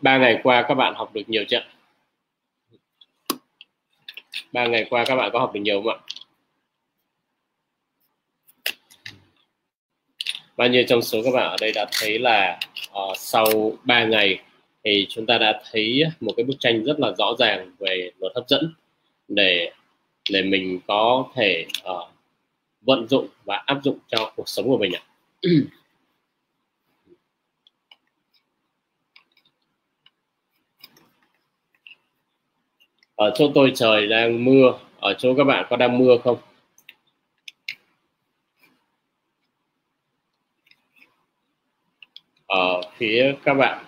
ba ngày qua các bạn học được nhiều chưa? Ba ngày qua các bạn có học được nhiều không ạ? Bao nhiêu trong số các bạn ở đây đã thấy là uh, sau 3 ngày thì chúng ta đã thấy một cái bức tranh rất là rõ ràng về luật hấp dẫn để để mình có thể uh, vận dụng và áp dụng cho cuộc sống của mình ạ. Ở chỗ tôi trời đang mưa. Ở chỗ các bạn có đang mưa không? Ở phía các bạn,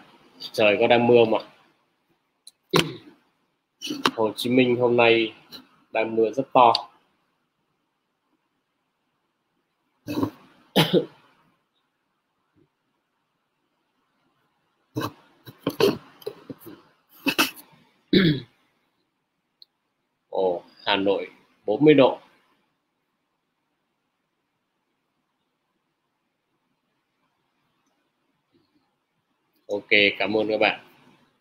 trời có đang mưa mà Hồ Chí Minh hôm nay đang mưa rất to Ồ, Hà Nội 40 độ. Ok cảm ơn các bạn.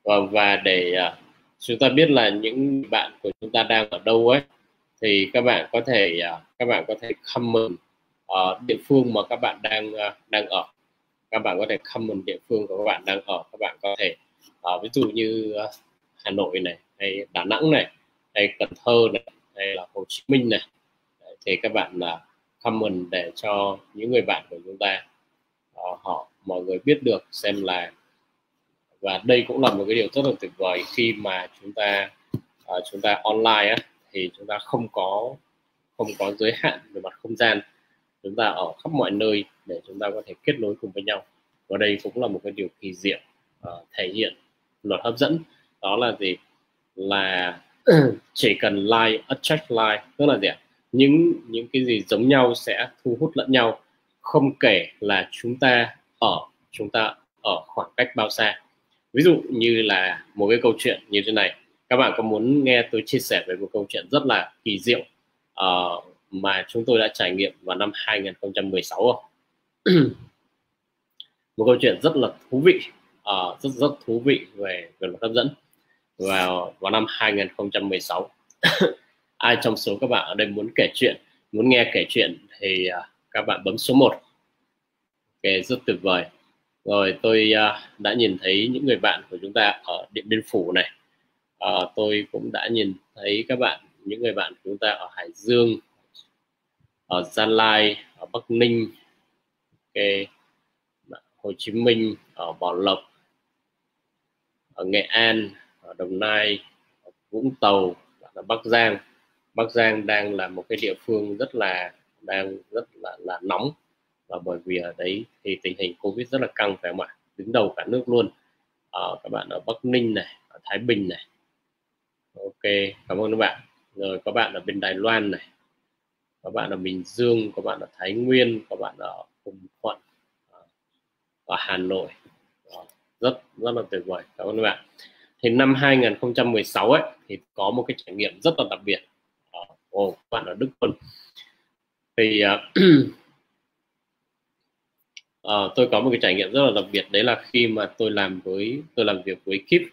Và, và để uh, chúng ta biết là những bạn của chúng ta đang ở đâu ấy thì các bạn có thể uh, các bạn có thể comment ở địa phương mà các bạn đang uh, đang ở. Các bạn có thể comment địa phương của các bạn đang ở. Các bạn có thể uh, ví dụ như uh, Hà Nội này hay Đà Nẵng này hay Cần Thơ này hay là Hồ Chí Minh này. Thì các bạn là uh, comment để cho những người bạn của chúng ta uh, họ mọi người biết được xem là và đây cũng là một cái điều rất là tuyệt vời khi mà chúng ta uh, chúng ta online á, thì chúng ta không có không có giới hạn về mặt không gian. Chúng ta ở khắp mọi nơi để chúng ta có thể kết nối cùng với nhau. Và đây cũng là một cái điều kỳ diệu uh, thể hiện luật hấp dẫn. Đó là gì? Là chỉ cần like attract like tức là gì ạ? Những những cái gì giống nhau sẽ thu hút lẫn nhau. Không kể là chúng ta ở chúng ta ở khoảng cách bao xa. Ví dụ như là một cái câu chuyện như thế này. Các bạn có muốn nghe tôi chia sẻ về một câu chuyện rất là kỳ diệu uh, mà chúng tôi đã trải nghiệm vào năm 2016 không? một câu chuyện rất là thú vị uh, rất rất thú vị về về luật hấp dẫn vào vào năm 2016 ai trong số các bạn ở đây muốn kể chuyện muốn nghe kể chuyện thì uh, các bạn bấm số 1 ok rất tuyệt vời. Rồi tôi uh, đã nhìn thấy những người bạn của chúng ta ở điện biên phủ này. Uh, tôi cũng đã nhìn thấy các bạn những người bạn của chúng ta ở hải dương ở gia lai ở bắc ninh okay. hồ chí minh ở bảo lộc ở nghệ an đồng nai vũng tàu bắc giang. Bắc giang đang là một cái địa phương rất là đang rất là là nóng. Và bởi vì ở đấy thì tình hình covid rất là căng phải không ạ? Đứng đầu cả nước luôn. À, các bạn ở bắc ninh này ở thái bình này. Ok cảm ơn các bạn. Rồi các bạn ở bên đài loan này. Các bạn ở bình dương các bạn ở thái nguyên các bạn ở hùng thuận ờ, ở hà nội. Ờ, rất rất là tuyệt vời. Cảm ơn các bạn thì năm 2016 ấy thì có một cái trải nghiệm rất là đặc biệt. Ồ oh, các bạn ở đức luôn thì uh, uh, tôi có một cái trải nghiệm rất là đặc biệt. Đấy là khi mà tôi làm với tôi làm việc với Kip uh,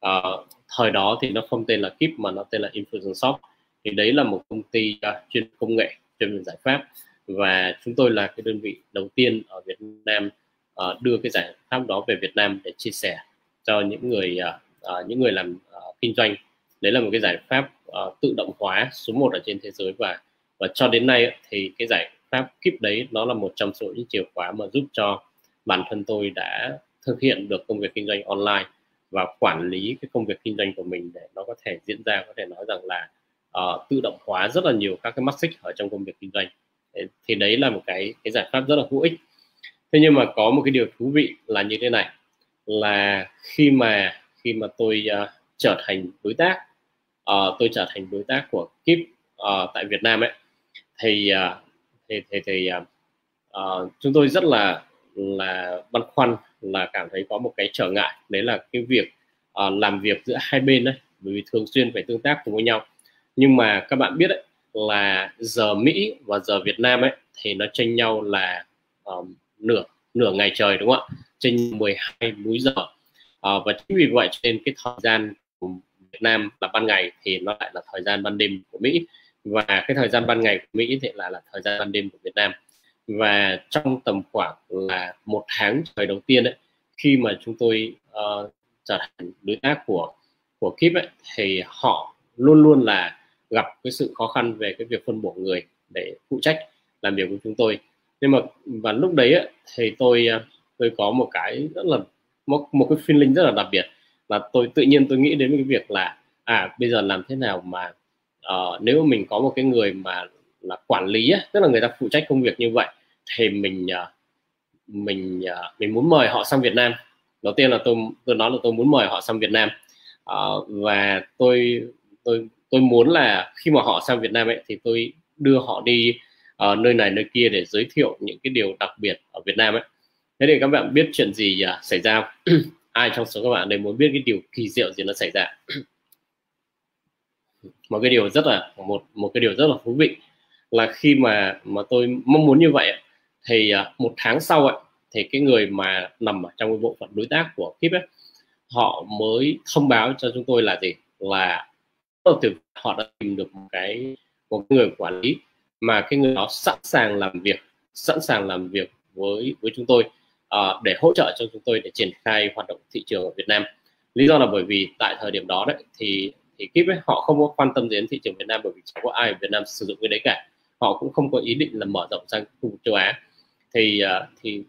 ờ, thời đó thì nó không tên là Kip mà nó tên là Infusionsoft thì đấy là một công ty uh, chuyên công nghệ chuyên về giải pháp. Và chúng tôi là cái đơn vị đầu tiên ở Việt Nam uh, đưa cái giải pháp đó về Việt Nam để chia sẻ cho những người uh, uh, những người làm uh, kinh doanh. Đấy là một cái giải pháp uh, tự động hóa số 1 ở trên thế giới và và cho đến nay thì cái giải pháp kíp đấy nó là một trong số những chìa khóa mà giúp cho bản thân tôi đã thực hiện được công việc kinh doanh online và quản lý cái công việc kinh doanh của mình để nó có thể diễn ra có thể nói rằng là uh, tự động hóa rất là nhiều các cái mắt xích ở trong công việc kinh doanh. Thì đấy là một cái cái giải pháp rất là hữu ích. Thế nhưng mà có một cái điều thú vị là như thế này là khi mà khi mà tôi uh, trở thành đối tác uh, tôi trở thành đối tác của Kip uh, à, tại Việt Nam ấy thì uh, thì thì, thì uh, chúng tôi rất là là băn khoăn là cảm thấy có một cái trở ngại đấy là cái việc uh, làm việc giữa hai bên đấy bởi vì thường xuyên phải tương tác cùng với nhau. Nhưng mà các bạn biết đấy là giờ Mỹ và giờ Việt Nam ấy thì nó chênh nhau là um, nửa nửa ngày trời đúng không ạ? Chênh 12 múi giờ à, và chính vì vậy trên cái thời gian của Việt Nam là ban ngày thì nó lại là thời gian ban đêm của Mỹ. Và cái thời gian ban ngày của Mỹ thì lại là thời gian ban đêm của Việt Nam. Và trong tầm khoảng là một tháng trời đầu tiên ấy khi mà chúng tôi uh, trở thành đối tác của của Kip ấy thì họ luôn luôn là gặp cái sự khó khăn về cái việc phân bổ người để phụ trách làm việc của chúng tôi. Nhưng mà và lúc đấy ấy, thì tôi ờ, tôi có một cái rất là một, một cái feeling rất là đặc biệt. Là tôi tự nhiên tôi nghĩ đến cái việc là à bây giờ làm thế nào mà uh, nếu mình có một cái người mà là quản lý ấy, tức là người ta phụ trách công việc như vậy thì mình uh, mình uh, mình muốn mời họ sang Việt Nam. Đầu tiên là tôi tôi nói là tôi muốn mời họ sang Việt Nam. Uh, và tôi tôi tôi muốn là khi mà họ sang Việt Nam ấy thì tôi đưa họ đi uh, nơi này nơi kia để giới thiệu những cái điều đặc biệt ở Việt Nam ấy thế thì các bạn biết chuyện gì uh, xảy ra ai trong số các bạn đây muốn biết cái điều kỳ diệu gì nó xảy ra? Một cái điều rất là một một cái điều rất là thú vị là khi mà mà tôi mong muốn như vậy thì uh, một tháng sau ấy, thì cái người mà nằm ở trong cái bộ phận đối tác của Kip ấy họ mới thông báo cho chúng tôi là gì? Là từ họ đã tìm được một cái một người quản lý mà cái người đó sẵn sàng làm việc sẵn sàng làm việc với với chúng tôi uh, để hỗ trợ cho chúng tôi để triển khai hoạt động thị trường ở Việt Nam. Lý do là bởi vì tại thời điểm đó đấy thì thì Kip ấy họ không có quan tâm đến thị trường Việt Nam bởi vì chẳng có ai ở Việt Nam sử dụng cái đấy cả. Họ cũng không có ý định là mở rộng sang khu vực châu Á. Thì uh, thì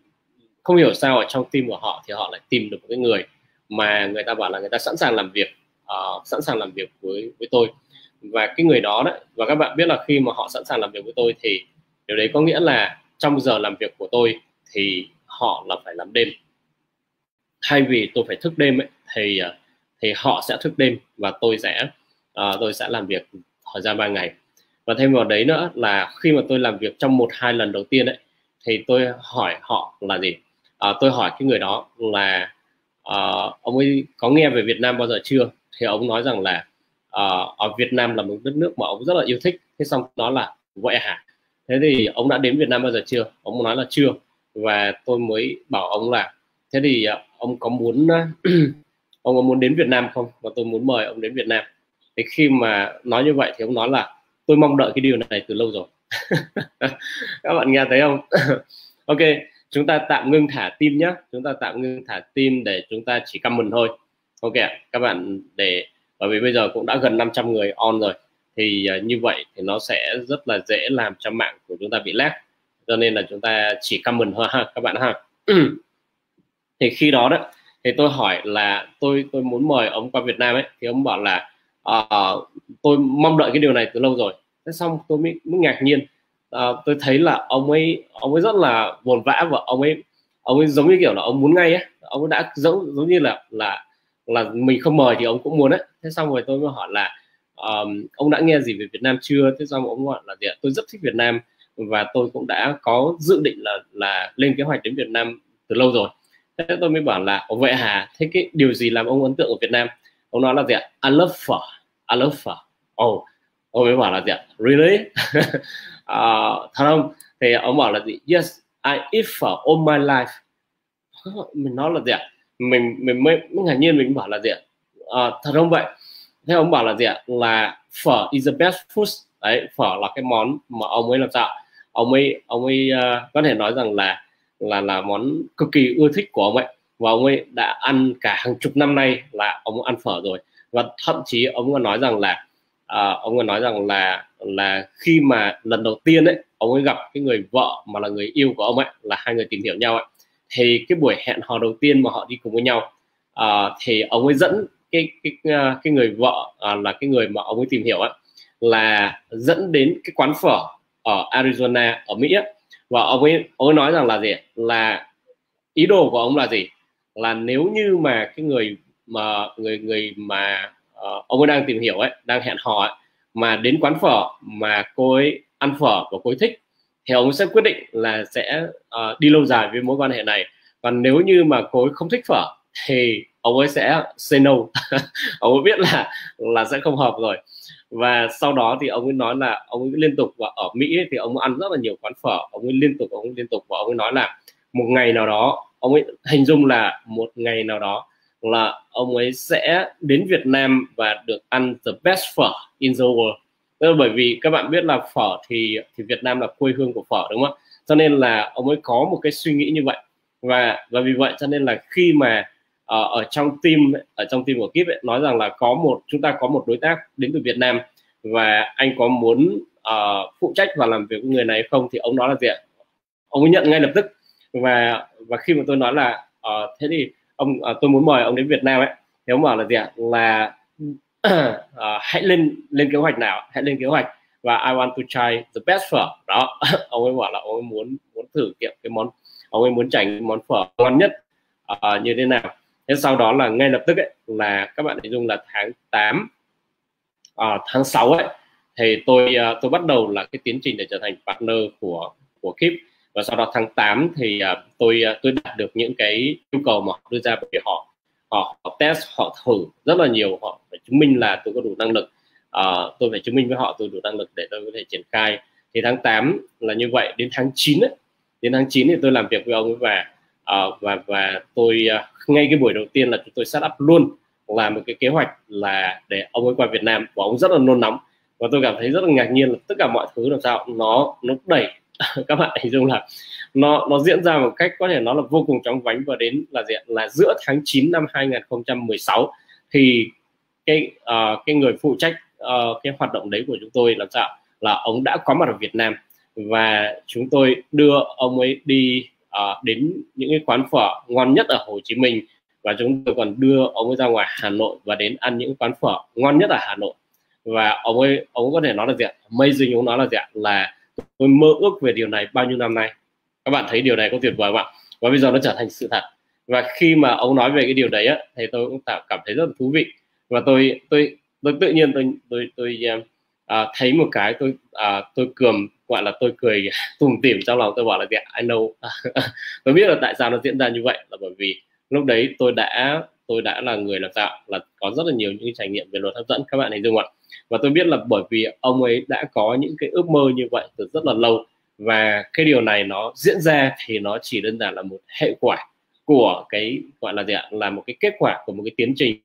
không hiểu sao ở trong team của họ thì họ lại tìm được một cái người mà người ta bảo là người ta sẵn sàng làm việc uh, sẵn sàng làm việc với với tôi. Và cái người đó đấy và các bạn biết là khi mà họ sẵn sàng làm việc với tôi thì điều đấy có nghĩa là trong giờ làm việc của tôi thì họ là phải làm đêm. Thay vì tôi phải thức đêm ấy, thì à, thì họ sẽ thức đêm và tôi sẽ uh, tôi sẽ làm việc thời gian 3 ngày. Và thêm vào đấy nữa là khi mà tôi làm việc trong một hai lần đầu tiên ấy thì tôi hỏi họ là gì? Uh, tôi hỏi cái người đó là uh, ông ấy có nghe về Việt Nam bao giờ chưa? Thì ông nói rằng là uh, ở Việt Nam là một đất nước mà ông rất là yêu thích. Thế xong đó là vậy hả thế thì ông đã đến Việt Nam bao giờ chưa? Ông nói là chưa và tôi mới bảo ông là, thế thì ờ, ông có muốn ờ, ông có muốn đến Việt Nam không? Và tôi muốn mời ông đến Việt Nam. Thì khi mà nói như vậy thì ông nói là, tôi mong đợi cái điều này từ lâu rồi. Các bạn nghe thấy không? Ok, chúng ta tạm ngưng thả tim nhé chúng ta tạm ngưng thả tim để chúng ta chỉ comment thôi. Ok các bạn để, bởi vì bây giờ cũng đã gần 500 người on rồi. Thì ờ, như vậy thì nó sẽ rất là dễ làm cho mạng của chúng ta bị lag cho nên là chúng ta chỉ comment thôi ha các bạn ha. Thì khi đó đó thì tôi hỏi là tôi tôi muốn mời ông qua Việt Nam ấy. Thì ông bảo là uh, tôi mong đợi cái điều này từ lâu rồi. Thế xong tôi mới, mới ngạc nhiên. Uh, tôi thấy là ông ấy ông ấy rất là buồn vã và ông ấy ông ấy giống như kiểu là ông muốn ngay ấy. Ông ấy đã giống giống như là là là mình không mời thì ông cũng muốn ấy. Thế xong rồi tôi mới hỏi là um, ông đã nghe gì về Việt Nam chưa? Thế xong ông gọi là gì tôi rất thích Việt Nam và tôi cũng đã có dự định là là lên kế hoạch đến Việt Nam từ lâu rồi. Thế tôi mới bảo là vậy hả? Thế cái điều gì làm ông ấn tượng ở Việt Nam? Ông nói là gì ạ? I love phở I love phở oh ông mới bảo là gì ạ? Really? Uh, thật không? Thì ông bảo là gì? Yes I eat phở all my life. Mình nói là gì ạ? Mình mình mới ngạc nhiên mình bảo là gì ạ? Uh, thật không vậy? Thế ông bảo là gì ạ? Là phở is the best food. Đấy phở là cái món mà ông ấy làm sao ông ấy ông ấy uh, có thể nói rằng là là là món cực kỳ ưa thích của ông ấy. Và ông ấy đã ăn cả hàng chục năm nay là ông ăn phở rồi. Và thậm chí ông còn nói rằng là uh, ông còn nói rằng là là khi mà lần đầu tiên ấy ông ấy gặp cái người vợ mà là người yêu của ông ấy là hai người tìm hiểu nhau ấy thì cái buổi hẹn hò đầu tiên mà họ đi cùng với nhau uh, thì ông ấy dẫn cái cái cái người vợ uh, là cái người mà ông ấy tìm hiểu ấy là dẫn đến cái quán phở ở Arizona ở Mỹ ấy. và ông ấy ông ấy nói rằng là gì là ý đồ của ông là gì? Là nếu như mà cái người mà người người mà uh, ông ấy đang tìm hiểu ấy đang hẹn hò ấy, mà đến quán phở mà cô ấy ăn phở và cô ấy thích thì ông sẽ quyết định là sẽ uh, đi lâu dài với mối quan hệ này. Còn nếu như mà cô ấy không thích phở thì ông ấy sẽ say no. Ông ấy biết là là sẽ không hợp rồi và sau đó thì ông ấy nói là ông ấy liên tục và ở Mỹ ấy, thì ông ấy ăn rất là nhiều quán phở. Ông ấy liên tục ông ấy liên tục và ông ấy nói là một ngày nào đó ông ấy hình dung là một ngày nào đó là ông ấy sẽ đến Việt Nam và được ăn the best phở in the world. Tức là bởi vì các bạn biết là phở thì thì Việt Nam là quê hương của phở đúng không cho nên là ông ấy có một cái suy nghĩ như vậy. Và và vì vậy cho nên là khi mà Ờ, ở trong team ở trong team của Kip ấy, nói rằng là có một chúng ta có một đối tác đến từ Việt Nam và anh có muốn uh, phụ trách và làm việc với người này không thì ông nói là gì ạ ông ấy nhận ngay lập tức. Và và khi mà tôi nói là uh, thế thì ông uh, tôi muốn mời ông đến Việt Nam ấy thì ông bảo là gì ạ? Là uh, hãy lên lên kế hoạch nào hãy lên kế hoạch và I want to try the best phở đó ông ấy bảo là ông ấy muốn muốn thử nghiệm cái món ông ấy muốn trải nghiệm món phở ngon nhất uh, như thế nào thế sau đó là ngay lập tức ấy là các bạn hình dung là tháng 8 à, tháng 6 ấy thì tôi uh, tôi bắt đầu là cái tiến trình để trở thành partner của của Kip và sau đó tháng 8 thì uh, tôi uh, tôi đạt được những cái yêu cầu mà họ đưa ra bởi vì họ họ, họ test họ thử rất là nhiều họ phải chứng minh là tôi có đủ năng lực. Uh, tôi phải chứng minh với họ tôi đủ năng lực để tôi có thể triển khai. Thì tháng 8 là như vậy đến tháng 9 ấy, đến tháng 9 thì tôi làm việc với ông ấy và uh, và và tôi uh, ngay cái buổi đầu tiên là chúng tôi set up luôn làm một cái kế hoạch là để ông ấy qua Việt Nam và ông rất là nôn nóng. Và tôi cảm thấy rất là ngạc nhiên là tất cả mọi thứ làm sao nó nó đẩy các bạn hình dung là nó nó diễn ra một cách có thể nó là vô cùng chóng vánh và đến là diện là giữa tháng 9 năm 2016 thì cái uh, cái người phụ trách uh, cái hoạt động đấy của chúng tôi làm sao là ông đã có mặt ở Việt Nam và chúng tôi đưa ông ấy đi uh, đến những cái quán phở ngon nhất ở Hồ Chí Minh. Và chúng tôi còn đưa ông ấy ra ngoài Hà Nội và đến ăn những quán phở ngon nhất ở Hà Nội. Và ông ấy ông ấy có thể nói là gì ạ? Amazing ông nói là gì ạ? Là tôi mơ ước về điều này bao nhiêu năm nay. Các bạn thấy điều này có tuyệt vời không ạ? Và bây giờ nó trở thành sự thật. Và khi mà ông nói về cái điều đấy á thì tôi cũng tạo cảm thấy rất là thú vị. Và tôi tôi tôi tự nhiên tôi tôi tôi uh, thấy một cái tôi uh, tôi cườm gọi là tôi cười tủm tỉm trong lòng, tôi bảo là gì I know. Tôi biết là tại sao nó diễn ra như vậy là bởi vì lúc đấy tôi đã tôi đã là người lập tạo là có rất là nhiều những trải nghiệm về luật hấp dẫn, các bạn hình dung ạ. Và tôi biết là bởi vì ông ấy đã có những cái ước mơ như vậy từ rất là lâu và cái điều này nó diễn ra thì nó chỉ đơn giản là một hệ quả của cái, gọi là gì ạ, là một cái kết quả của một cái tiến trình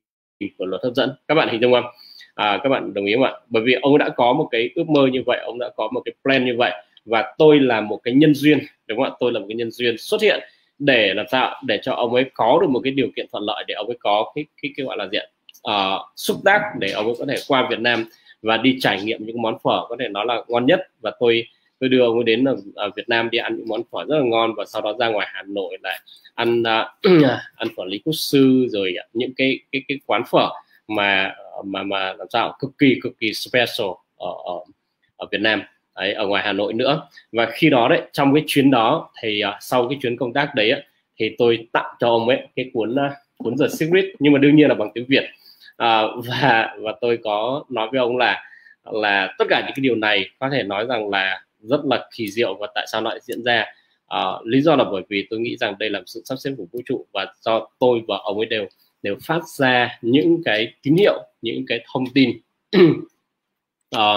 của luật hấp dẫn. Các bạn hình dung không? À, các bạn đồng ý không ạ? Bởi vì ông đã có một cái ước mơ như vậy ông đã có một cái plan như vậy và tôi là một cái nhân duyên đúng không ạ? Tôi là một cái nhân duyên xuất hiện để làm sao để cho ông ấy có được một cái điều kiện thuận lợi để ông ấy có cái cái, cái gọi là diện uh, ờ, xúc tác để ông ấy có thể qua Việt Nam và đi trải nghiệm những món phở có thể nói là ngon nhất. Và tôi tôi đưa ông ấy đến ở, ở Việt Nam đi ăn những món phở rất là ngon và sau đó ra ngoài Hà Nội lại ăn uh, ăn phở Lý Quốc Sư rồi những cái cái cái quán phở mà mà mà làm sao cực kỳ cực kỳ special ở ở, ở Việt Nam đấy, ở ngoài Hà Nội nữa. Và khi đó đấy trong cái chuyến đó thì uh, sau cái chuyến công tác đấy thì tôi tặng cho ông ấy cái cuốn uh, cuốn The Secret nhưng mà đương nhiên là bằng tiếng Việt. Uh, và và tôi có nói với ông là là tất cả những cái điều này có thể nói rằng là rất là kỳ diệu và tại sao nó lại diễn ra. Uh, lý do là bởi vì tôi nghĩ rằng đây là sự sắp xếp của vũ trụ và do tôi và ông ấy đều đều phát ra những cái tín hiệu những cái thông tin. À,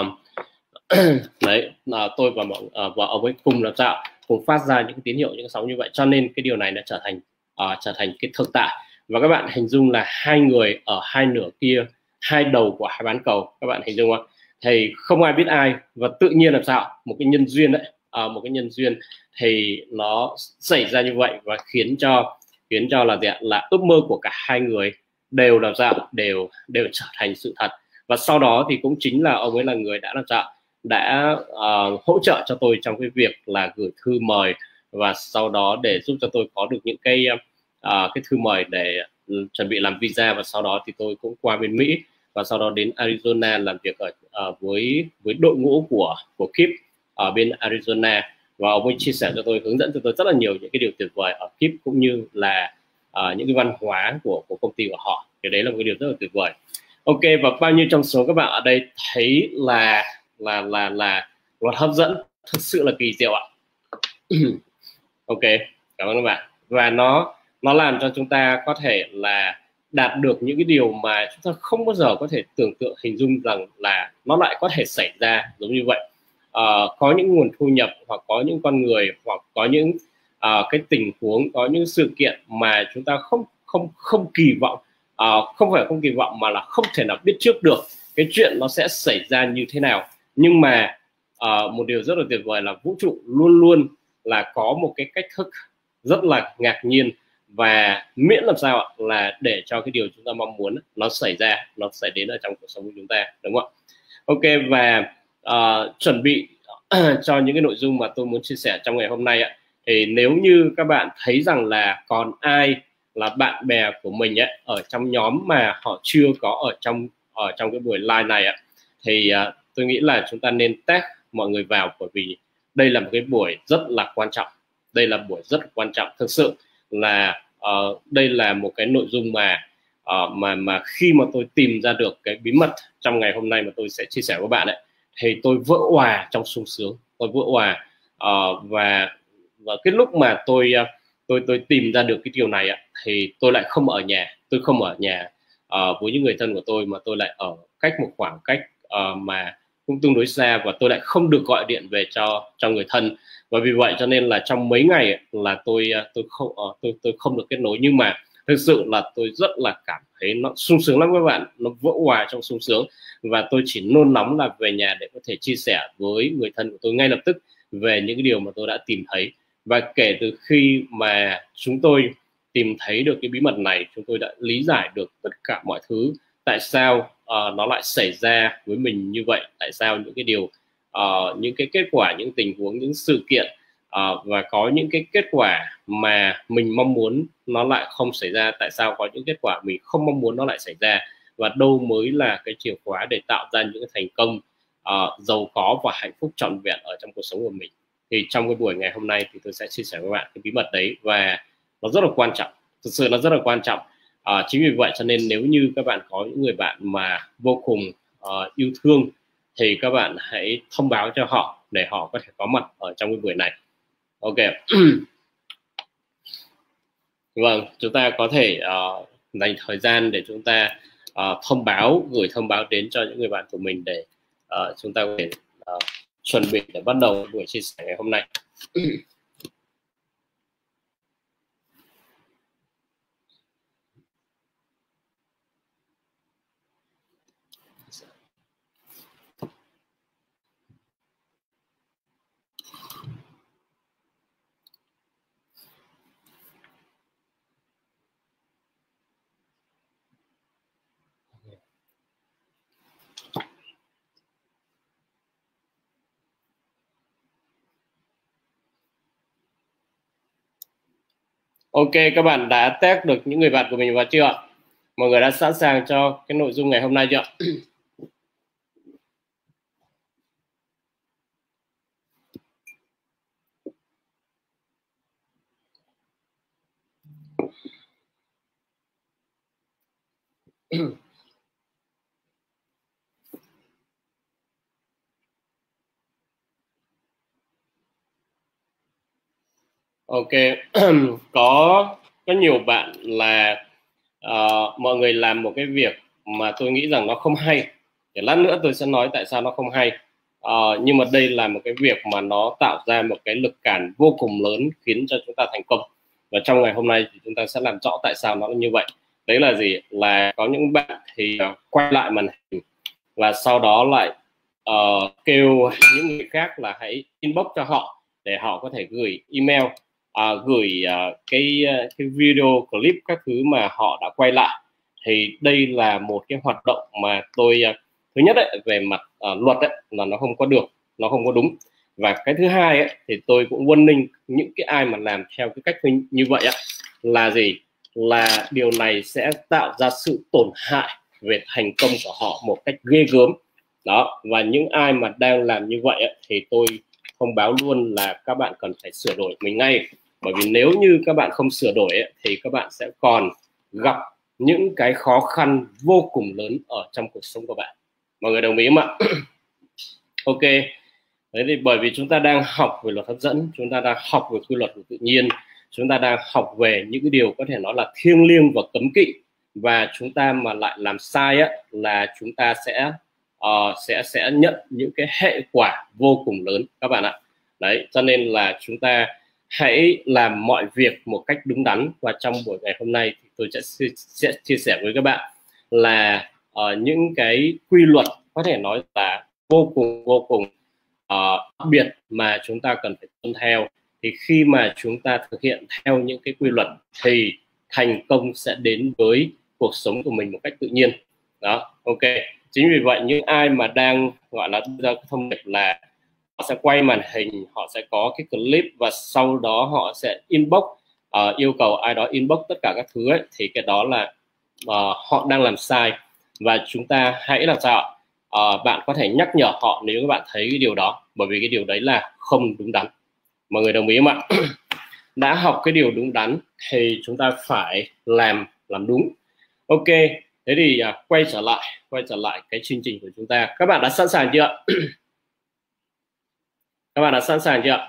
đấy là tôi và mọi ờ, à, và ông ấy cùng làm sao cùng phát ra những tín hiệu những cái sóng như vậy. Cho nên cái điều này nó trở thành à, trở thành cái thực tại. Và các bạn hình dung là hai người ở hai nửa kia hai đầu của hai bán cầu các bạn hình dung không thì không ai biết ai và tự nhiên làm sao? Một cái nhân duyên đấy à, một cái nhân duyên thì nó xảy ra như vậy và khiến cho khiến cho là gì ạ? Là ước mơ của cả hai người đều làm sao đều đều trở thành sự thật. Và sau đó thì cũng chính là ông ấy là người đã làm sao đã uh, hỗ trợ cho tôi trong cái việc là gửi thư mời và sau đó để giúp cho tôi có được những cái uh, cái thư mời để ừ, chuẩn bị làm visa. Và sau đó thì tôi cũng qua bên Mỹ và sau đó đến Arizona làm việc ở uh, với với đội ngũ của của Kip ở bên Arizona và ông ấy chia sẻ cho tôi hướng dẫn cho tôi rất là nhiều những cái điều tuyệt vời ở Kip cũng như là uh, những cái văn hóa của của công ty của họ. Thì đấy là một cái điều rất là tuyệt vời. Ok và bao nhiêu trong số các bạn ở đây thấy là là là là luật hấp dẫn thực sự là kỳ diệu ạ? Ok cảm ơn các bạn. Và nó nó làm cho chúng ta có thể là đạt được những cái điều mà chúng ta không bao giờ có thể tưởng tượng hình dung rằng là nó lại có thể xảy ra giống như vậy uh, có những nguồn thu nhập hoặc có những con người hoặc có những uh, cái tình huống có những sự kiện mà chúng ta không không không kỳ vọng uh, không phải không kỳ vọng mà là không thể nào biết trước được cái chuyện nó sẽ xảy ra như thế nào. Nhưng mà uh, một điều rất là tuyệt vời là vũ trụ luôn luôn là có một cái cách thức rất là ngạc nhiên và miễn làm sao là để cho cái điều chúng ta mong muốn nó xảy ra nó sẽ đến ở trong cuộc sống của chúng ta đúng không ạ? Ok và uh, chuẩn bị cho những cái nội dung mà tôi muốn chia sẻ trong ngày hôm nay ạ. Thì nếu như các bạn thấy rằng là còn ai là bạn bè của mình ấy ở trong nhóm mà họ chưa có ở trong ở trong cái buổi live này ạ thì uh, tôi nghĩ là chúng ta nên tag mọi người vào bởi vì đây là một cái buổi rất là quan trọng. Đây là buổi rất quan trọng. Thực sự là uh, đây là một cái nội dung mà uh, mà mà khi mà tôi tìm ra được cái bí mật trong ngày hôm nay mà tôi sẽ chia sẻ với bạn ấy thì tôi vỡ hòa trong sung sướng. Tôi vỡ hòa uh, ờ, và và cái lúc mà tôi uh, tôi tôi tìm ra được cái điều này thì tôi lại không ở nhà. Tôi không ở nhà uh, với những người thân của tôi mà tôi lại ở cách một khoảng cách uh, mà cũng tương đối xa và tôi lại không được gọi điện về cho cho người thân. Và vì vậy cho nên là trong mấy ngày là tôi tôi không uh, tôi tôi không được kết nối. Nhưng mà thực sự là tôi rất là cảm thấy nó sung sướng lắm các bạn. Nó vỡ hòa trong sung sướng. Và tôi chỉ nôn nóng là về nhà để có thể chia sẻ với người thân của tôi ngay lập tức về những cái điều mà tôi đã tìm thấy. Và kể từ khi mà chúng tôi tìm thấy được cái bí mật này chúng tôi đã lý giải được tất cả mọi thứ. Tại sao uh, nó lại xảy ra với mình như vậy? Tại sao những cái điều uh, những cái kết quả những tình huống những sự kiện uh, và có những cái kết quả mà mình mong muốn nó lại không xảy ra. Tại sao có những kết quả mình không mong muốn nó lại xảy ra? Và đâu mới là cái chìa khóa để tạo ra những cái thành công uh, giàu có và hạnh phúc trọn vẹn ở trong cuộc sống của mình? Thì trong cái buổi ngày hôm nay thì tôi sẽ chia sẻ với bạn cái bí mật đấy và nó rất là quan trọng. Thực sự nó rất là quan trọng. Uh, chính vì vậy cho nên nếu như các bạn có những người bạn mà vô cùng uh, yêu thương thì các bạn hãy thông báo cho họ để họ có thể có mặt ở trong cái buổi này ok. Vâng chúng ta có thể uh, dành thời gian để chúng ta uh, thông báo gửi thông báo đến cho những người bạn của mình để uh, chúng ta có thể uh, chuẩn bị để bắt đầu buổi chia sẻ ngày hôm nay. Ok, các bạn đã test được những người bạn của mình vào chưa Mọi người đã sẵn sàng cho cái nội dung ngày hôm nay chưa ok. Có có nhiều bạn là uh, mọi người làm một cái việc mà tôi nghĩ rằng nó không hay. Để lát nữa tôi sẽ nói tại sao nó không hay. Uh, nhưng mà đây là một cái việc mà nó tạo ra một cái lực cản vô cùng lớn khiến cho chúng ta thành công. Và trong ngày hôm nay thì chúng ta sẽ làm rõ tại sao nó như vậy. Đấy là gì? Là có những bạn thì ờ, quay lại màn hình và sau đó lại uh, kêu những người khác là hãy inbox cho họ để họ có thể gửi email à, gửi à, cái à, cái video clip các thứ mà họ đã quay lại. Thì đây là một cái hoạt động mà tôi à, thứ nhất ấy, về mặt à, luật ấy, là nó không có được nó không có đúng. Và cái thứ hai ấy, thì tôi cũng warning những cái ai mà làm theo cái cách như vậy ấy, là gì? Là điều này sẽ tạo ra sự tổn hại về thành công của họ một cách ghê gớm. Đó và những ai mà đang làm như vậy ấy, thì tôi thông báo luôn là các bạn cần phải sửa đổi mình ngay. Bởi vì nếu như các bạn không sửa đổi ấy, thì các bạn sẽ còn gặp những cái khó khăn vô cùng lớn ở trong cuộc sống của bạn. Mọi người đồng ý không ạ? Ok. Đấy thì bởi vì chúng ta đang học về luật hấp dẫn chúng ta đang học về quy luật của tự nhiên chúng ta đang học về những cái điều có thể nói là thiêng liêng và cấm kỵ và chúng ta mà lại làm sai á là chúng ta sẽ uh, sẽ sẽ nhận những cái hệ quả vô cùng lớn các bạn ạ. Đấy cho nên là chúng ta hãy làm mọi việc một cách đúng đắn. Và trong buổi ngày hôm nay thì tôi sẽ, sẽ chia sẻ với các bạn là uh, những cái quy luật có thể nói là vô cùng vô cùng uh, biệt mà chúng ta cần phải tuân theo. Thì khi mà chúng ta thực hiện theo những cái quy luật thì thành công sẽ đến với cuộc sống của mình một cách tự nhiên. Đó ok chính vì vậy những ai mà đang gọi là đưa ra thông điệp là họ sẽ quay màn hình họ sẽ có cái clip và sau đó họ sẽ inbox uh, yêu cầu ai đó inbox tất cả các thứ ấy, thì cái đó là uh, họ đang làm sai. Và chúng ta hãy làm sao uh, bạn có thể nhắc nhở họ nếu các bạn thấy cái điều đó bởi vì cái điều đấy là không đúng đắn. Mọi người đồng ý không ạ? Đã học cái điều đúng đắn thì chúng ta phải làm làm đúng. Ok thế thì uh, quay trở lại quay trở lại cái chương trình của chúng ta. Các bạn đã sẵn sàng chưa? Các bạn đã sẵn sàng chưa?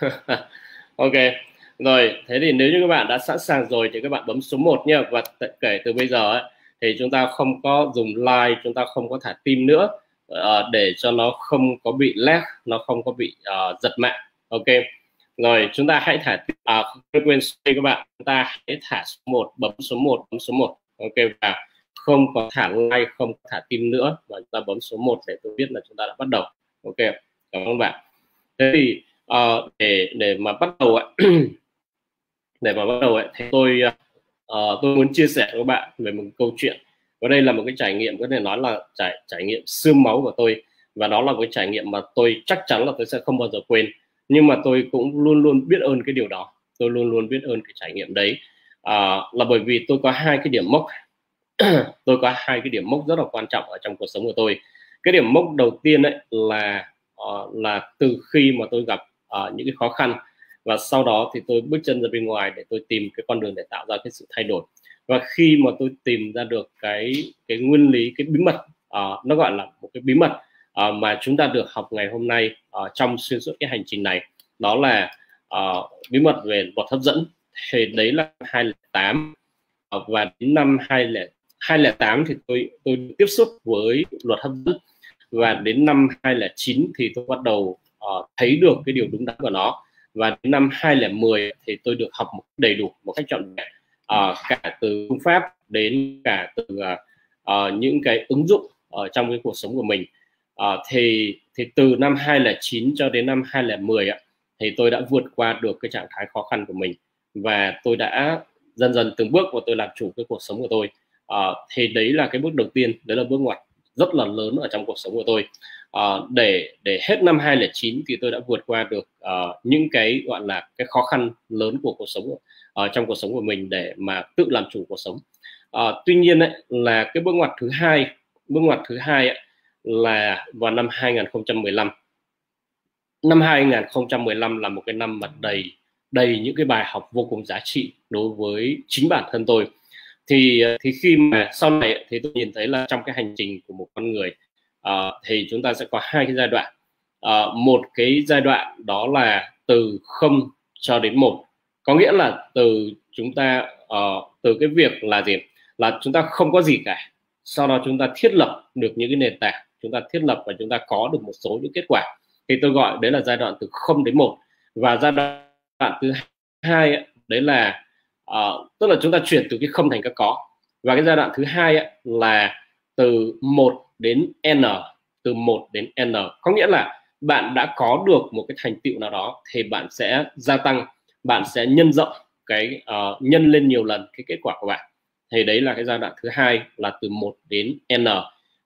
Ok. Rồi thế thì nếu như các bạn đã sẵn sàng rồi thì các bạn bấm số 1 nha và kể từ bây giờ ấy, thì chúng ta không có dùng like chúng ta không có thả tim nữa uh, để cho nó không có bị lag nó không có bị uh, giật mạng. Ok rồi chúng ta hãy thả à, không quên các bạn. Chúng ta hãy thả số 1 bấm số 1 bấm số 1 ok và không có thả like không có thả tim nữa. Và chúng ta bấm số 1 để tôi biết là chúng ta đã bắt đầu. Ok cảm ơn bạn. Thế thì uh, để để mà bắt đầu ấy, để mà bắt đầu ấy, thì tôi uh, tôi muốn chia sẻ với các bạn về một câu chuyện. Và đây là một cái trải nghiệm có thể nói là trải trải nghiệm xương máu của tôi. Và đó là một cái trải nghiệm mà tôi chắc chắn là tôi sẽ không bao giờ quên nhưng mà tôi cũng luôn luôn biết ơn cái điều đó. Tôi luôn luôn biết ơn cái trải nghiệm đấy. À, là bởi vì tôi có hai cái điểm mốc. Tôi có hai cái điểm mốc rất là quan trọng ở trong cuộc sống của tôi. Cái điểm mốc đầu tiên đấy là uh, là từ khi mà tôi gặp uh, những cái khó khăn và sau đó thì tôi bước chân ra bên ngoài để tôi tìm cái con đường để tạo ra cái sự thay đổi. Và khi mà tôi tìm ra được cái cái nguyên lý cái bí mật uh, nó gọi là một cái bí mật uh, mà chúng ta được học ngày hôm nay uh, trong xuyên suốt cái hành trình này đó là uh, bí mật về luật hấp dẫn. Thì đấy là 2008 uh, và đến năm 2008 thì tôi tôi tiếp xúc với luật hấp dẫn. Và đến năm 2009 thì tôi bắt đầu uh, thấy được cái điều đúng đắn của nó. Và đến năm 2010 thì tôi được học một đầy đủ một cách trọn vẹn. Uh, cả từ phương pháp đến cả từ uh, uh, những cái ứng dụng ở trong cái cuộc sống của mình à, thì thì từ năm 2009 cho đến năm 2010 ạ thì tôi đã vượt qua được cái trạng thái khó khăn của mình và tôi đã dần dần từng bước và tôi làm chủ cái cuộc sống của tôi. À, thì đấy là cái bước đầu tiên đấy là bước ngoặt rất là lớn ở trong cuộc sống của tôi. À, để để hết năm 2009 thì tôi đã vượt qua được uh, những cái gọi là cái khó khăn lớn của cuộc sống uh, trong cuộc sống của mình để mà tự làm chủ cuộc sống. Uh, tuy nhiên ấy, là cái bước ngoặt thứ hai bước ngoặt thứ hai ấy, là vào năm 2015 năm 2015 là một cái năm mà đầy đầy những cái bài học vô cùng giá trị đối với chính bản thân tôi. Thì thì khi mà sau này thì tôi nhìn thấy là trong cái hành trình của một con người uh, thì chúng ta sẽ có hai cái giai đoạn. Uh, một cái giai đoạn đó là từ không cho đến một. Có nghĩa là từ chúng ta uh, từ cái việc là gì? Là chúng ta không có gì cả. Sau đó chúng ta thiết lập được những cái nền tảng chúng ta thiết lập và chúng ta có được một số những kết quả. Thì tôi gọi đấy là giai đoạn từ không đến một. Và giai đoạn thứ hai đấy là uh, tức là chúng ta chuyển từ cái không thành cái có. Và cái giai đoạn thứ hai là từ một đến n từ 1 đến n. Có nghĩa là bạn đã có được một cái thành tựu nào đó thì bạn sẽ gia tăng bạn sẽ nhân rộng cái uh, nhân lên nhiều lần cái kết quả của bạn. Thì đấy là cái giai đoạn thứ hai là từ 1 đến n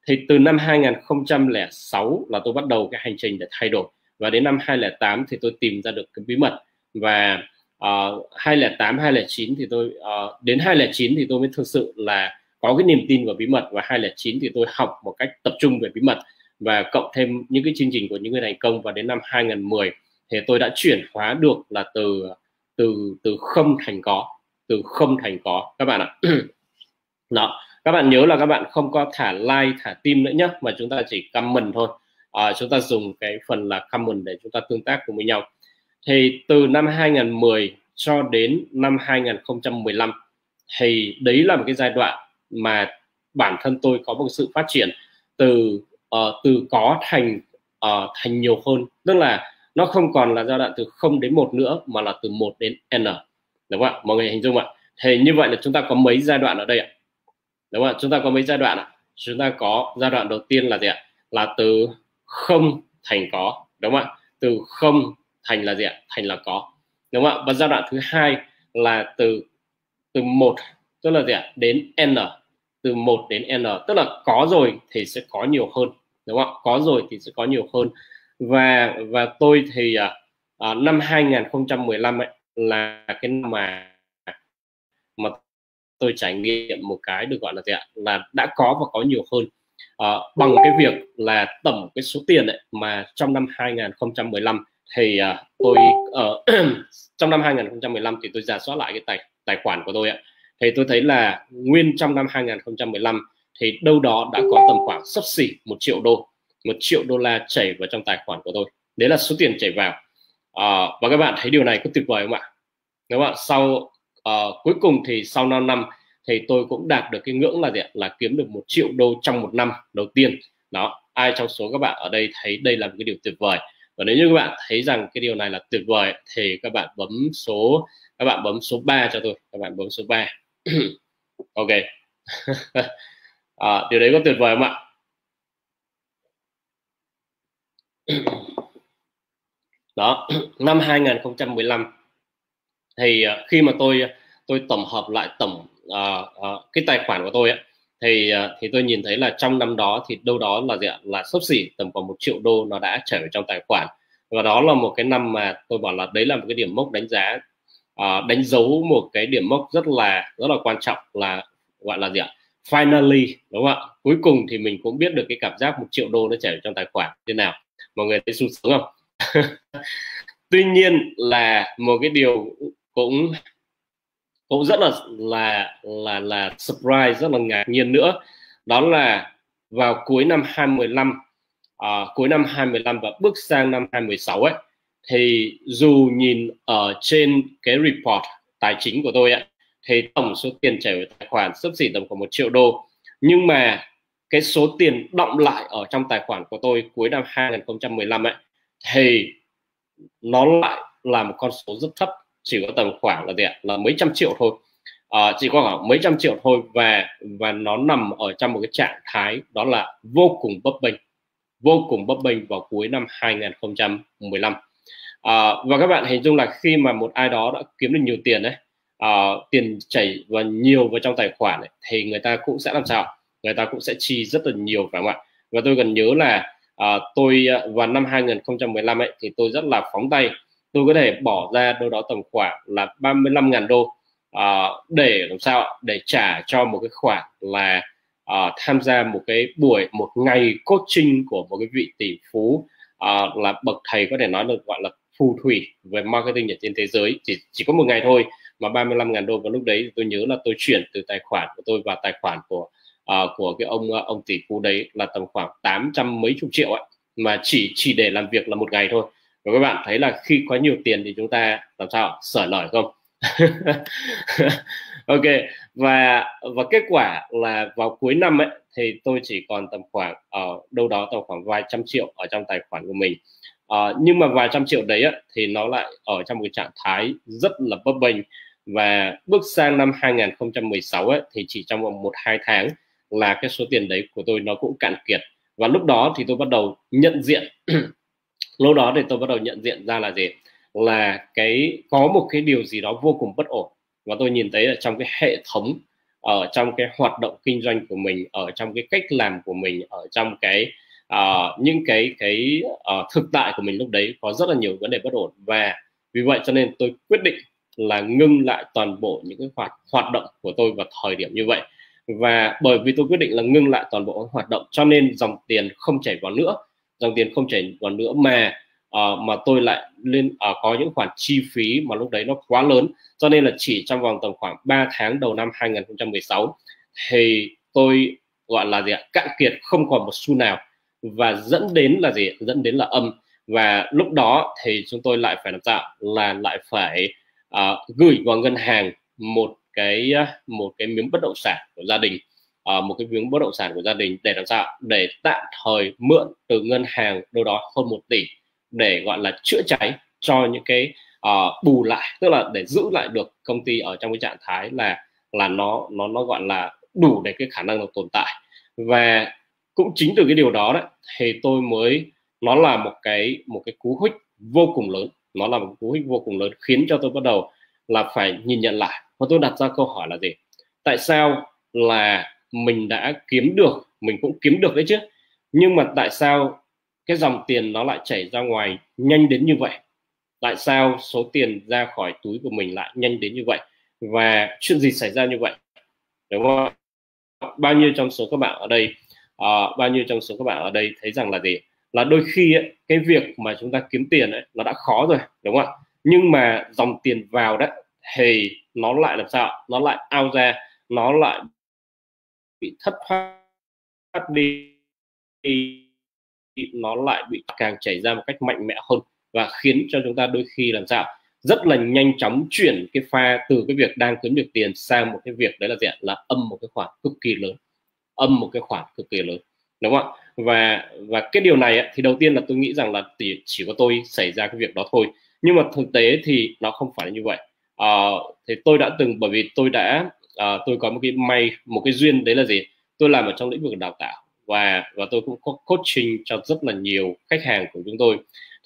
thì từ năm 2006 là tôi bắt đầu cái hành trình để thay đổi. Và đến năm 2008 thì tôi tìm ra được cái bí mật. Và uh, 2008 2009 thì tôi uh, đến 2009 thì tôi mới thực sự là có cái niềm tin vào bí mật. Và 2009 thì tôi học một cách tập trung về bí mật. Và cộng thêm những cái chương trình của những người thành công. Và đến năm 2010 thì tôi đã chuyển hóa được là từ từ từ không thành có từ không thành có. Các bạn ạ. Đó các bạn nhớ là các bạn không có thả like thả tim nữa nhé mà chúng ta chỉ comment thôi. À, chúng ta dùng cái phần là comment để chúng ta tương tác cùng với nhau. Thì từ năm 2010 cho đến năm 2015 thì đấy là một cái giai đoạn mà bản thân tôi có một sự phát triển từ uh, từ có thành uh, thành nhiều hơn. Tức là nó không còn là giai đoạn từ 0 đến 1 nữa mà là từ 1 đến n. Đúng không ạ? Mọi người hình dung ạ? Thì như vậy là chúng ta có mấy giai đoạn ở đây ạ? Đúng không ạ? Chúng ta có mấy giai đoạn ạ? Chúng ta có giai đoạn đầu tiên là gì ạ? Là từ không thành có. Đúng không ạ? Từ không thành là gì ạ? Thành là có. Đúng không ạ? Và giai đoạn thứ hai là từ từ một tức là gì ạ? Đến n. Từ 1 đến n tức là có rồi thì sẽ có nhiều hơn. Đúng không ạ? Có rồi thì sẽ có nhiều hơn. Và và tôi thì à, à, năm 2015 ấy là cái năm mà mà tôi trải nghiệm một cái được gọi là gì ạ? Là đã có và có nhiều hơn. À, bằng cái việc là tổng cái số tiền ấy mà trong năm 2015 thì uh, tôi ở ờ, uh, trong năm 2015 thì tôi giả soát lại cái tài tài khoản của tôi ạ. Thì tôi thấy là nguyên trong năm 2015 thì đâu đó đã có tầm khoảng sấp xỉ một triệu đô một triệu đô la chảy vào trong tài khoản của tôi. Đấy là số tiền chảy vào. À, và các bạn thấy điều này có tuyệt vời không ạ? Các bạn sau uh, cuối cùng thì sau 5 năm thì tôi cũng đạt được cái ngưỡng là gì ạ? Là kiếm được một triệu đô trong một năm đầu tiên. Đó ai trong số các bạn ở đây thấy đây là một cái điều tuyệt vời? Và nếu như các bạn thấy rằng cái điều này là tuyệt vời thì các bạn bấm số các bạn bấm số 3 cho tôi. Các bạn bấm số 3 ok. À, điều đấy có tuyệt vời không ạ? Đó năm 2015 thì à, khi mà tôi à, tôi tổng hợp lại tổng uh, uh, cái tài khoản của tôi ấy, thì uh, thì tôi nhìn thấy là trong năm đó thì đâu đó là gì ạ? Là sấp xỉ tầm khoảng một triệu đô nó đã trở về trong tài khoản. Và đó là một cái năm mà tôi bảo là đấy là một cái điểm mốc đánh giá uh, đánh dấu một cái điểm mốc rất là rất là quan trọng là gọi là gì ạ? Finally đúng không ạ? Cuối cùng thì mình cũng biết được cái cảm giác một triệu đô nó chảy trong tài khoản thế nào. Mọi người thấy sung sướng không? Tuy nhiên là một cái điều cũng cũng rất là là là là surprise rất là ngạc nhiên nữa. Đó là vào cuối năm 2015 uh, à, cuối năm 2015 và bước sang năm 2016 ấy thì dù nhìn ở trên cái report tài chính của tôi ấy, thì tổng số tiền chảy vào tài khoản sấp xỉ tầm khoảng một triệu đô. Nhưng mà cái số tiền động lại ở trong tài khoản của tôi cuối năm 2015 ấy thì nó lại là một con số rất thấp chỉ có tầm khoảng là gì ạ? Là mấy trăm triệu thôi. À, chỉ có khoảng mấy trăm triệu thôi và và nó nằm ở trong một cái trạng thái đó là vô cùng bấp bênh vô cùng bấp bênh vào cuối năm 2015 à, và các bạn hình dung là khi mà một ai đó đã kiếm được nhiều tiền đấy à, tiền chảy và nhiều vào trong tài khoản ấy, thì người ta cũng sẽ làm sao? Người ta cũng sẽ chi rất là nhiều phải không ạ? Và tôi cần nhớ là à, tôi à, vào năm 2015 ấy thì tôi rất là phóng tay tôi có thể bỏ ra đâu đó tầm khoảng là 35.000 đô à, để làm sao để trả cho một cái khoản là à, tham gia một cái buổi một ngày coaching của một cái vị tỷ phú à, là bậc thầy có thể nói được gọi là phù thủy về marketing ở trên thế giới. Chỉ chỉ có một ngày thôi mà 35.000 đô. Và lúc đấy tôi nhớ là tôi chuyển từ tài khoản của tôi vào tài khoản của uh, của cái ông ông tỷ phú đấy là tầm khoảng 800 mấy chục triệu ấy mà chỉ chỉ để làm việc là một ngày thôi và các bạn thấy là khi có nhiều tiền thì chúng ta làm sao sở nổi không? Ok và và kết quả là vào cuối năm ấy thì tôi chỉ còn tầm khoảng ở uh, đâu đó tầm khoảng vài trăm triệu ở trong tài khoản của mình. Uh, nhưng mà vài trăm triệu đấy ấy, thì nó lại ở trong một cái trạng thái rất là bấp bênh. Và bước sang năm 2016 ấy, thì chỉ trong vòng một hai tháng là cái số tiền đấy của tôi nó cũng cạn kiệt. Và lúc đó thì tôi bắt đầu nhận diện lúc đó thì tôi bắt đầu nhận diện ra là gì? Là cái có một cái điều gì đó vô cùng bất ổn. Và tôi nhìn thấy là trong cái hệ thống ở trong cái hoạt động kinh doanh của mình ở trong cái cách làm của mình ở trong cái uh, những cái cái uh, thực tại của mình lúc đấy có rất là nhiều vấn đề bất ổn. Và vì vậy cho nên tôi quyết định là ngưng lại toàn bộ những cái hoạt hoạt động của tôi vào thời điểm như vậy. Và bởi vì tôi quyết định là ngưng lại toàn bộ hoạt động cho nên dòng tiền không chảy vào nữa dòng tiền không chảy vào nữa mà uh, mà tôi lại lên uh, ờ, có những khoản chi phí mà lúc đấy nó quá lớn. Cho nên là chỉ trong vòng tầm khoảng 3 tháng đầu năm 2016 thì tôi gọi là gì ạ cạn kiệt không còn một xu nào. Và dẫn đến là gì dẫn đến là âm. Và lúc đó thì chúng tôi lại phải làm sao là lại phải uh, gửi vào ngân hàng một cái một cái miếng bất động sản của gia đình uh, một cái miếng bất động sản của gia đình để làm sao để tạm thời mượn từ ngân hàng đâu đó hơn một tỷ để gọi là chữa cháy cho những cái uh, bù lại tức là để giữ lại được công ty ở trong cái trạng thái là là nó nó nó gọi là đủ để cái khả năng được tồn tại. Và cũng chính từ cái điều đó đấy thì tôi mới nó là một cái một cái cú hích vô cùng lớn nó là một cú hích vô cùng lớn khiến cho tôi bắt đầu là phải nhìn nhận lại. Và tôi đặt ra câu hỏi là gì? Tại sao là mình đã kiếm được mình cũng kiếm được đấy chứ. Nhưng mà tại sao cái dòng tiền nó lại chảy ra ngoài nhanh đến như vậy? Tại sao số tiền ra khỏi túi của mình lại nhanh đến như vậy? Và chuyện gì xảy ra như vậy? Đúng không? Bao nhiêu trong số các bạn ở đây uh, bao nhiêu trong số các bạn ở đây thấy rằng là gì? Là đôi khi ấy, cái việc mà chúng ta kiếm tiền ấy, nó đã khó rồi đúng không ạ? Nhưng mà dòng tiền vào đấy thì nó lại làm sao nó lại ao ra nó lại bị thất thoát đi nó lại bị càng chảy ra một cách mạnh mẽ hơn và khiến cho chúng ta đôi khi làm sao? Rất là nhanh chóng chuyển cái pha từ cái việc đang kiếm được tiền sang một cái việc đấy là gì là âm một cái khoản cực kỳ lớn âm một cái khoản cực kỳ lớn đúng không ạ? Và và cái điều này thì đầu tiên là tôi nghĩ rằng là chỉ, chỉ có tôi xảy ra cái việc đó thôi. Nhưng mà thực tế thì nó không phải như vậy. Ờ, à, thì tôi đã từng bởi vì tôi đã uh, tôi có một cái may một cái duyên đấy là gì? Tôi làm ở trong lĩnh vực đào tạo và và tôi cũng có coaching cho rất là nhiều khách hàng của chúng tôi.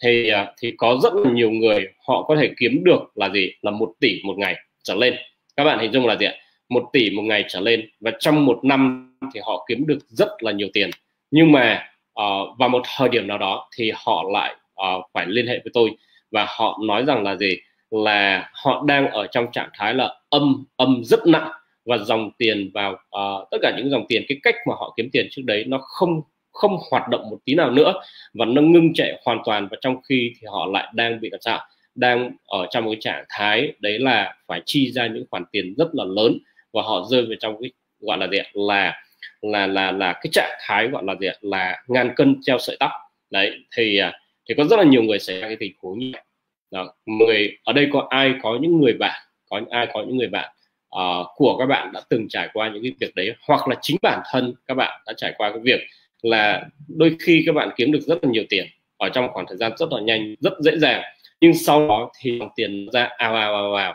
Thì uh, thì có rất là nhiều người họ có thể kiếm được là gì? Là một tỷ một ngày trở lên. Các bạn hình dung là gì ạ? Một tỷ một ngày trở lên và trong một năm thì họ kiếm được rất là nhiều tiền. Nhưng mà uh, vào một thời điểm nào đó thì họ lại uh, phải liên hệ với tôi và họ nói rằng là gì? Là họ đang ở trong trạng thái là âm âm rất nặng và dòng tiền vào uh, tất cả những dòng tiền cái cách mà họ kiếm tiền trước đấy nó không không hoạt động một tí nào nữa và nó ngưng chạy hoàn toàn và trong khi thì họ lại đang bị làm sao? Đang ở trong cái trạng thái đấy là phải chi ra những khoản tiền rất là lớn và họ rơi vào trong cái gọi là gì là là là là cái trạng thái gọi là gì là ngàn cân treo sợi tóc. Đấy thì à, thì có rất là nhiều người xảy ra cái tình huống như vậy. Đó, người ở đây có ai có những người bạn có ai có những người bạn uh, của các bạn đã từng trải qua những cái việc đấy hoặc là chính bản thân các bạn đã trải qua cái việc là đôi khi các bạn kiếm được rất là nhiều tiền ở trong khoảng thời gian rất là nhanh rất dễ dàng nhưng sau đó thì tiền ra ào ào ào ào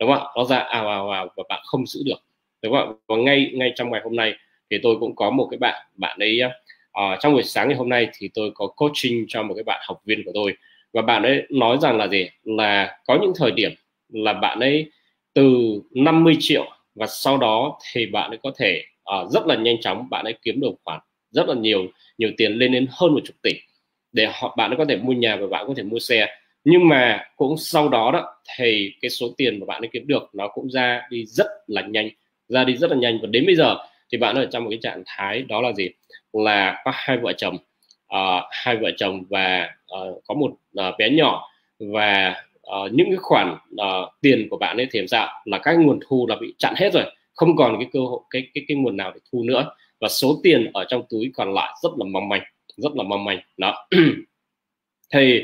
đúng không ạ? Nó ra ào ào ào và bạn không giữ được đúng không ạ? Và ngay ngay trong ngày hôm nay thì tôi cũng có một cái bạn bạn ấy uh, trong buổi sáng ngày hôm nay thì tôi có coaching cho một cái bạn học viên của tôi và bạn ấy nói rằng là gì? Là có những thời điểm là bạn ấy từ 50 triệu và sau đó thì bạn ấy có thể uh, rất là nhanh chóng bạn ấy kiếm được khoản rất là nhiều nhiều tiền lên đến hơn một chục tỷ để họ bạn ấy có thể mua nhà và bạn có thể mua xe. Nhưng mà cũng sau đó đó thì cái số tiền mà bạn ấy kiếm được nó cũng ra đi rất là nhanh ra đi rất là nhanh. Và đến bây giờ thì bạn ở trong một cái trạng thái đó là gì? Là có hai vợ chồng uh, hai vợ chồng và uh, có một uh, bé nhỏ và uh, những cái khoản uh, tiền của bạn ấy thì dạo là các nguồn thu là bị chặn hết rồi không còn cái cơ hội cái cái cái nguồn nào để thu nữa. Và số tiền ở trong túi còn lại rất là mong manh rất là mong manh. Đó. Thì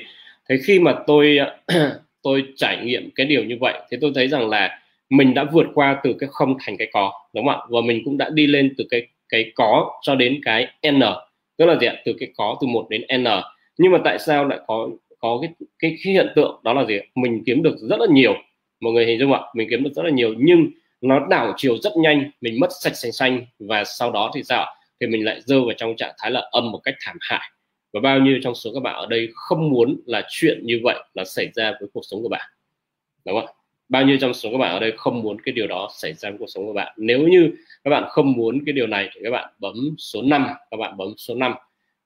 thì khi mà tôi tôi trải nghiệm cái điều như vậy thì tôi thấy rằng là mình đã vượt qua từ cái không thành cái có đúng không ạ? Và mình cũng đã đi lên từ cái cái có cho đến cái n. Tức là gì ạ? Từ cái có từ một đến n. Nhưng mà tại sao lại có có cái cái, cái hiện tượng đó là gì mình kiếm được rất là nhiều. Mọi người hình dung ạ mình kiếm được rất là nhiều nhưng nó đảo chiều rất nhanh mình mất sạch xanh xanh và sau đó thì sao thì mình lại rơi vào trong trạng thái là âm một cách thảm hại. Và bao nhiêu trong số các bạn ở đây không muốn là chuyện như vậy là xảy ra với cuộc sống của bạn? Đúng không ạ? Bao nhiêu trong số các bạn ở đây không muốn cái điều đó xảy ra trong cuộc sống của bạn? Nếu như các bạn không muốn cái điều này thì các bạn bấm số 5 các bạn bấm số 5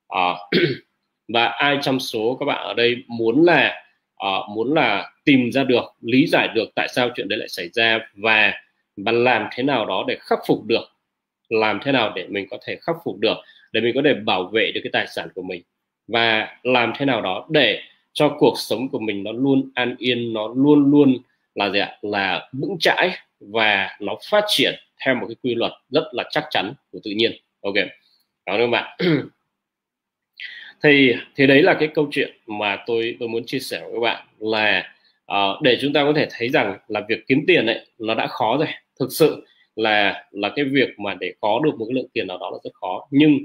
à, và ai trong số các bạn ở đây muốn là uh, muốn là tìm ra được lý giải được tại sao chuyện đấy lại xảy ra và và làm thế nào đó để khắc phục được làm thế nào để mình có thể khắc phục được để mình có thể bảo vệ được cái tài sản của mình và làm thế nào đó để cho cuộc sống của mình nó luôn an yên nó luôn luôn là gì ạ? Là vững chãi và nó phát triển theo một cái quy luật rất là chắc chắn của tự nhiên. Ok. Cảm ơn các bạn. thì thì đấy là cái câu chuyện mà tôi tôi muốn chia sẻ với các bạn là uh, để chúng ta có thể thấy rằng là việc kiếm tiền ấy nó đã khó rồi. Thực sự là là cái việc mà để có được một cái lượng tiền nào đó là rất khó. Nhưng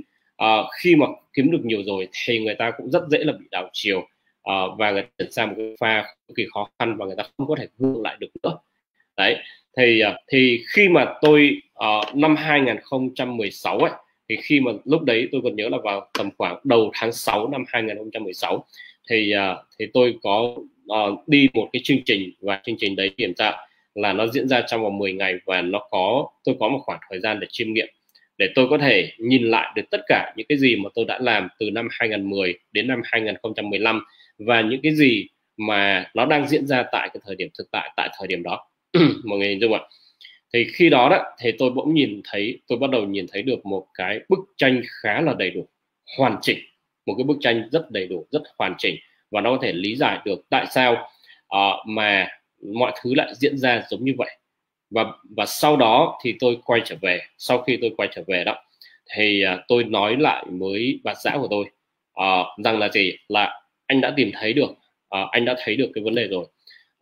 uh, khi mà kiếm được nhiều rồi thì người ta cũng rất dễ là bị đảo chiều uh, và người ta chuyển sang một cái pha cực kỳ khó khăn và người ta không có thể vươn lại được nữa. Đấy thì uh, thì khi mà tôi uh, năm 2016 ấy thì khi mà lúc đấy tôi còn nhớ là vào tầm khoảng đầu tháng 6 năm 2016 thì uh, thì tôi có uh, đi một cái chương trình và chương trình đấy hiện tại là nó diễn ra trong vòng 10 ngày và nó có tôi có một khoảng thời gian để chiêm nghiệm để tôi có thể nhìn lại được tất cả những cái gì mà tôi đã làm từ năm 2010 đến năm 2015 và những cái gì mà nó đang diễn ra tại cái thời điểm thực tại tại thời điểm đó. Mọi người hình dung ạ? Thì khi đó đó thì tôi bỗng nhìn thấy tôi bắt đầu nhìn thấy được một cái bức tranh khá là đầy đủ hoàn chỉnh. Một cái bức tranh rất đầy đủ rất hoàn chỉnh. Và nó có thể lý giải được tại sao uh, mà mọi thứ lại diễn ra giống như vậy. Và và sau đó thì tôi quay trở về sau khi tôi quay trở về đó thì uh, tôi nói lại với bà xã của tôi uh, rằng là gì? Là anh đã tìm thấy được uh, anh đã thấy được cái vấn đề rồi.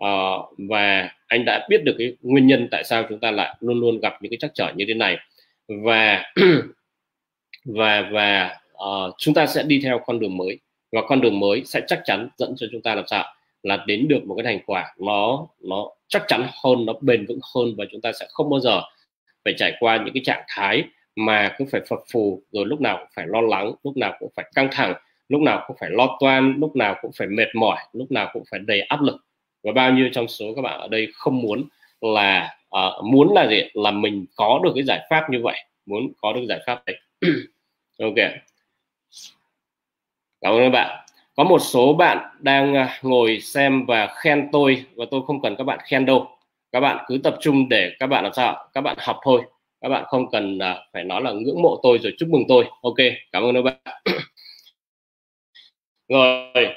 Uh, và anh đã biết được cái nguyên nhân tại sao chúng ta lại luôn luôn gặp những cái trắc trở như thế này. Và và và uh, chúng ta sẽ đi theo con đường mới. Và con đường mới sẽ chắc chắn dẫn cho chúng ta làm sao? Là đến được một cái thành quả nó nó chắc chắn hơn nó bền vững hơn và chúng ta sẽ không bao giờ phải trải qua những cái trạng thái mà cứ phải phập phù rồi lúc nào cũng phải lo lắng lúc nào cũng phải căng thẳng lúc nào cũng phải lo toan lúc nào cũng phải mệt mỏi lúc nào cũng phải đầy áp lực và bao nhiêu trong số các bạn ở đây không muốn là uh, muốn là gì? Là mình có được cái giải pháp như vậy muốn có được giải pháp đấy. Ok. Cảm ơn các bạn. Có một số bạn đang à, ngồi xem và khen tôi và tôi không cần các bạn khen đâu. Các bạn cứ tập trung để các bạn làm sao các bạn học thôi. Các bạn không cần uh, phải nói là ngưỡng mộ tôi rồi chúc mừng tôi. Ok cảm ơn các bạn. Rồi.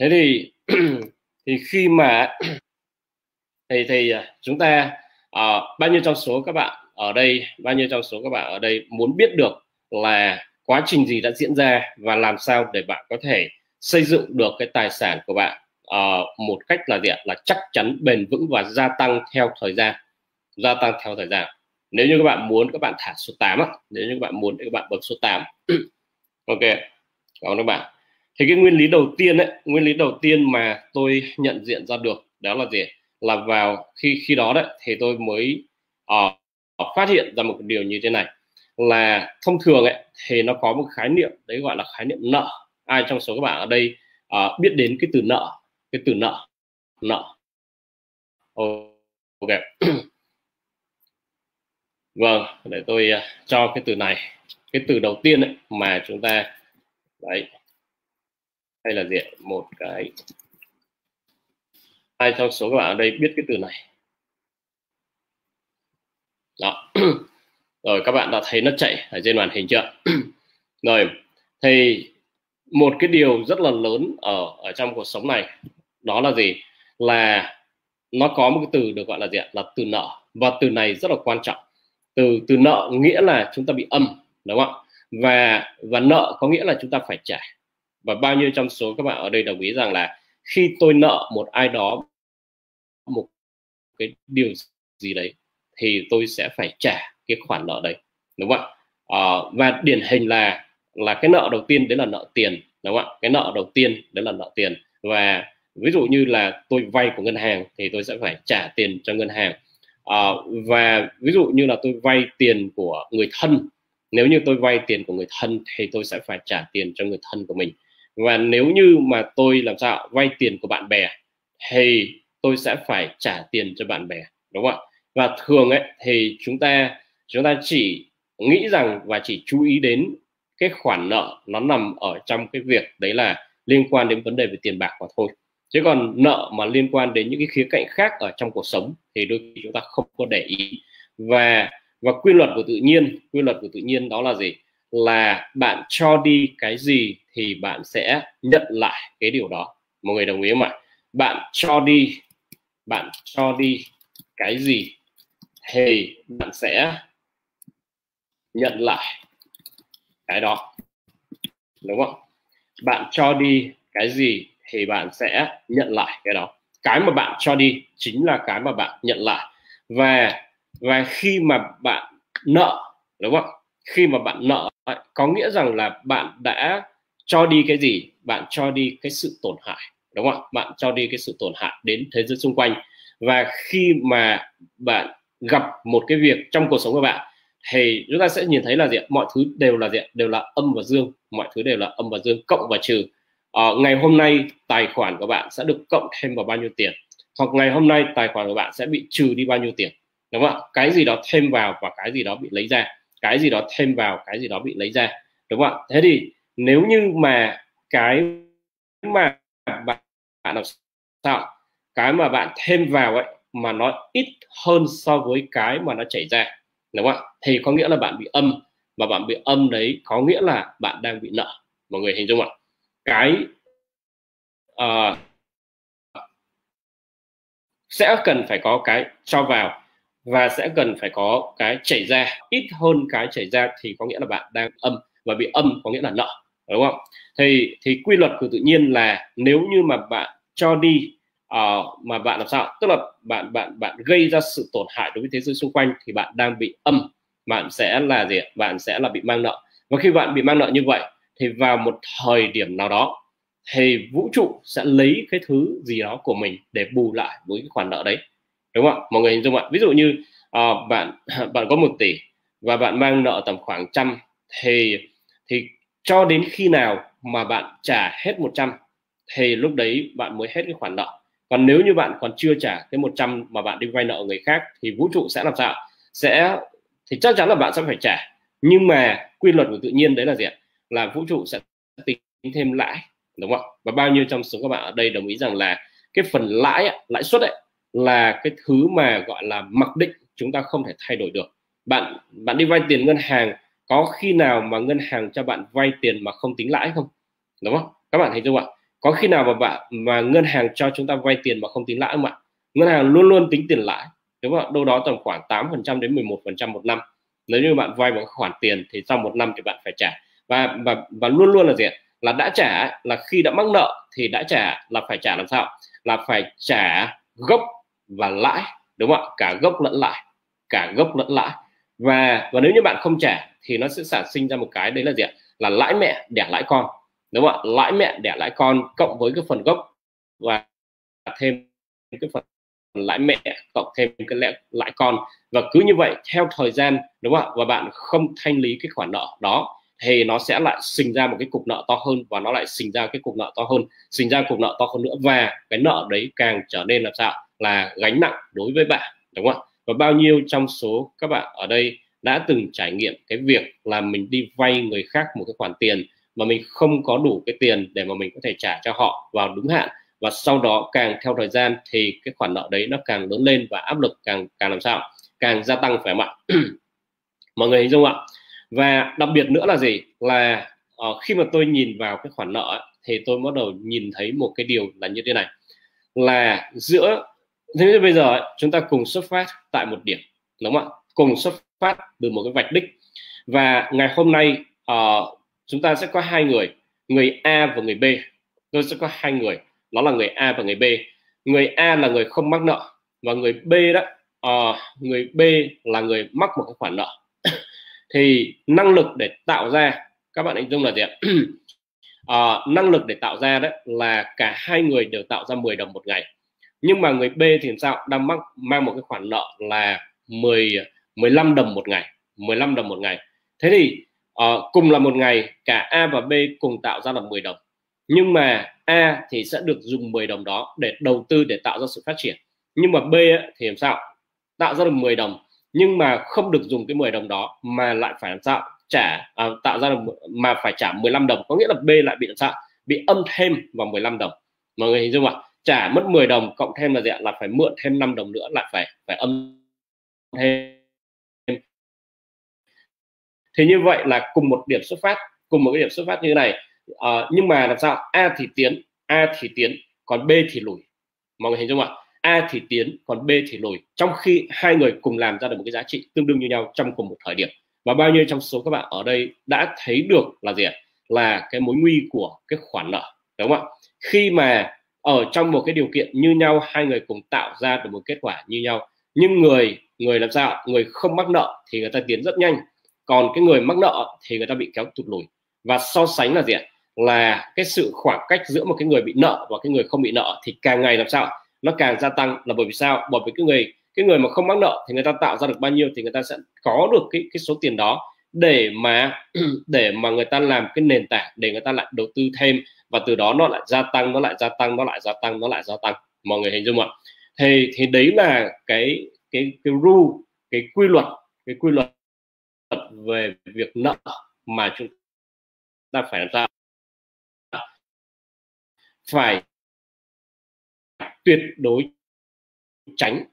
Thế thì thì khi mà thì thì à, chúng ta uh, bao nhiêu trong số các bạn ở đây bao nhiêu trong số các bạn ở đây muốn biết được là quá trình gì đã diễn ra và làm sao để bạn có thể xây dựng được cái tài sản của bạn uh, một cách là gì ạ? Là chắc chắn bền vững và gia tăng theo thời gian. Gia tăng theo thời gian. Nếu như các bạn muốn các bạn thả số 8 á nếu như các bạn muốn thì các bạn bấm số 8 ok. Cảm ơn các bạn thì cái nguyên lý đầu tiên ấy nguyên lý đầu tiên mà tôi nhận diện ra được đó là gì? Là vào khi khi đó đấy thì tôi mới uh, phát hiện ra một điều như thế này. Là thông thường ấy thì nó có một khái niệm đấy gọi là khái niệm nợ. Ai trong số các bạn ở đây uh, biết đến cái từ nợ cái từ nợ nợ? Ok. Vâng để tôi uh, cho cái từ này. Cái từ đầu tiên ấy, mà chúng ta đấy hay là gì một cái. Ai trong số các bạn ở đây biết cái từ này. Đó. Rồi, các bạn đã thấy nó chạy ở trên màn hình chưa? Rồi, thì một cái điều rất là lớn ở ở trong cuộc sống này, đó là gì? Là nó có một cái từ được gọi là gì ạ? Là từ nợ. Và từ này rất là quan trọng. Từ từ nợ nghĩa là chúng ta bị âm, đúng không ạ? Và và nợ có nghĩa là chúng ta phải trả và bao nhiêu trong số các bạn ở đây đồng ý rằng là khi tôi nợ một ai đó một cái điều gì đấy thì tôi sẽ phải trả cái khoản nợ đấy đúng không ạ? À, và điển hình là là cái nợ đầu tiên đấy là nợ tiền đúng không ạ? Cái nợ đầu tiên đấy là nợ tiền. Và ví dụ như là tôi vay của ngân hàng thì tôi sẽ phải trả tiền cho ngân hàng. À, và ví dụ như là tôi vay tiền của người thân nếu như tôi vay tiền của người thân thì tôi sẽ phải trả tiền cho người thân của mình và nếu như mà tôi làm sao vay tiền của bạn bè thì tôi sẽ phải trả tiền cho bạn bè, đúng không ạ? Và thường ấy thì chúng ta chúng ta chỉ nghĩ rằng và chỉ chú ý đến cái khoản nợ nó nằm ở trong cái việc đấy là liên quan đến vấn đề về tiền bạc mà thôi. Chứ còn nợ mà liên quan đến những cái khía cạnh khác ở trong cuộc sống thì đôi khi chúng ta không có để ý. Và và quy luật của tự nhiên, quy luật của tự nhiên đó là gì? Là bạn cho đi cái gì thì bạn sẽ nhận lại cái điều đó. Mọi người đồng ý không ạ? Bạn cho đi, bạn cho đi cái gì thì bạn sẽ nhận lại cái đó. Đúng không? Bạn cho đi cái gì thì bạn sẽ nhận lại cái đó. Cái mà bạn cho đi chính là cái mà bạn nhận lại. Và và khi mà bạn nợ, đúng không? Khi mà bạn nợ có nghĩa rằng là bạn đã cho đi cái gì? Bạn cho đi cái sự tổn hại đúng không bạn cho đi cái sự tổn hại đến thế giới xung quanh. Và khi mà bạn gặp một cái việc trong cuộc sống của bạn thì chúng ta sẽ nhìn thấy là gì mọi thứ đều là gì đều là âm và dương. Mọi thứ đều là âm và dương cộng và trừ. Ờ, ngày hôm nay tài khoản của bạn sẽ được cộng thêm vào bao nhiêu tiền? Hoặc ngày hôm nay tài khoản của bạn sẽ bị trừ đi bao nhiêu tiền? Đúng không ạ? Cái gì đó thêm vào và cái gì đó bị lấy ra cái gì đó thêm vào cái gì đó bị lấy ra đúng không ạ? Thế thì nếu như mà cái mà bạn bạn làm sao cái mà bạn thêm vào ấy mà nó ít hơn so với cái mà nó chảy ra đúng không ạ? Thì có nghĩa là bạn bị âm và bạn bị âm đấy có nghĩa là bạn đang bị nợ mọi người hình dung ạ? Cái uh, sẽ cần phải có cái cho vào và sẽ cần phải có cái chảy ra ít hơn cái chảy ra thì có nghĩa là bạn đang âm và bị âm có nghĩa là nợ đúng không? Thì thì quy luật của tự nhiên là nếu như mà bạn cho đi uh, mà bạn làm sao? Tức là bạn bạn bạn gây ra sự tổn hại đối với thế giới xung quanh thì bạn đang bị âm bạn sẽ là gì bạn sẽ là bị mang nợ và khi bạn bị mang nợ như vậy thì vào một thời điểm nào đó thì vũ trụ sẽ lấy cái thứ gì đó của mình để bù lại với cái khoản nợ đấy đúng không mọi người hình dung ạ. Ví dụ như uh, bạn bạn có một tỷ và bạn mang nợ tầm khoảng trăm thì thì cho đến khi nào mà bạn trả hết 100 thì lúc đấy bạn mới hết cái khoản nợ. Còn nếu như bạn còn chưa trả cái 100 mà bạn đi vay nợ người khác thì vũ trụ sẽ làm sao sẽ thì chắc chắn là bạn sẽ phải trả. Nhưng mà quy luật của tự nhiên đấy là gì ạ? Là vũ trụ sẽ tính thêm lãi đúng không và bao nhiêu trong số các bạn ở đây đồng ý rằng là cái phần lãi lãi suất ấy là cái thứ mà, gọi là, mặc định chúng ta không thể thay đổi được. Bạn bạn đi vay tiền ngân hàng, có khi nào mà ngân hàng cho bạn vay tiền mà không tính lãi không? Đúng không? Các bạn thấy chưa ạ? Có khi nào mà bạn, mà ngân hàng cho chúng ta vay tiền mà không tính lãi không ạ? Ngân hàng luôn luôn tính tiền lãi, đúng không đâu đó tầm khoảng 8% đến 11% một năm. Nếu như bạn vay một khoản tiền thì sau một năm thì bạn phải trả. Và và và luôn luôn là gì là đã trả, là khi đã mắc nợ thì đã trả, là phải trả làm sao? Là phải trả gốc và lãi đúng không ạ? Cả gốc lẫn lãi cả gốc lẫn lãi. Và và nếu như bạn không trả thì nó sẽ sản sinh ra một cái đấy là gì ạ? Là lãi mẹ đẻ lãi con đúng không ạ? Lãi mẹ đẻ lãi con cộng với cái phần gốc và thêm cái phần lãi mẹ cộng thêm cái lãi, lãi con. Và cứ như vậy theo thời gian đúng không ạ? Và bạn không thanh lý cái khoản nợ đó thì nó sẽ lại sinh ra một cái cục nợ to hơn và nó lại sinh ra cái cục nợ to hơn sinh ra cục nợ to hơn nữa. Và cái nợ đấy càng trở nên là sao là gánh nặng đối với bạn đúng không ạ? Và bao nhiêu trong số các bạn ở đây đã từng trải nghiệm cái việc là mình đi vay người khác một cái khoản tiền mà mình không có đủ cái tiền để mà mình có thể trả cho họ vào đúng hạn? Và sau đó càng theo thời gian thì cái khoản nợ đấy nó càng lớn lên và áp lực càng càng làm sao càng gia tăng phải không ạ? Mọi người hình dung ạ? Và đặc biệt nữa là gì? Là uh, khi mà tôi nhìn vào cái khoản nợ thì tôi bắt đầu nhìn thấy một cái điều là như thế này. Là giữa thế bây giờ chúng ta cùng xuất phát tại một điểm đúng không ạ? Cùng xuất phát từ một cái vạch đích. Và ngày hôm nay uh, chúng ta sẽ có hai người người A và người B. Tôi sẽ có hai người đó là người A và người B. Người A là người không mắc nợ và người B đó uh, người B là người mắc một cái khoản nợ. Thì năng lực để tạo ra các bạn hình dung là gì ạ? Uh, năng lực để tạo ra đó là cả hai người đều tạo ra 10 đồng một ngày nhưng mà người B thì làm sao? Đang mắc mang một cái khoản nợ là 10 15 đồng một ngày 15 đồng một ngày. Thế thì uh, cùng là một ngày cả A và B cùng tạo ra là 10 đồng. Nhưng mà A thì sẽ được dùng 10 đồng đó để đầu tư để tạo ra sự phát triển. Nhưng mà B thì làm sao? Tạo ra được 10 đồng nhưng mà không được dùng cái 10 đồng đó mà lại phải làm sao? Trả à, tạo ra được mà phải trả 15 đồng. Có nghĩa là B lại bị làm sao? Bị âm thêm vào 15 đồng. Mọi người hình dung không ạ? Trả mất 10 đồng cộng thêm là gì ạ? Là phải mượn thêm 5 đồng nữa lại phải phải âm thêm. Thì như vậy là cùng một điểm xuất phát cùng một cái điểm xuất phát như thế này. À, nhưng mà làm sao? A thì tiến a thì tiến còn b thì lùi. Mọi người hình dung ạ? A thì tiến còn b thì lùi. Trong khi hai người cùng làm ra được một cái giá trị tương đương như nhau trong cùng một thời điểm. Và bao nhiêu trong số các bạn ở đây đã thấy được là gì ạ? Là cái mối nguy của cái khoản nợ đúng không ạ? Khi mà ở trong một cái điều kiện như nhau, hai người cùng tạo ra được một kết quả như nhau. Nhưng người người làm sao người không mắc nợ thì người ta tiến rất nhanh. Còn cái người mắc nợ thì người ta bị kéo tụt lùi. Và so sánh là gì ạ? Là cái sự khoảng cách giữa một cái người bị nợ và cái người không bị nợ thì càng ngày làm sao nó càng gia tăng. Là bởi vì sao? Bởi vì cái người cái người mà không mắc nợ thì người ta tạo ra được bao nhiêu thì người ta sẽ có được cái cái số tiền đó để mà để mà người ta làm cái nền tảng để người ta lại đầu tư thêm và từ đó nó lại gia tăng nó lại gia tăng nó lại gia tăng nó lại gia tăng. Mọi người hình dung ạ? Thì thì đấy là cái cái cái rule cái quy luật cái quy luật về việc nợ mà chúng ta phải làm sao? Phải tuyệt đối tránh.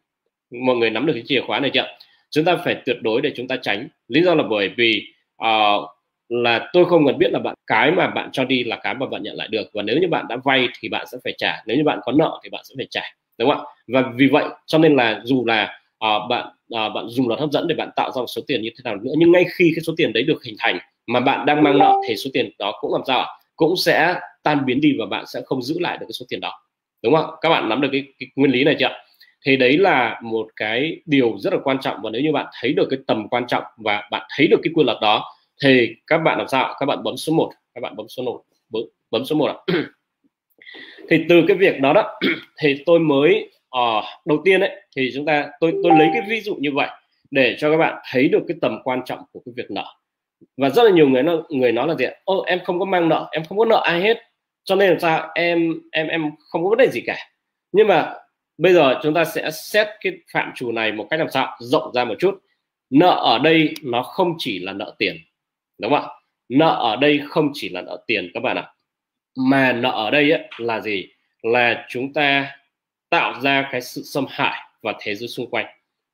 Mọi người nắm được cái chìa khóa này chưa? Chúng ta phải tuyệt đối để chúng ta tránh. Lý do là bởi vì uh, là tôi không cần biết là bạn cái mà bạn cho đi là cái mà bạn nhận lại được. Và nếu như bạn đã vay thì bạn sẽ phải trả nếu như bạn có nợ thì bạn sẽ phải trả đúng không ạ? Và vì vậy cho nên là dù là uh, bạn uh, bạn dùng luật hấp dẫn để bạn tạo ra một số tiền như thế nào nữa nhưng ngay khi cái số tiền đấy được hình thành mà bạn đang mang nợ thì số tiền đó cũng làm sao ạ? Cũng sẽ tan biến đi và bạn sẽ không giữ lại được cái số tiền đó đúng không các bạn nắm được cái, cái nguyên lý này chưa thì đấy là một cái điều rất là quan trọng. Và nếu như bạn thấy được cái tầm quan trọng và bạn thấy được cái quy luật đó thì các bạn làm sao các bạn bấm số 1 các bạn bấm số 1 bấm, bấm số 1 ạ. Thì từ cái việc đó đó thì tôi mới uh, đầu tiên đấy thì chúng ta tôi tôi lấy cái ví dụ như vậy để cho các bạn thấy được cái tầm quan trọng của cái việc nợ. Và rất là nhiều người nó người nói là gì ô em không có mang nợ em không có nợ ai hết. Cho nên là sao? Em em em không có vấn đề gì cả. Nhưng mà bây giờ chúng ta sẽ xét cái phạm trù này một cách làm sao? Rộng ra một chút. Nợ ở đây nó không chỉ là nợ tiền đúng không ạ? Nợ ở đây không chỉ là nợ tiền các bạn ạ mà nợ ở đây ấy, là gì? Là chúng ta tạo ra cái sự xâm hại vào thế giới xung quanh.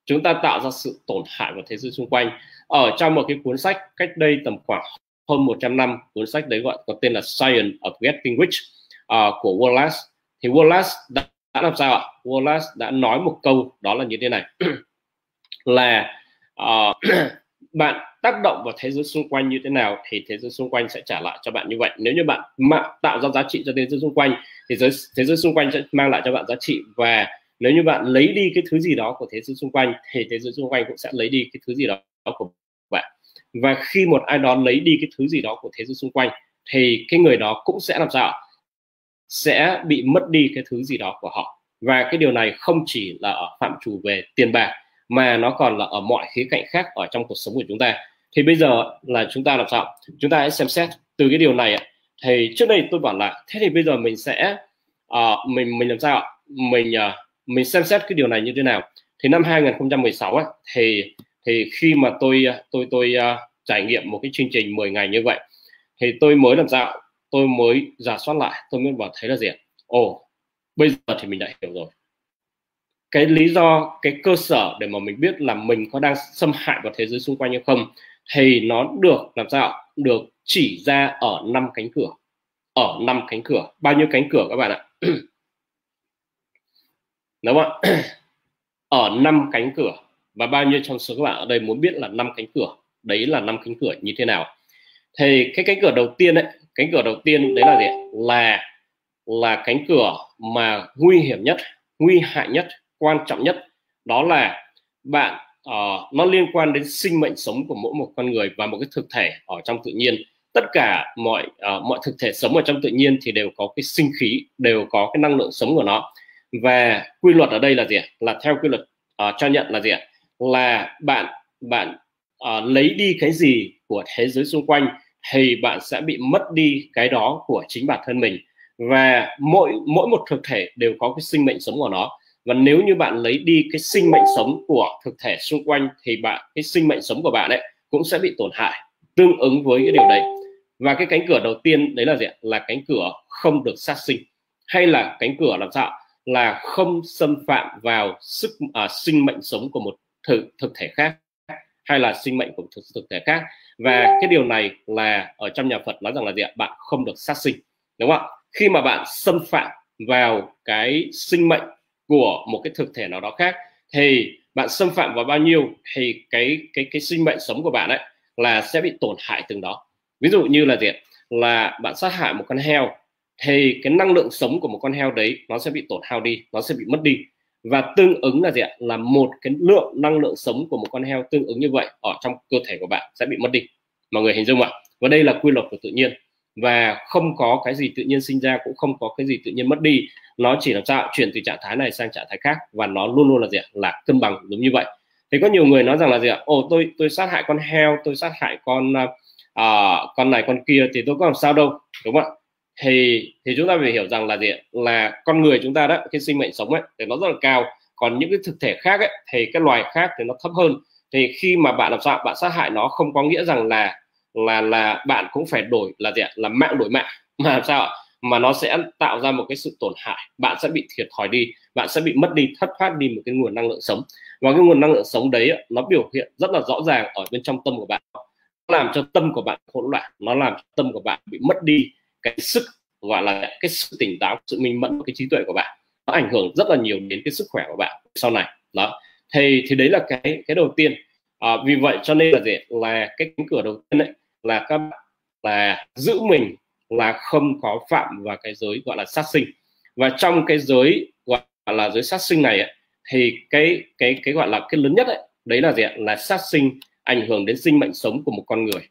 Chúng ta tạo ra sự tổn hại vào thế giới xung quanh. Ở trong một cái cuốn sách cách đây tầm khoảng hơn 100 năm cuốn sách đấy gọi có tên là Science of Getting Rich uh, của Wallace. Thì Wallace đã, đã làm sao ạ? Wallace đã nói một câu đó là như thế này. Là uh, bạn tác động vào thế giới xung quanh như thế nào thì thế giới xung quanh sẽ trả lại cho bạn như vậy. Nếu như bạn tạo ra giá trị cho thế giới xung quanh thì giới, thế giới xung quanh sẽ mang lại cho bạn giá trị. Và nếu như bạn lấy đi cái thứ gì đó của thế giới xung quanh thì thế giới xung quanh cũng sẽ lấy đi cái thứ gì đó của bạn. Và khi một ai đó lấy đi cái thứ gì đó của thế giới xung quanh thì cái người đó cũng sẽ làm sao sẽ bị mất đi cái thứ gì đó của họ. Và cái điều này không chỉ là ở phạm trù về tiền bạc mà nó còn là ở mọi khía cạnh khác ở trong cuộc sống của chúng ta. Thì bây giờ là chúng ta làm sao? Chúng ta hãy xem xét từ cái điều này thì trước đây tôi bảo là thế thì bây giờ mình sẽ uh, mình mình làm sao mình uh, mình xem xét cái điều này như thế nào? Thì năm 2016 ấy, thì thì khi mà tôi ờ, tôi tôi uh, trải nghiệm một cái chương trình 10 ngày như vậy thì tôi mới làm sao? Tôi mới giả soát lại tôi mới bảo thấy là gì ồ bây giờ thì mình đã hiểu rồi cái lý do, cái cơ sở để mà mình biết là mình có đang xâm hại vào thế giới xung quanh hay không, thì nó được làm sao được chỉ ra ở năm cánh cửa. Ở năm cánh cửa. Bao nhiêu cánh cửa các bạn ạ? Đúng không ạ? Ở năm cánh cửa. Và bao nhiêu trong số các bạn ở đây muốn biết là năm cánh cửa? Đấy là năm cánh cửa như thế nào? Thì cái cánh cửa đầu tiên đấy cánh cửa đầu tiên đấy là gì là là cánh cửa mà nguy hiểm nhất, nguy hại nhất quan trọng nhất đó là bạn uh, nó liên quan đến sinh mệnh sống của mỗi một con người và một cái thực thể ở trong tự nhiên. Tất cả mọi uh, mọi thực thể sống ở trong tự nhiên thì đều có cái sinh khí đều có cái năng lượng sống của nó. Và quy luật ở đây là gì là theo quy luật uh, cho nhận là gì là bạn bạn uh, lấy đi cái gì của thế giới xung quanh thì bạn sẽ bị mất đi cái đó của chính bản thân mình. Và mỗi mỗi một thực thể đều có cái sinh mệnh sống của nó và nếu như bạn lấy đi cái sinh mệnh sống của thực thể xung quanh thì bạn cái sinh mệnh sống của bạn ấy cũng sẽ bị tổn hại tương ứng với cái điều đấy. Và cái cánh cửa đầu tiên đấy là gì là cánh cửa không được sát sinh hay là cánh cửa làm sao là không xâm phạm vào sức à, sinh mệnh sống của một thực thực thể khác hay là sinh mệnh của thực, thực thể khác. Và cái điều này là ở trong nhà Phật nói rằng là gì ạ? Bạn không được sát sinh đúng không ạ? Khi mà bạn xâm phạm vào cái sinh mệnh của một cái thực thể nào đó khác, thì bạn xâm phạm vào bao nhiêu thì cái cái cái sinh mệnh sống của bạn ấy là sẽ bị tổn hại từng đó. Ví dụ như là gì là bạn sát hại một con heo, thì cái năng lượng sống của một con heo đấy nó sẽ bị tổn hao đi, nó sẽ bị mất đi. Và tương ứng là gì ạ? Là một cái lượng năng lượng sống của một con heo tương ứng như vậy ở trong cơ thể của bạn sẽ bị mất đi. Mọi người hình dung ạ? Và đây là quy luật của tự nhiên. Và không có cái gì tự nhiên sinh ra, cũng không có cái gì tự nhiên mất đi nó chỉ làm sao chuyển từ trạng thái này sang trạng thái khác và nó luôn luôn là gì ạ? Là cân bằng đúng như vậy. Thì có nhiều người nói rằng là gì ạ? Ồ tôi tôi sát hại con heo tôi sát hại con à, à, con này con kia thì tôi có làm sao đâu đúng không ạ? Thì thì chúng ta phải hiểu rằng là gì ạ? Là con người chúng ta đó cái sinh mệnh sống ấy thì nó rất là cao. Còn những cái thực thể khác ấy thì cái loài khác thì nó thấp hơn. Thì khi mà bạn làm sao bạn sát hại nó không có nghĩa rằng là là là bạn cũng phải đổi là gì ạ? Là mạng đổi mạng. Mà làm sao mà nó sẽ tạo ra một cái sự tổn hại. Bạn sẽ bị thiệt thòi đi bạn sẽ bị mất đi thất thoát đi một cái nguồn năng lượng sống. Và cái nguồn năng lượng sống đấy nó biểu hiện rất là rõ ràng ở bên trong tâm của bạn. Nó làm cho tâm của bạn hỗn loạn nó làm cho tâm của bạn bị mất đi cái sức gọi là cái sự tỉnh táo sự minh mẫn cái trí tuệ của bạn. Nó ảnh hưởng rất là nhiều đến cái sức khỏe của bạn sau này. Đó. Thì thì đấy là cái cái đầu tiên. À, vì vậy cho nên là gì? Là cái cánh cửa đầu tiên đấy là các bạn là giữ mình là không có phạm vào cái giới gọi là sát sinh. Và trong cái giới gọi là giới sát sinh này ấy, thì cái cái cái gọi là cái lớn nhất ấy, đấy là gì ạ? Là sát sinh ảnh hưởng đến sinh mệnh sống của một con người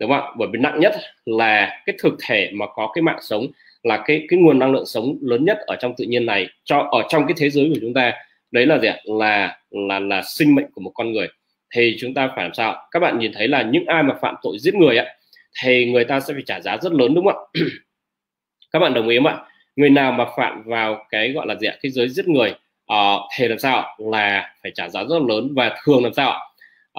đúng không ạ? Bởi vì nặng nhất là cái thực thể mà có cái mạng sống là cái cái nguồn năng lượng sống lớn nhất ở trong tự nhiên này cho ở trong cái thế giới của chúng ta. Đấy là gì ạ? Là là là sinh mệnh của một con người. Thì chúng ta phải làm sao các bạn nhìn thấy là những ai mà phạm tội giết người ạ thì người ta sẽ phải trả giá rất lớn đúng không ạ? Các bạn đồng ý không ạ? Người nào mà phạm vào cái gọi là gì ạ? Cái giới giết người uh, thì làm sao là phải trả giá rất lớn và thường làm sao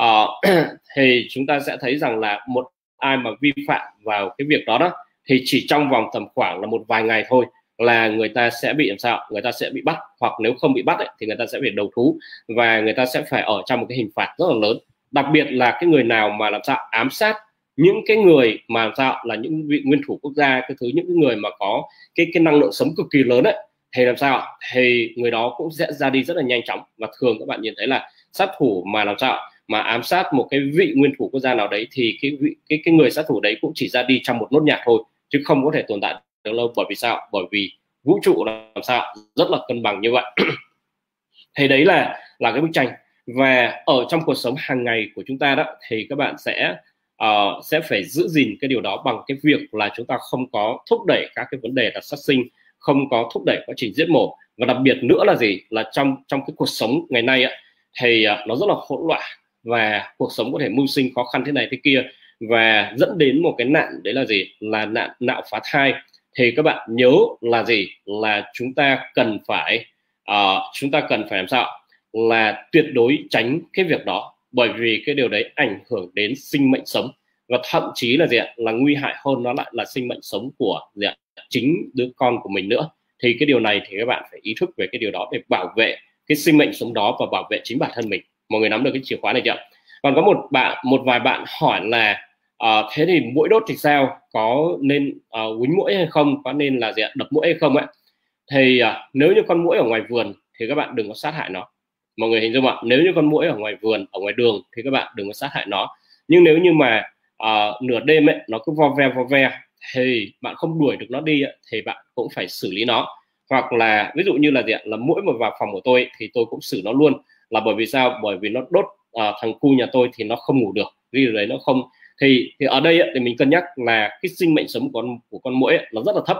uh, thì chúng ta sẽ thấy rằng là một ai mà vi phạm vào cái việc đó đó thì chỉ trong vòng tầm khoảng là một vài ngày thôi là người ta sẽ bị làm sao người ta sẽ bị bắt hoặc nếu không bị bắt ấy, thì người ta sẽ phải đầu thú và người ta sẽ phải ở trong một cái hình phạt rất là lớn. Đặc biệt là cái người nào mà làm sao ám sát những cái người mà làm sao là những vị nguyên thủ quốc gia, cái thứ những cái người mà có cái cái năng lượng sống cực kỳ lớn ấy, thì làm sao thì người đó cũng sẽ ra đi rất là nhanh chóng. Và thường các bạn nhìn thấy là sát thủ mà làm sao mà ám sát một cái vị nguyên thủ quốc gia nào đấy thì cái vị, cái cái người sát thủ đấy cũng chỉ ra đi trong một nốt nhạc thôi, chứ không có thể tồn tại được lâu. Bởi vì sao bởi vì vũ trụ làm sao rất là cân bằng như vậy. Thì đấy là là cái bức tranh. Và ở trong cuộc sống hàng ngày của chúng ta đó, thì các bạn sẽ uh, sẽ phải giữ gìn cái điều đó bằng cái việc là chúng ta không có thúc đẩy các cái vấn đề là sát sinh không có thúc đẩy quá trình giết mổ. Và đặc biệt nữa là gì? Là trong trong cái cuộc sống ngày nay á thì uh, nó rất là hỗn loạn và cuộc sống có thể mưu sinh khó khăn thế này thế kia và dẫn đến một cái nạn đấy là gì? Là nạn nạo phá thai. Thì các bạn nhớ là gì? Là chúng ta cần phải uh, chúng ta cần phải làm sao là tuyệt đối tránh cái việc đó bởi vì cái điều đấy ảnh hưởng đến sinh mệnh sống. Và thậm chí là gì ạ? Là nguy hại hơn nó lại là sinh mệnh sống của gì ạ? Chính đứa con của mình nữa. Thì cái điều này thì các bạn phải ý thức về cái điều đó để bảo vệ cái sinh mệnh sống đó và bảo vệ chính bản thân mình. Mọi người nắm được cái chìa khóa này chưa còn có một bạn một vài bạn hỏi là uh, thế thì mũi đốt thì sao? Có nên ờ, uh, quýnh mũi hay không? Có nên là gì ạ? Đập mũi hay không ấy thì uh, nếu như con mũi ở ngoài vườn thì các bạn đừng có sát hại nó mọi người hình dung ạ? Nếu như con muỗi ở ngoài vườn ở ngoài đường thì các bạn đừng có sát hại nó. Nhưng nếu như mà uh, nửa đêm ấy nó cứ vo ve vo ve thì bạn không đuổi được nó đi ấy, thì bạn cũng phải xử lý nó. Hoặc là ví dụ như là gì ạ? Là mỗi mà vào phòng của tôi ấy, thì tôi cũng xử nó luôn. Là bởi vì sao? Bởi vì nó đốt uh, thằng cu nhà tôi thì nó không ngủ được vì đấy nó không. Thì thì ở đây ấy, thì mình cân nhắc là cái sinh mệnh sống của con của con muỗi ấy, nó rất là thấp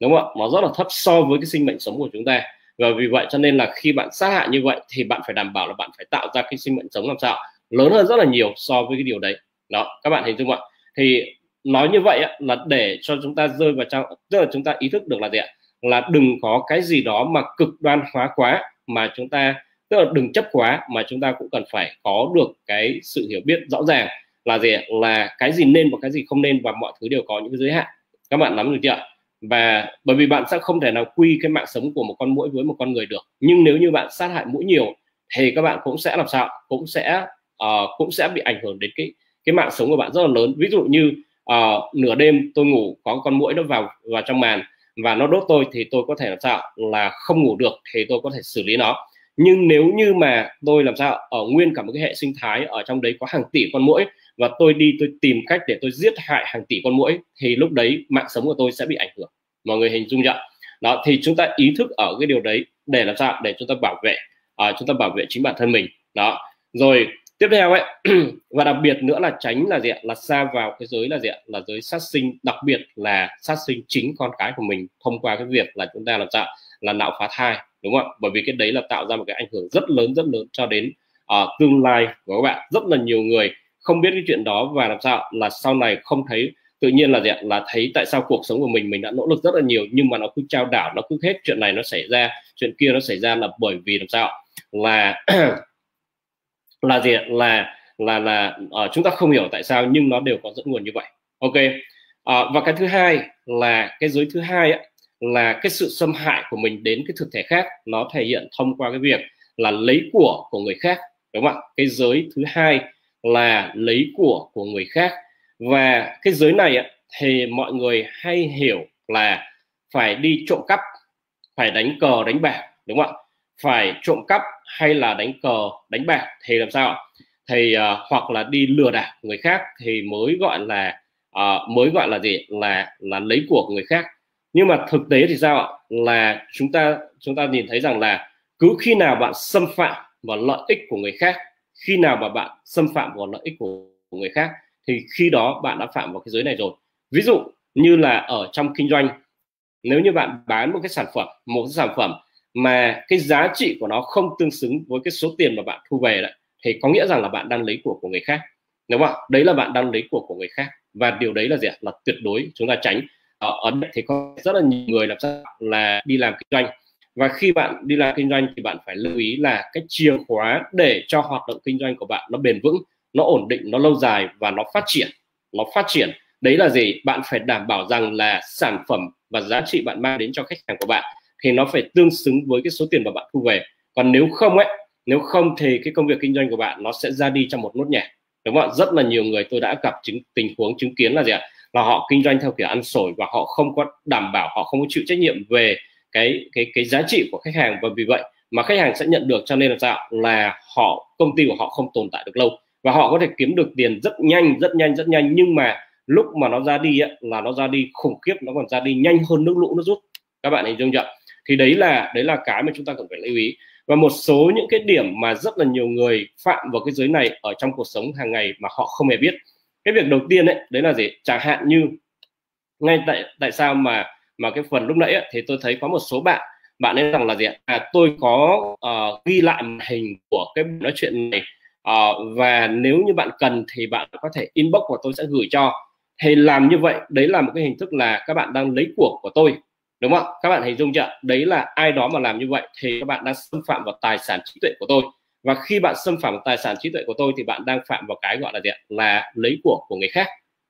đúng không ạ? Nó rất là thấp so với cái sinh mệnh sống của chúng ta và vì vậy cho nên là khi bạn sát hại như vậy thì bạn phải đảm bảo là bạn phải tạo ra cái sinh mệnh sống làm sao? Lớn hơn rất là nhiều so với cái điều đấy. Đó, các bạn hình dung ạ. Thì nói như vậy là để cho chúng ta rơi vào trong, tức là chúng ta ý thức được là gì ạ? Là đừng có cái gì đó mà cực đoan hóa quá, mà chúng ta, tức là đừng chấp quá, mà chúng ta cũng cần phải có được cái sự hiểu biết rõ ràng là gì là cái gì nên và cái gì không nên và mọi thứ đều có những cái giới hạn. Các bạn nắm được chưa và bởi vì bạn sẽ không thể nào quy cái mạng sống của một con mũi với một con người được. Nhưng nếu như bạn sát hại mũi nhiều thì các bạn cũng sẽ làm sao? Cũng sẽ uh, cũng sẽ bị ảnh hưởng đến cái cái mạng sống của bạn rất là lớn. Ví dụ như uh, nửa đêm tôi ngủ có con mũi nó vào vào trong màn và nó đốt tôi thì tôi có thể làm sao? Là không ngủ được thì tôi có thể xử lý nó. Nhưng nếu như mà tôi làm sao? Ở nguyên cả một cái hệ sinh thái ở trong đấy có hàng tỷ con mũi và tôi đi tôi tìm cách để tôi giết hại hàng tỷ con muỗi thì lúc đấy mạng sống của tôi sẽ bị ảnh hưởng. Mọi người hình dung nhận đó thì chúng ta ý thức ở cái điều đấy để làm sao? Để chúng ta bảo vệ à, chúng ta bảo vệ chính bản thân mình. Đó. Rồi tiếp theo ấy và đặc biệt nữa là tránh là gì ạ? Là xa vào cái giới là gì ạ? Là giới sát sinh đặc biệt là sát sinh chính con cái của mình thông qua cái việc là chúng ta làm sao? Là nạo phá thai đúng không ạ? Bởi vì cái đấy là tạo ra một cái ảnh hưởng rất lớn rất lớn cho đến uh, tương lai của các bạn. Rất là nhiều người không biết cái chuyện đó và làm sao là sau này không thấy tự nhiên là gì ạ? Là thấy tại sao cuộc sống của mình mình đã nỗ lực rất là nhiều nhưng mà nó cứ trao đảo nó cứ hết chuyện này nó xảy ra chuyện kia nó xảy ra là bởi vì làm sao là là gì là là là uh, chúng ta không hiểu tại sao nhưng nó đều có dẫn nguồn như vậy. Ok. Uh, và cái thứ hai là cái giới thứ hai ấy, là cái sự xâm hại của mình đến cái thực thể khác nó thể hiện thông qua cái việc là lấy của của người khác đúng không ạ? Cái giới thứ hai là lấy của của người khác. Và cái giới này thì mọi người hay hiểu là phải đi trộm cắp phải đánh cờ đánh bạc đúng không ạ? Phải trộm cắp hay là đánh cờ đánh bạc thì làm sao thì uh, hoặc là đi lừa đảo người khác thì mới gọi là uh, mới gọi là gì? Là là lấy của người khác. Nhưng mà thực tế thì sao ạ? Là chúng ta chúng ta nhìn thấy rằng là cứ khi nào bạn xâm phạm vào lợi ích của người khác khi nào mà bạn xâm phạm vào lợi ích của, của người khác thì khi đó bạn đã phạm vào cái giới này rồi. Ví dụ như là ở trong kinh doanh nếu như bạn bán một cái sản phẩm một cái sản phẩm mà cái giá trị của nó không tương xứng với cái số tiền mà bạn thu về lại thì có nghĩa rằng là bạn đang lấy của của người khác đúng không ạ? Đấy là bạn đang lấy của của người khác. Và điều đấy là gì ạ? Là tuyệt đối chúng ta tránh. Ở, ấn đây thì có rất là nhiều người làm sao là đi làm kinh doanh và khi bạn đi làm kinh doanh thì bạn phải lưu ý là cái chìa khóa để cho hoạt động kinh doanh của bạn nó bền vững, nó ổn định, nó lâu dài và nó phát triển. Nó phát triển. Đấy là gì? Bạn phải đảm bảo rằng là sản phẩm và giá trị bạn mang đến cho khách hàng của bạn thì nó phải tương xứng với cái số tiền mà bạn thu về. Còn nếu không ấy, nếu không thì cái công việc kinh doanh của bạn nó sẽ ra đi trong một nốt nhạc. Đúng không ạ? Rất là nhiều người tôi đã gặp chứng, tình huống chứng kiến là gì ạ? Là họ kinh doanh theo kiểu ăn sổi và họ không có đảm bảo, họ không có chịu trách nhiệm về cái cái cái giá trị của khách hàng. Và vì vậy mà khách hàng sẽ nhận được cho nên là sao? Là họ công ty của họ không tồn tại được lâu. Và họ có thể kiếm được tiền rất nhanh rất nhanh rất nhanh. Nhưng mà lúc mà nó ra đi ấy, là nó ra đi khủng khiếp nó còn ra đi nhanh hơn nước lũ nó rút. Các bạn hình dung chưa? Thì đấy là đấy là cái mà chúng ta cần phải lưu ý. Và một số những cái điểm mà rất là nhiều người phạm vào cái giới này ở trong cuộc sống hàng ngày mà họ không hề biết. Cái việc đầu tiên đấy đấy là gì? Chẳng hạn như ngay tại tại sao mà mà cái phần lúc nãy ấy, thì tôi thấy có một số bạn bạn ấy rằng là gì à tôi có uh, ghi lại màn hình của cái nói chuyện này uh, và nếu như bạn cần thì bạn có thể inbox và tôi sẽ gửi cho. Thì làm như vậy đấy là một cái hình thức là các bạn đang lấy của của tôi đúng không các bạn hình dung chưa đấy là ai đó mà làm như vậy thì các bạn đang xâm phạm vào tài sản trí tuệ của tôi. Và khi bạn xâm phạm vào tài sản trí tuệ của tôi thì bạn đang phạm vào cái gọi là gì ạ? Là lấy của của người khác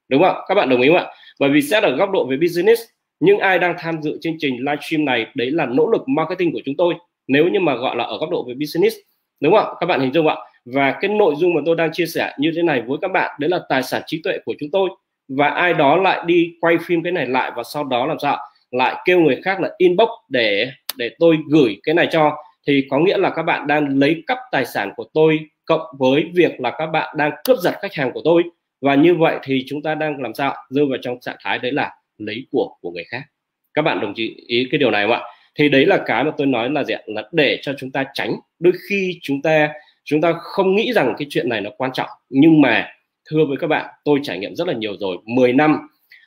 đúng không các bạn đồng ý không ạ? Bởi vì xét ở góc độ về business nhưng ai đang tham dự chương trình livestream này, đấy là nỗ lực marketing của chúng tôi, nếu như mà gọi là ở góc độ về business, đúng không các bạn hình dung ạ. Và cái nội dung mà tôi đang chia sẻ như thế này với các bạn, đấy là tài sản trí tuệ của chúng tôi. Và ai đó lại đi quay phim cái này lại và sau đó làm sao lại kêu người khác là inbox để để tôi gửi cái này cho. Thì có nghĩa là các bạn đang lấy cắp tài sản của tôi cộng với việc là các bạn đang cướp giật khách hàng của tôi. Và như vậy thì chúng ta đang làm sao rơi vào trong trạng thái đấy là lấy của của người khác. Các bạn đồng chí ý cái điều này không ạ? Thì đấy là cái mà tôi nói là gì ạ? Là để cho chúng ta tránh. Đôi khi chúng ta chúng ta không nghĩ rằng cái chuyện này nó quan trọng. Nhưng mà thưa với các bạn tôi trải nghiệm rất là nhiều rồi. 10 năm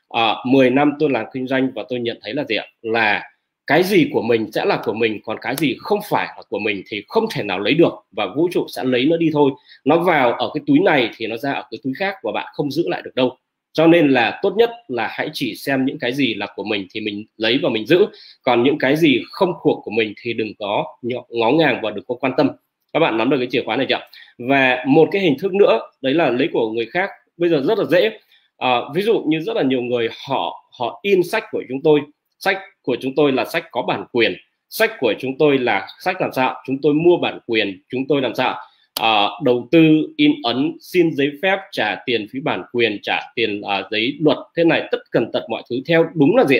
à, 10 năm tôi làm kinh doanh và tôi nhận thấy là gì ạ? Là cái gì của mình sẽ là của mình còn cái gì không phải là của mình thì không thể nào lấy được và vũ trụ sẽ lấy nó đi thôi. Nó vào ở cái túi này thì nó ra ở cái túi khác và bạn không giữ lại được đâu cho nên là tốt nhất là hãy chỉ xem những cái gì là của mình thì mình lấy và mình giữ. Còn những cái gì không thuộc của mình thì đừng có ngó ngàng và đừng có quan tâm. Các bạn nắm được cái chìa khóa này chưa và một cái hình thức nữa đấy là lấy của người khác bây giờ rất là dễ. À, ví dụ như rất là nhiều người họ họ in sách của chúng tôi. Sách của chúng tôi là sách có bản quyền. Sách của chúng tôi là sách làm sao chúng tôi mua bản quyền chúng tôi làm sao à, đầu tư in ấn xin giấy phép trả tiền phí bản quyền trả tiền à, giấy luật thế này tất cần tật mọi thứ. Theo đúng là gì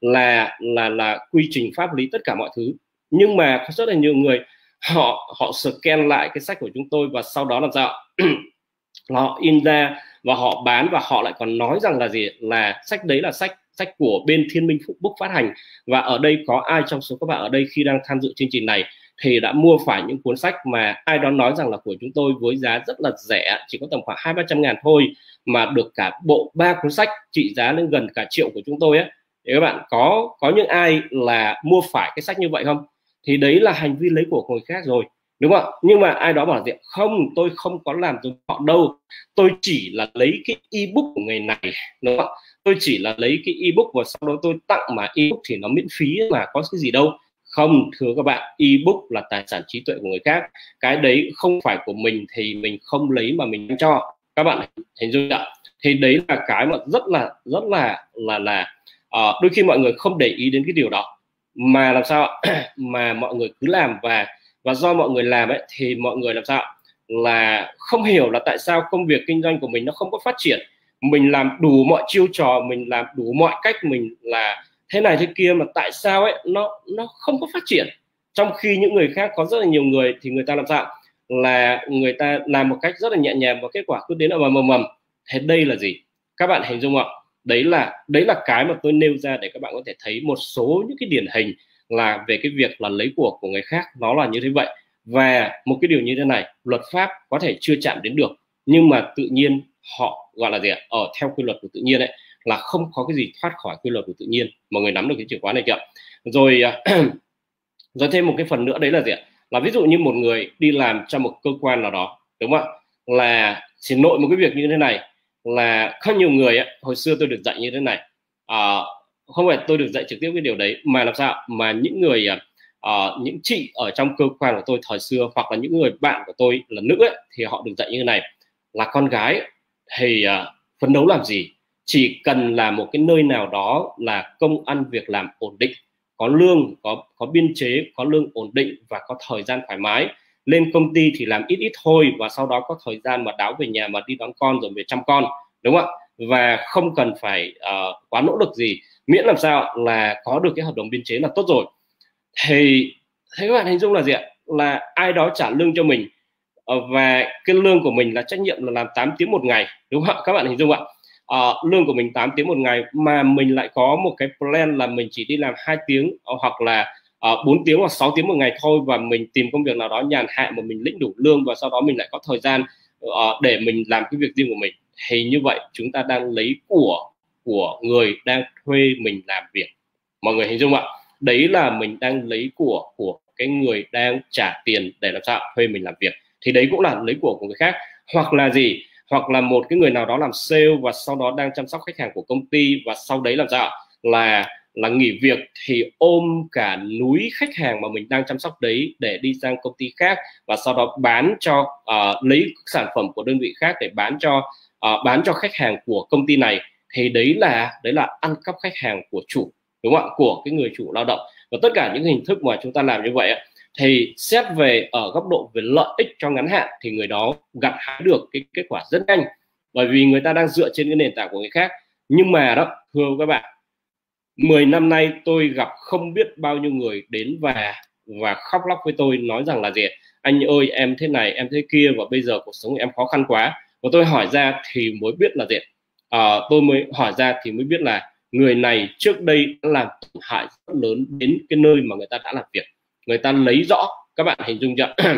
là là là quy trình pháp lý tất cả mọi thứ. Nhưng mà có rất là nhiều người họ họ scan lại cái sách của chúng tôi và sau đó làm sao họ in ra và họ bán và họ lại còn nói rằng là gì là sách đấy là sách sách của bên Thiên Minh phúc Book phát hành. Và ở đây có ai trong số các bạn ở đây khi đang tham dự chương trình này? Thì đã mua phải những cuốn sách mà ai đó nói rằng là của chúng tôi với giá rất là rẻ, chỉ có tầm khoảng hai ba trăm ngàn thôi, mà được cả bộ ba cuốn sách trị giá lên gần cả triệu của chúng tôi á. Thì các bạn có có những ai là mua phải cái sách như vậy không? Thì đấy là hành vi lấy của người khác rồi, đúng không nhưng mà ai đó bảo rằng, không, tôi không có làm giống họ đâu. Tôi chỉ là lấy cái ebook của người này, đúng không tôi chỉ là lấy cái ebook và sau đó tôi tặng mà ebook thì nó miễn phí mà có cái gì đâu không thưa các bạn ebook là tài sản trí tuệ của người khác. Cái đấy không phải của mình thì mình không lấy mà mình cho. Các bạn hình dung ạ. Thì đấy là cái mà rất là rất là là là uh, đôi khi mọi người không để ý đến cái điều đó. Mà làm sao mà mọi người cứ làm và và do mọi người làm ấy thì mọi người làm sao là không hiểu là tại sao công việc kinh doanh của mình nó không có phát triển. Mình làm đủ mọi chiêu trò mình làm đủ mọi cách mình là thế này thế kia mà tại sao ấy, nó nó không có phát triển? Trong khi những người khác có rất là nhiều người thì người ta làm sao? Là người ta làm một cách rất là nhẹ nhàng và kết quả cứ đến ở mầm mầm thế đây là gì? Các bạn hình dung không đấy là đấy là cái mà tôi nêu ra để các bạn có thể thấy một số những cái điển hình là về cái việc là lấy của của người khác, nó là như thế vậy. Và một cái điều như thế này, luật pháp có thể chưa chạm đến được, nhưng mà tự nhiên họ gọi là gì ạ? Ở theo quy luật của tự nhiên ấy là không có cái gì thoát khỏi quy luật của tự nhiên mọi người nắm được cái chìa khóa này chưa rồi à, rồi thêm một cái phần nữa đấy là gì ạ? Là ví dụ như một người đi làm cho một cơ quan nào đó đúng không ạ? Là chỉ nội một cái việc như thế này là không nhiều người ấy, hồi xưa tôi được dạy như thế này à, không phải tôi được dạy trực tiếp cái điều đấy mà làm sao mà những người à, à, những chị ở trong cơ quan của tôi thời xưa hoặc là những người bạn của tôi là nữ ấy, thì họ được dạy như thế này là con gái thì à, phấn đấu làm gì? Chỉ cần là một cái nơi nào đó là công ăn việc làm ổn định có lương có có biên chế có lương ổn định và có thời gian thoải mái lên công ty thì làm ít ít thôi và sau đó có thời gian mà đáo về nhà mà đi đón con rồi về chăm con đúng không ạ? Và không cần phải uh, quá nỗ lực gì miễn làm sao là có được cái hợp đồng biên chế là tốt rồi. Thì thế các bạn hình dung là gì ạ? Là ai đó trả lương cho mình ờ, và cái lương của mình là trách nhiệm là làm 8 tiếng một ngày đúng không ạ? Các bạn hình dung ạ? Uh, lương của mình 8 tiếng một ngày mà mình lại có một cái plan là mình chỉ đi làm hai tiếng ờ, hoặc là ờ, uh, 4 tiếng hoặc 6 tiếng một ngày thôi và mình tìm công việc nào đó nhàn hạ mà mình lĩnh đủ lương và sau đó mình lại có thời gian uh, để mình làm cái việc riêng của mình. Thì như vậy chúng ta đang lấy của của người đang thuê mình làm việc. Mọi người hình dung ạ? Đấy là mình đang lấy của của cái người đang trả tiền để làm sao thuê mình làm việc. Thì đấy cũng là lấy của của người khác. Hoặc là gì? Hoặc là một cái người nào đó làm sale và sau đó đang chăm sóc khách hàng của công ty và sau đấy làm sao là là nghỉ việc thì ôm cả núi khách hàng mà mình đang chăm sóc đấy để đi sang công ty khác và sau đó bán cho uh, lấy sản phẩm của đơn vị khác để bán cho uh, bán cho khách hàng của công ty này. Thì đấy là đấy là ăn cắp khách hàng của chủ đúng không ạ? Của cái người chủ lao động. Và tất cả những hình thức mà chúng ta làm như vậy thì xét về ở góc độ về lợi ích cho ngắn hạn thì người đó gặt hái được cái kết quả rất nhanh bởi vì người ta đang dựa trên cái nền tảng của người khác. Nhưng mà đó thưa các bạn 10 năm nay tôi gặp không biết bao nhiêu người đến và và khóc lóc với tôi nói rằng là gì anh ơi em thế này em thế kia và bây giờ cuộc sống em khó khăn quá. Và tôi hỏi ra thì mới biết là gì à, tôi mới hỏi ra thì mới biết là người này trước đây đã làm tổn hại rất lớn đến cái nơi mà người ta đã làm việc người ta lấy rõ các bạn hình dung chưa?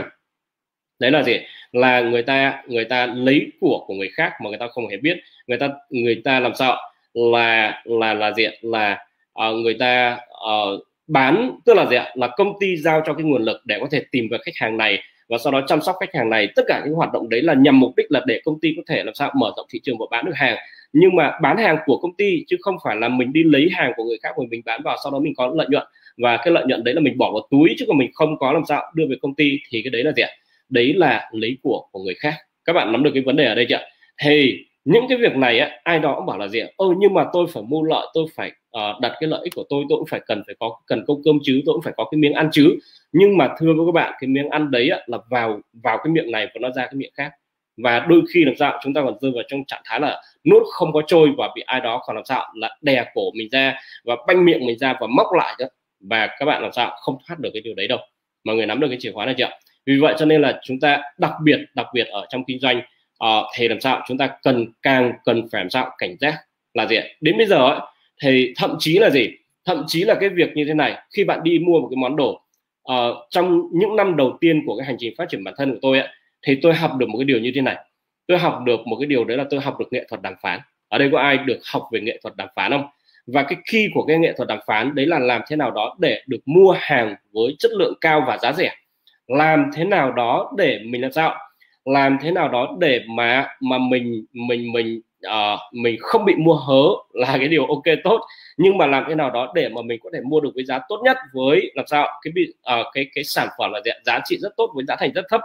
Đấy là gì? Là người ta người ta lấy của của người khác mà người ta không hề biết. Người ta người ta làm sao? Là là là gì là uh, người ta uh, bán tức là gì ạ? Là công ty giao cho cái nguồn lực để có thể tìm về khách hàng này và sau đó chăm sóc khách hàng này. Tất cả những hoạt động đấy là nhằm mục đích là để công ty có thể làm sao mở rộng thị trường và bán được hàng. Nhưng mà bán hàng của công ty chứ không phải là mình đi lấy hàng của người khác rồi mình bán vào sau đó mình có lợi nhuận và cái lợi nhuận đấy là mình bỏ vào túi chứ còn mình không có làm sao đưa về công ty thì cái đấy là gì ạ? Đấy là lấy của của người khác. Các bạn nắm được cái vấn đề ở đây chưa thì những cái việc này á, ai đó cũng bảo là gì ơ nhưng mà tôi phải mua lợi tôi phải uh, đặt cái lợi ích của tôi tôi cũng phải cần phải có cần câu cơm chứ tôi cũng phải có cái miếng ăn chứ. Nhưng mà thưa với các bạn cái miếng ăn đấy á, là vào vào cái miệng này và nó ra cái miệng khác. Và đôi khi làm sao chúng ta còn rơi vào trong trạng thái là nuốt không có trôi và bị ai đó còn làm sao là đè cổ mình ra và banh miệng mình ra và móc lại đó và các bạn làm sao không thoát được cái điều đấy đâu mọi người nắm được cái chìa khóa này chưa vì vậy cho nên là chúng ta đặc biệt đặc biệt ở trong kinh doanh uh, thì làm sao chúng ta cần càng cần phải làm sao cảnh giác là gì đến bây giờ ấy, thì thậm chí là gì? Thậm chí là cái việc như thế này khi bạn đi mua một cái món đồ uh, trong những năm đầu tiên của cái hành trình phát triển bản thân của tôi ấy, thì tôi học được một cái điều như thế này. Tôi học được một cái điều đấy là tôi học được nghệ thuật đàm phán. Ở đây có ai được học về nghệ thuật đàm phán không? Và cái key của cái nghệ thuật đàm phán đấy là làm thế nào đó để được mua hàng với chất lượng cao và giá rẻ. Làm thế nào đó để mình làm sao? Làm thế nào đó để mà mà mình mình mình uh, mình không bị mua hớ là cái điều ok tốt. Nhưng mà làm thế nào đó để mà mình có thể mua được với giá tốt nhất với làm sao? Cái bị uh, cái cái sản phẩm là giá trị rất tốt với giá thành rất thấp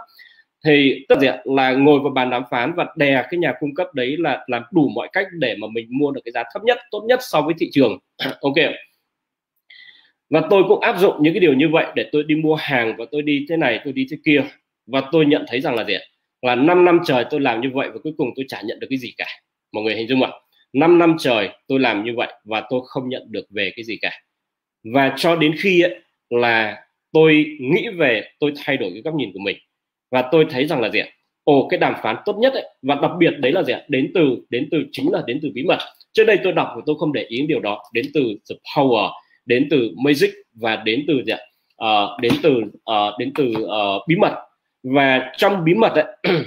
thì tất nhiên là ngồi vào bàn đàm phán và đè cái nhà cung cấp đấy là làm đủ mọi cách để mà mình mua được cái giá thấp nhất tốt nhất so với thị trường. Ok và tôi cũng áp dụng những cái điều như vậy để tôi đi mua hàng và tôi đi thế này tôi đi thế kia. Và tôi nhận thấy rằng là gì là 5 năm trời tôi làm như vậy và cuối cùng tôi chả nhận được cái gì cả. Mọi người hình dung ạ? 5 năm trời tôi làm như vậy và tôi không nhận được về cái gì cả. Và cho đến khi ấy, là tôi nghĩ về tôi thay đổi cái góc nhìn của mình và tôi thấy rằng là gì ạ? Ồ cái đàm phán tốt nhất ấy, và đặc biệt đấy là gì ạ? Đến từ đến từ chính là đến từ bí mật. Trước đây tôi đọc và tôi không để ý điều đó. Đến từ the power đến từ magic và đến từ gì ạ? Uh, đến từ uh, đến từ uh, bí mật. Và trong bí mật ấy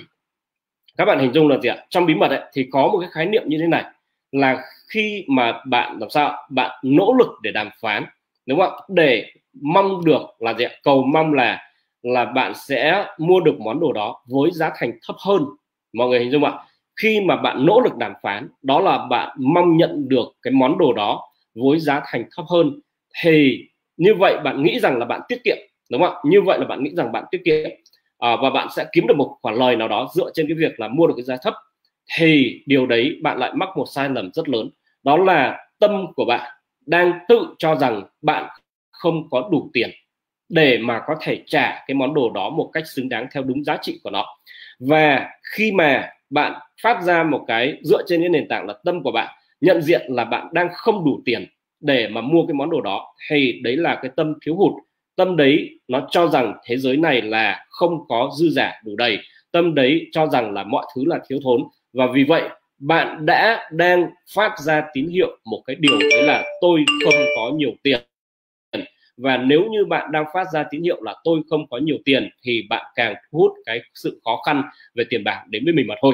các bạn hình dung là gì ạ? Trong bí mật ấy thì có một cái khái niệm như thế này là khi mà bạn làm sao bạn nỗ lực để đàm phán đúng không để mong được là gì ạ? Cầu mong là là bạn sẽ mua được món đồ đó với giá thành thấp hơn. Mọi người hình dung ạ? Khi mà bạn nỗ lực đàm phán đó là bạn mong nhận được cái món đồ đó với giá thành thấp hơn. Thì như vậy bạn nghĩ rằng là bạn tiết kiệm đúng không ạ? Như vậy là bạn nghĩ rằng bạn tiết kiệm à, và bạn sẽ kiếm được một khoản lời nào đó dựa trên cái việc là mua được cái giá thấp. Thì điều đấy bạn lại mắc một sai lầm rất lớn đó là tâm của bạn đang tự cho rằng bạn không có đủ tiền để mà có thể trả cái món đồ đó một cách xứng đáng theo đúng giá trị của nó. Và khi mà bạn phát ra một cái, dựa trên cái nền tảng là tâm của bạn, nhận diện là bạn đang không đủ tiền để mà mua cái món đồ đó, hay đấy là cái tâm thiếu hụt, tâm đấy nó cho rằng thế giới này là không có dư giả đủ đầy, tâm đấy cho rằng là mọi thứ là thiếu thốn. Và vì vậy, bạn đã đang phát ra tín hiệu một cái điều đấy là tôi không có nhiều tiền và nếu như bạn đang phát ra tín hiệu là tôi không có nhiều tiền, thì bạn càng thu hút cái sự khó khăn về tiền bạc đến với mình mà thôi.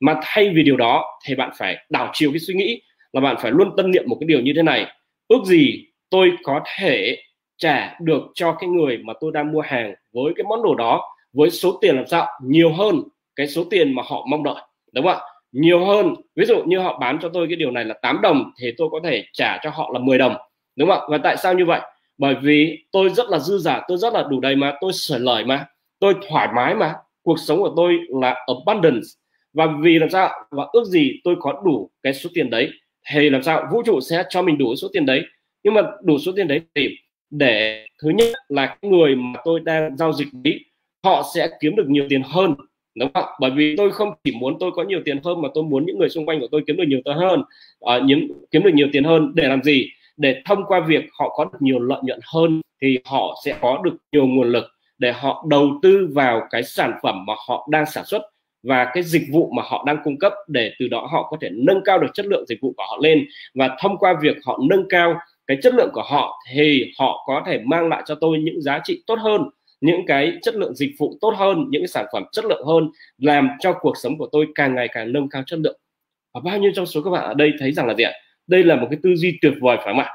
Mà thay vì điều đó, thì bạn phải đảo chiều cái suy nghĩ là bạn phải luôn tâm niệm một cái điều như thế này. Ước gì tôi có thể trả được cho cái người mà tôi đang mua hàng với cái món đồ đó, với số tiền làm sao? Nhiều hơn cái số tiền mà họ mong đợi, đúng không ạ? Nhiều hơn, ví dụ như họ bán cho tôi cái điều này là 8 đồng, thì tôi có thể trả cho họ là 10 đồng, đúng không ạ? Và tại sao như vậy? Bởi vì tôi rất là dư giả tôi rất là đủ đầy mà tôi sở lời mà tôi thoải mái mà. Cuộc sống của tôi là abundance. Và vì làm sao? Và ước gì tôi có đủ cái số tiền đấy. Thì làm sao? Vũ trụ sẽ cho mình đủ số tiền đấy. Nhưng mà đủ số tiền đấy thì để thứ nhất là người mà tôi đang giao dịch với họ sẽ kiếm được nhiều tiền hơn đúng không? Bởi vì tôi không chỉ muốn tôi có nhiều tiền hơn mà tôi muốn những người xung quanh của tôi kiếm được nhiều tiền hơn uh, những kiếm được nhiều tiền hơn. Để làm gì? Để thông qua việc họ có được nhiều lợi nhuận hơn thì họ sẽ có được nhiều nguồn lực để họ đầu tư vào cái sản phẩm mà họ đang sản xuất và cái dịch vụ mà họ đang cung cấp để từ đó họ có thể nâng cao được chất lượng dịch vụ của họ lên. Và thông qua việc họ nâng cao cái chất lượng của họ thì họ có thể mang lại cho tôi những giá trị tốt hơn, những cái chất lượng dịch vụ tốt hơn, những cái sản phẩm chất lượng hơn, làm cho cuộc sống của tôi càng ngày càng nâng cao chất lượng. Và bao nhiêu trong số các bạn ở đây thấy rằng là gì ạ? Đây là một cái tư duy tuyệt vời phải không ạ?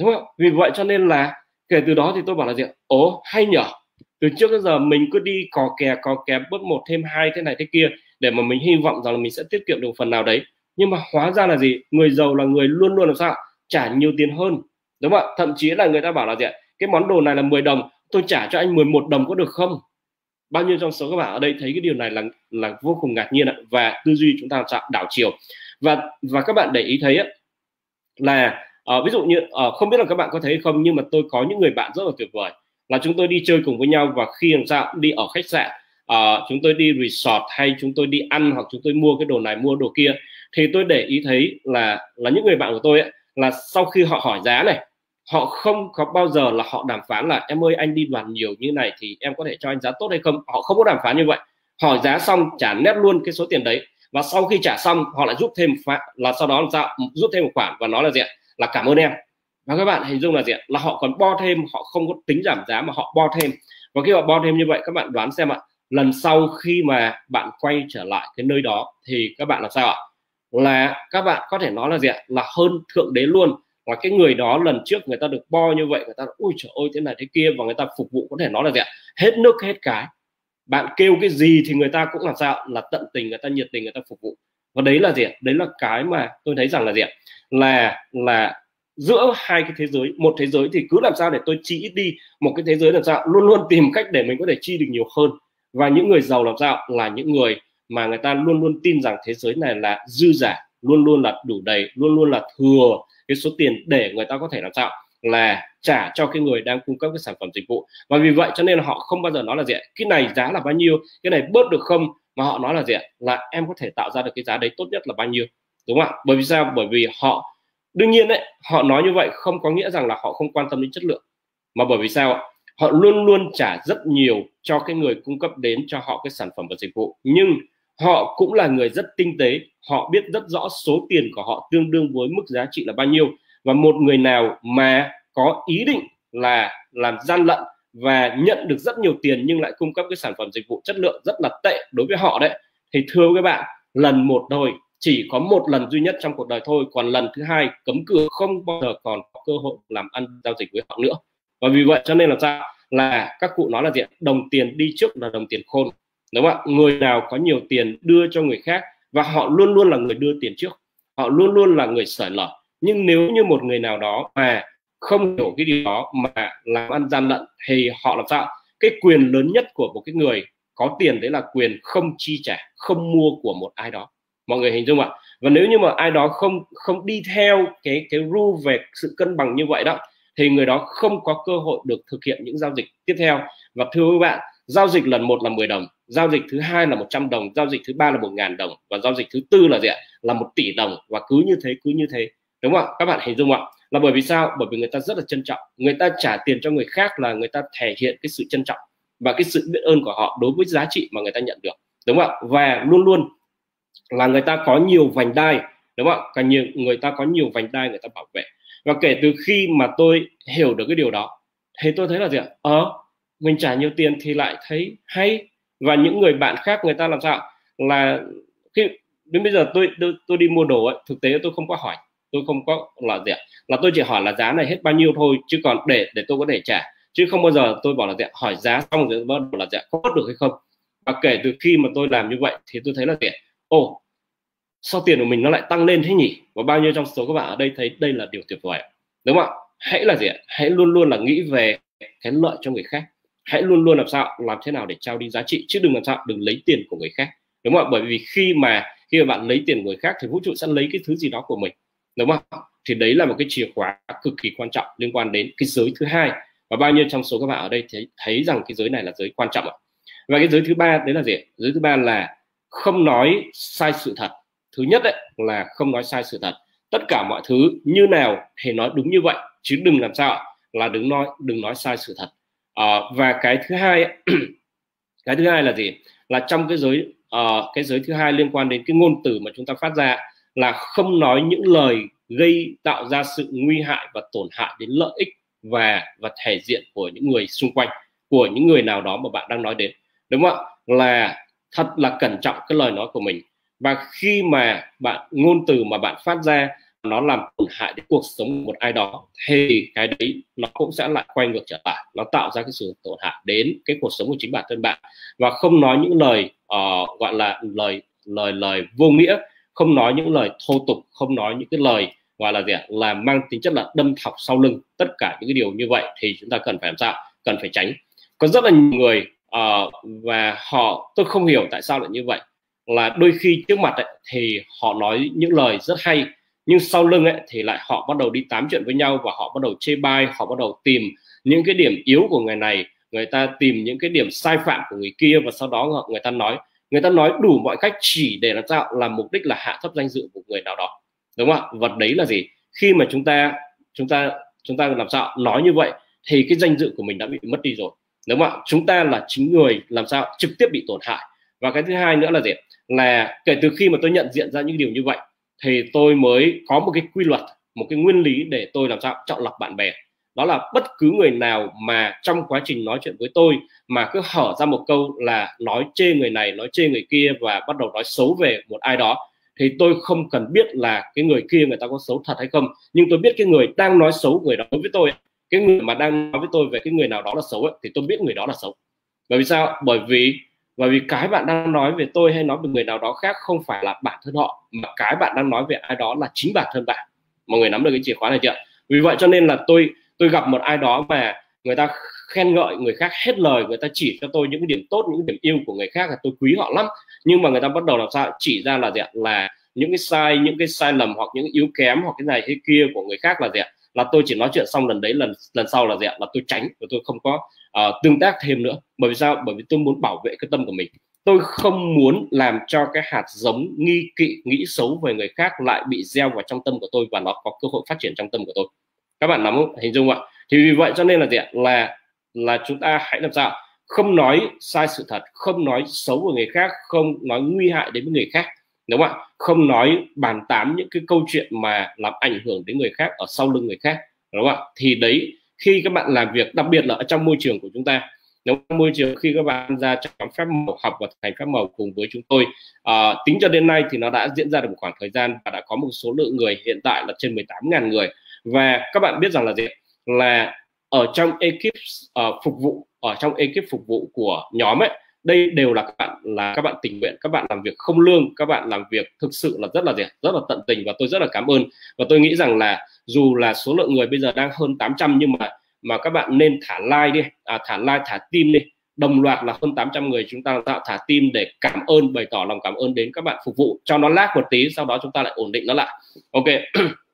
Đúng không? Vì vậy cho nên là kể từ đó thì tôi bảo là gì ố hay nhở? Từ trước đến giờ mình cứ đi cò kè cò kè bớt một thêm hai thế này thế kia để mà mình hy vọng rằng là mình sẽ tiết kiệm được phần nào đấy. Nhưng mà hóa ra là gì? Người giàu là người luôn luôn làm sao trả nhiều tiền hơn. Đúng không ạ? Thậm chí là người ta bảo là gì cái món đồ này là 10 đồng tôi trả cho anh 11 đồng có được không? Bao nhiêu trong số các bạn ở đây thấy cái điều này là là vô cùng ngạc nhiên ạ. Và tư duy chúng ta đảo chiều. Và và các bạn để ý thấy á, là uh, ví dụ như uh, không biết là các bạn có thấy không nhưng mà tôi có những người bạn rất là tuyệt vời. Là chúng tôi đi chơi cùng với nhau và khi làm sao đi ở khách sạn uh, chúng tôi đi resort hay chúng tôi đi ăn hoặc chúng tôi mua cái đồ này mua đồ kia thì tôi để ý thấy là là những người bạn của tôi ấy, là sau khi họ hỏi giá này họ không có bao giờ là họ đàm phán là em ơi anh đi đoàn nhiều như này thì em có thể cho anh giá tốt hay không? Họ không có đàm phán như vậy. Hỏi giá xong trả nét luôn cái số tiền đấy và sau khi trả xong, họ lại rút thêm là sau đó làm sao rút thêm một khoản và nói là gì ạ? Là cảm ơn em. Và các bạn hình dung là gì là họ còn bo thêm, họ không có tính giảm giá mà họ bo thêm. Và khi họ bo thêm như vậy, các bạn đoán xem ạ, lần sau khi mà bạn quay trở lại cái nơi đó thì các bạn làm sao ạ? Là các bạn có thể nói là gì ạ? Là hơn thượng đế luôn. Và cái người đó lần trước người ta được bo như vậy, người ta nói ui trời ơi, thế này thế kia và người ta phục vụ, có thể nói là gì ạ? Hết nước, hết cái bạn kêu cái gì thì người ta cũng làm sao, là tận tình người ta nhiệt tình người ta phục vụ. Và đấy là gì đấy là cái mà tôi thấy rằng là gì là là giữa hai cái thế giới, một thế giới thì cứ làm sao để tôi chi ít đi một cái thế giới làm sao, luôn luôn tìm cách để mình có thể chi được nhiều hơn. Và những người giàu làm sao là những người mà người ta luôn luôn tin rằng thế giới này là dư giả, luôn luôn là đủ đầy, luôn luôn là thừa cái số tiền để người ta có thể làm sao là trả cho cái người đang cung cấp cái sản phẩm dịch vụ. Và vì vậy cho nên là họ không bao giờ nói là gì cái này giá là bao nhiêu, cái này bớt được không? Mà họ nói là gì là em có thể tạo ra được cái giá đấy tốt nhất là bao nhiêu. Đúng không ạ? Bởi vì sao? Bởi vì họ, đương nhiên đấy, họ nói như vậy không có nghĩa rằng là họ không quan tâm đến chất lượng. Mà bởi vì sao ạ? Họ luôn luôn trả rất nhiều cho cái người cung cấp đến cho họ cái sản phẩm và dịch vụ. Nhưng họ cũng là người rất tinh tế, họ biết rất rõ số tiền của họ tương đương với mức giá trị là bao nhiêu. Và một người nào mà có ý định là làm gian lận và nhận được rất nhiều tiền nhưng lại cung cấp cái sản phẩm dịch vụ chất lượng rất là tệ đối với họ đấy. Thì thưa các bạn, lần một thôi, chỉ có một lần duy nhất trong cuộc đời thôi, còn lần thứ hai cấm cửa không bao giờ còn có cơ hội làm ăn giao dịch với họ nữa. Và vì vậy cho nên là sao? Là các cụ nói là gì đồng tiền đi trước là đồng tiền khôn, đúng không ạ? Người nào có nhiều tiền đưa cho người khác và họ luôn luôn là người đưa tiền trước, họ luôn luôn là người sởi lở. Nhưng nếu như một người nào đó mà không hiểu cái điều đó mà làm ăn gian lận thì họ làm sao? Cái quyền lớn nhất của một cái người có tiền đấy là quyền không chi trả, không mua của một ai đó. Mọi người hình dung ạ? Và nếu như mà ai đó không không đi theo cái cái rule về sự cân bằng như vậy đó, thì người đó không có cơ hội được thực hiện những giao dịch tiếp theo. Và thưa các bạn, giao dịch lần một là 10 đồng, giao dịch thứ hai là 100 đồng, giao dịch thứ ba là một ngàn đồng và giao dịch thứ tư là gì ạ? Là một tỷ đồng và cứ như thế, cứ như thế. Đúng không ạ? Các bạn hình dung ạ? Là bởi vì sao? Bởi vì người ta rất là trân trọng. Người ta trả tiền cho người khác là người ta thể hiện cái sự trân trọng và cái sự biết ơn của họ đối với giá trị mà người ta nhận được. Đúng không ạ? Và luôn luôn là người ta có nhiều vành đai đúng không ạ? Càng nhiều người ta có nhiều vành đai người ta bảo vệ. Và kể từ khi mà tôi hiểu được cái điều đó thì tôi thấy là gì ạ? Ờ mình trả nhiều tiền thì lại thấy hay. Và những người bạn khác người ta làm sao là khi đến bây giờ tôi tôi, tôi đi mua đồ ấy, thực tế tôi không có hỏi tôi không có là gì ạ. Là tôi chỉ hỏi là giá này hết bao nhiêu thôi chứ còn để để tôi có thể trả. Chứ không bao giờ tôi bảo là gì ạ hỏi giá xong rồi bắt đầu là gì ạ có được hay không. Và kể từ khi mà tôi làm như vậy thì tôi thấy là gì ạ, ồ sao tiền của mình nó lại tăng lên thế nhỉ? Và bao nhiêu trong số các bạn ở đây thấy đây là điều tuyệt vời đúng không ạ? Hãy là gì ạ hãy luôn luôn là nghĩ về cái lợi cho người khác. Hãy luôn luôn làm sao làm thế nào để trao đi giá trị chứ đừng làm sao đừng lấy tiền của người khác. Đúng không ạ? Bởi vì khi mà khi mà bạn lấy tiền của người khác thì vũ trụ sẽ lấy cái thứ gì đó của mình đúng không? Thì đấy là một cái chìa khóa cực kỳ quan trọng liên quan đến cái giới thứ hai. Và bao nhiêu trong số các bạn ở đây thấy thấy rằng cái giới này là giới quan trọng ạ? Và cái giới thứ ba đấy là gì giới thứ ba là không nói sai sự thật. Thứ nhất đấy là không nói sai sự thật. Tất cả mọi thứ như nào thì nói đúng như vậy chứ đừng làm sao là đừng nói đừng nói sai sự thật. À, và cái thứ hai cái thứ hai là gì? Là trong cái giới uh, cái giới thứ hai liên quan đến cái ngôn từ mà chúng ta phát ra là không nói những lời gây tạo ra sự nguy hại và tổn hại đến lợi ích và và thể diện của những người xung quanh của những người nào đó mà bạn đang nói đến. Đúng không ạ? Là thật là cẩn trọng cái lời nói của mình. Và khi mà bạn ngôn từ mà bạn phát ra nó làm tổn hại đến cuộc sống của một ai đó thì cái đấy nó cũng sẽ lại quay ngược trở lại. Nó tạo ra cái sự tổn hại đến cái cuộc sống của chính bản thân bạn. Và không nói những lời uh, gọi là lời lời lời vô nghĩa không nói những lời thô tục không nói những cái lời gọi là gì ạ là mang tính chất là đâm thọc sau lưng tất cả những cái điều như vậy thì chúng ta cần phải làm sao cần phải tránh. Có rất là nhiều người uh, và họ tôi không hiểu tại sao lại như vậy. Là đôi khi trước mặt ấy, thì họ nói những lời rất hay nhưng sau lưng ấy, thì lại họ bắt đầu đi tám chuyện với nhau và họ bắt đầu chê bai họ bắt đầu tìm những cái điểm yếu của người này người ta tìm những cái điểm sai phạm của người kia và sau đó người ta nói người ta nói đủ mọi cách chỉ để làm sao? Làm mục đích là hạ thấp danh dự của người nào đó. Đúng không ạ? Và đấy là gì? Khi mà chúng ta chúng ta chúng ta làm sao? Nói như vậy thì cái danh dự của mình đã bị mất đi rồi. Đúng không ạ? Chúng ta là chính người làm sao? Trực tiếp bị tổn hại. Và cái thứ hai nữa là gì? Là kể từ khi mà tôi nhận diện ra những điều như vậy thì tôi mới có một cái quy luật, một cái nguyên lý để tôi làm sao? Chọn lọc bạn bè đó là bất cứ người nào mà trong quá trình nói chuyện với tôi mà cứ hở ra một câu là nói chê người này nói chê người kia và bắt đầu nói xấu về một ai đó thì tôi không cần biết là cái người kia người ta có xấu thật hay không. Nhưng tôi biết cái người đang nói xấu người đó với tôi cái người mà đang nói với tôi về cái người nào đó là xấu ấy, thì tôi biết người đó là xấu. Bởi vì sao? Bởi vì bởi vì cái bạn đang nói về tôi hay nói về người nào đó khác không phải là bản thân họ mà cái bạn đang nói về ai đó là chính bản thân bạn. Mọi người nắm được cái chìa khóa này chưa? Vì vậy cho nên là tôi tôi gặp một ai đó mà người ta khen ngợi người khác hết lời người ta chỉ cho tôi những điểm tốt những điểm yêu của người khác là tôi quý họ lắm. Nhưng mà người ta bắt đầu làm sao? Chỉ ra là gì ạ? Là những cái sai những cái sai lầm hoặc những yếu kém hoặc cái này cái kia của người khác là gì ạ? Là tôi chỉ nói chuyện xong lần đấy lần lần sau là gì ạ? Là tôi tránh và tôi không có uh, tương tác thêm nữa. Bởi vì sao? Bởi vì tôi muốn bảo vệ cái tâm của mình. Tôi không muốn làm cho cái hạt giống nghi kỵ nghĩ xấu về người khác lại bị gieo vào trong tâm của tôi và nó có cơ hội phát triển trong tâm của tôi các bạn nắm hình dung ạ. Thì vì vậy cho nên là gì ạ? Là là chúng ta hãy làm sao không nói sai sự thật không nói xấu của người khác không nói nguy hại đến người khác đúng không ạ? Không nói bàn tán những cái câu chuyện mà làm ảnh hưởng đến người khác ở sau lưng người khác đúng không ạ? Thì đấy khi các bạn làm việc đặc biệt là ở trong môi trường của chúng ta nếu môi trường khi các bạn ra trong phép màu học và thành phép màu cùng với chúng tôi à, tính cho đến nay thì nó đã diễn ra được một khoảng thời gian và đã có một số lượng người hiện tại là trên 18.000 người và các bạn biết rằng là gì? Là ở trong ekip uh, phục vụ ở trong ekip phục vụ của nhóm ấy đây đều là các bạn là các bạn tình nguyện các bạn làm việc không lương các bạn làm việc thực sự là rất là gì rất là tận tình và tôi rất là cảm ơn. Và tôi nghĩ rằng là dù là số lượng người bây giờ đang hơn 800 nhưng mà mà các bạn nên thả like đi à, thả like thả tim đi. Đồng loạt là hơn 800 người chúng ta tạo thả tim để cảm ơn bày tỏ lòng cảm ơn đến các bạn phục vụ. Cho nó lag một tí sau đó chúng ta lại ổn định nó lại. Ok.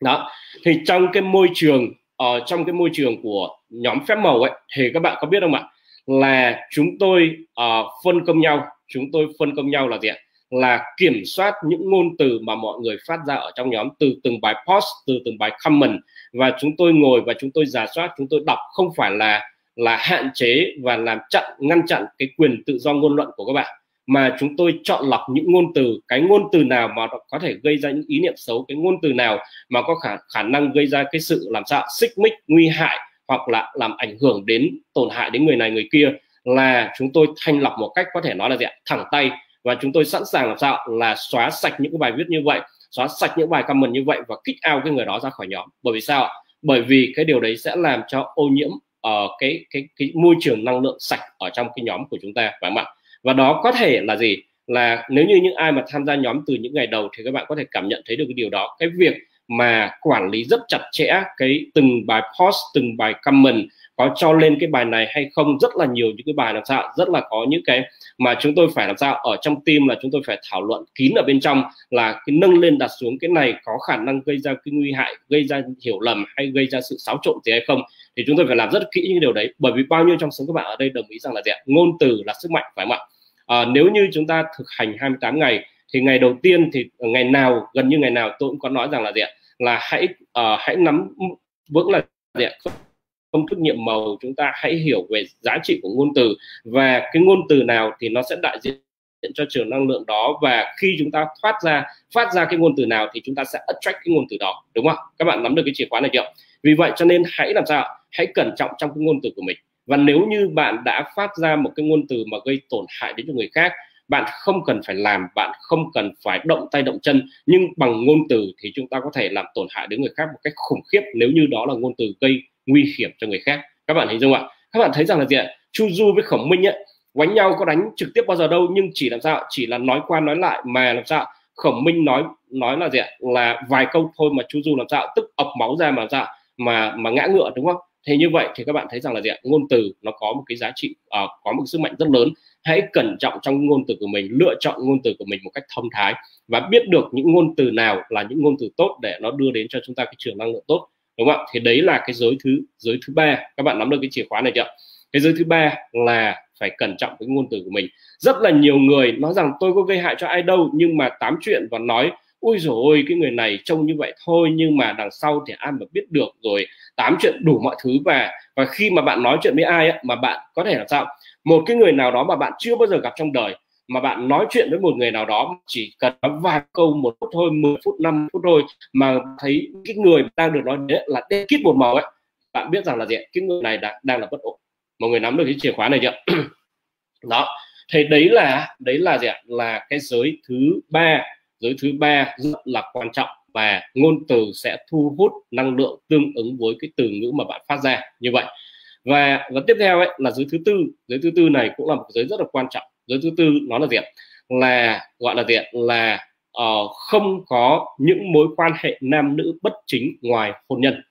đó. Thì trong cái môi trường ở uh, trong cái môi trường của nhóm phép màu ấy thì các bạn có biết không ạ? Là chúng tôi uh, phân công nhau chúng tôi phân công nhau là gì ạ? Là kiểm soát những ngôn từ mà mọi người phát ra ở trong nhóm từ từng bài post từ từng bài comment. Và chúng tôi ngồi và chúng tôi giả soát chúng tôi đọc không phải là là hạn chế và làm chặn ngăn chặn cái quyền tự do ngôn luận của các bạn mà chúng tôi chọn lọc những ngôn từ cái ngôn từ nào mà có thể gây ra những ý niệm xấu cái ngôn từ nào mà có khả khả năng gây ra cái sự làm sao xích mích nguy hại hoặc là làm ảnh hưởng đến tổn hại đến người này người kia là chúng tôi thanh lọc một cách có thể nói là gì ạ? Thẳng tay. Và chúng tôi sẵn sàng làm sao? Là xóa sạch những cái bài viết như vậy xóa sạch những bài comment như vậy và kích out cái người đó ra khỏi nhóm. Bởi vì sao bởi vì cái điều đấy sẽ làm cho ô nhiễm ở uh, cái cái cái môi trường năng lượng sạch ở trong cái nhóm của chúng ta phải không ạ? Và đó có thể là gì? Là nếu như những ai mà tham gia nhóm từ những ngày đầu thì các bạn có thể cảm nhận thấy được cái điều đó. Cái việc mà quản lý rất chặt chẽ cái từng bài post, từng bài comment có cho lên cái bài này hay không rất là nhiều những cái bài làm sao rất là có những cái mà chúng tôi phải làm sao ở trong team là chúng tôi phải thảo luận kín ở bên trong là cái nâng lên đặt xuống cái này có khả năng gây ra cái nguy hại gây ra hiểu lầm hay gây ra sự xáo trộn gì hay không? Thì chúng tôi phải làm rất kỹ những điều đấy. Bởi vì bao nhiêu trong số các bạn ở đây đồng ý rằng là gì ạ? Ngôn từ là sức mạnh phải không ạ? À, nếu như chúng ta thực hành 28 ngày thì ngày đầu tiên thì ngày nào gần như ngày nào tôi cũng có nói rằng là gì ạ? Là hãy uh, hãy nắm vững là gì ạ? Công thức nhiệm màu chúng ta hãy hiểu về giá trị của ngôn từ và cái ngôn từ nào thì nó sẽ đại diện cho trường năng lượng đó và khi chúng ta thoát ra, phát ra cái ngôn từ nào thì chúng ta sẽ attract cái ngôn từ đó, đúng không? Các bạn nắm được cái chìa khóa này chưa? Vì vậy cho nên hãy làm sao hãy cẩn trọng trong cái ngôn từ của mình. Và nếu như bạn đã phát ra một cái ngôn từ mà gây tổn hại đến cho người khác, bạn không cần phải làm, bạn không cần phải động tay động chân, nhưng bằng ngôn từ thì chúng ta có thể làm tổn hại đến người khác một cách khủng khiếp nếu như đó là ngôn từ gây nguy hiểm cho người khác. Các bạn hình dung ạ. Các bạn thấy rằng là gì ạ? Chu du với khổng minh ấy quánh nhau có đánh trực tiếp bao giờ đâu nhưng chỉ làm sao chỉ là nói qua nói lại mà làm sao khổng minh nói nói là gì ạ? Là vài câu thôi mà chu du làm sao tức ọc máu ra mà làm sao mà mà ngã ngựa đúng không? Thì như vậy thì các bạn thấy rằng là gì ạ? Ngôn từ nó có một cái giá trị uh, có một sức mạnh rất lớn. Hãy cẩn trọng trong ngôn từ của mình lựa chọn ngôn từ của mình một cách thông thái và biết được những ngôn từ nào là những ngôn từ tốt để nó đưa đến cho chúng ta cái trường năng lượng tốt đúng không ạ? Thì đấy là cái giới thứ giới thứ ba. Các bạn nắm được cái chìa khóa này chưa cái giới thứ ba là phải cẩn trọng với ngôn từ của mình. Rất là nhiều người nói rằng tôi có gây hại cho ai đâu nhưng mà tám chuyện và nói ui rồi cái người này trông như vậy thôi nhưng mà đằng sau thì ai mà biết được? Rồi tám chuyện đủ mọi thứ và và khi mà bạn nói chuyện với ai ấy, mà bạn có thể làm sao? Một cái người nào đó mà bạn chưa bao giờ gặp trong đời mà bạn nói chuyện với một người nào đó, chỉ cần nói vài câu một phút thôi 10 phút 5 phút thôi, mà thấy cái người đang được nói đấy là đen kít một màu ấy, bạn biết rằng là gì cái người này đang đang là bất ổn. Mọi người nắm được cái chìa khóa này chưa? Đó. Thì đấy là đấy là gì ạ? Là cái giới thứ ba. Giới thứ ba rất là quan trọng và ngôn từ sẽ thu hút năng lượng tương ứng với cái từ ngữ mà bạn phát ra. Như vậy. Và và tiếp theo ấy là giới thứ tư. Giới thứ tư này cũng là một giới rất là quan trọng giới thứ tư nó là gì ạ là gọi là gì ạ là uh, không có những mối quan hệ nam nữ bất chính ngoài hôn nhân.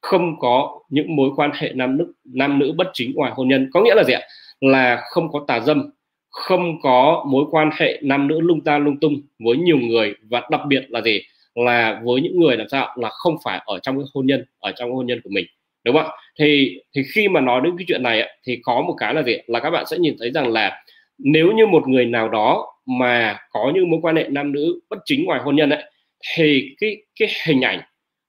Không có những mối quan hệ nam nữ nam nữ bất chính ngoài hôn nhân. Có nghĩa là gì ạ? Là không có tà dâm không có mối quan hệ nam nữ lung ta lung tung với nhiều người và đặc biệt là gì? Là với những người làm sao là không phải ở trong cái hôn nhân ở trong hôn nhân của mình đúng không ạ? Thì thì khi mà nói đến cái chuyện này thì có một cái là gì là các bạn sẽ nhìn thấy rằng là nếu như một người nào đó mà có những mối quan hệ nam nữ bất chính ngoài hôn nhân ấy, thì cái cái hình ảnh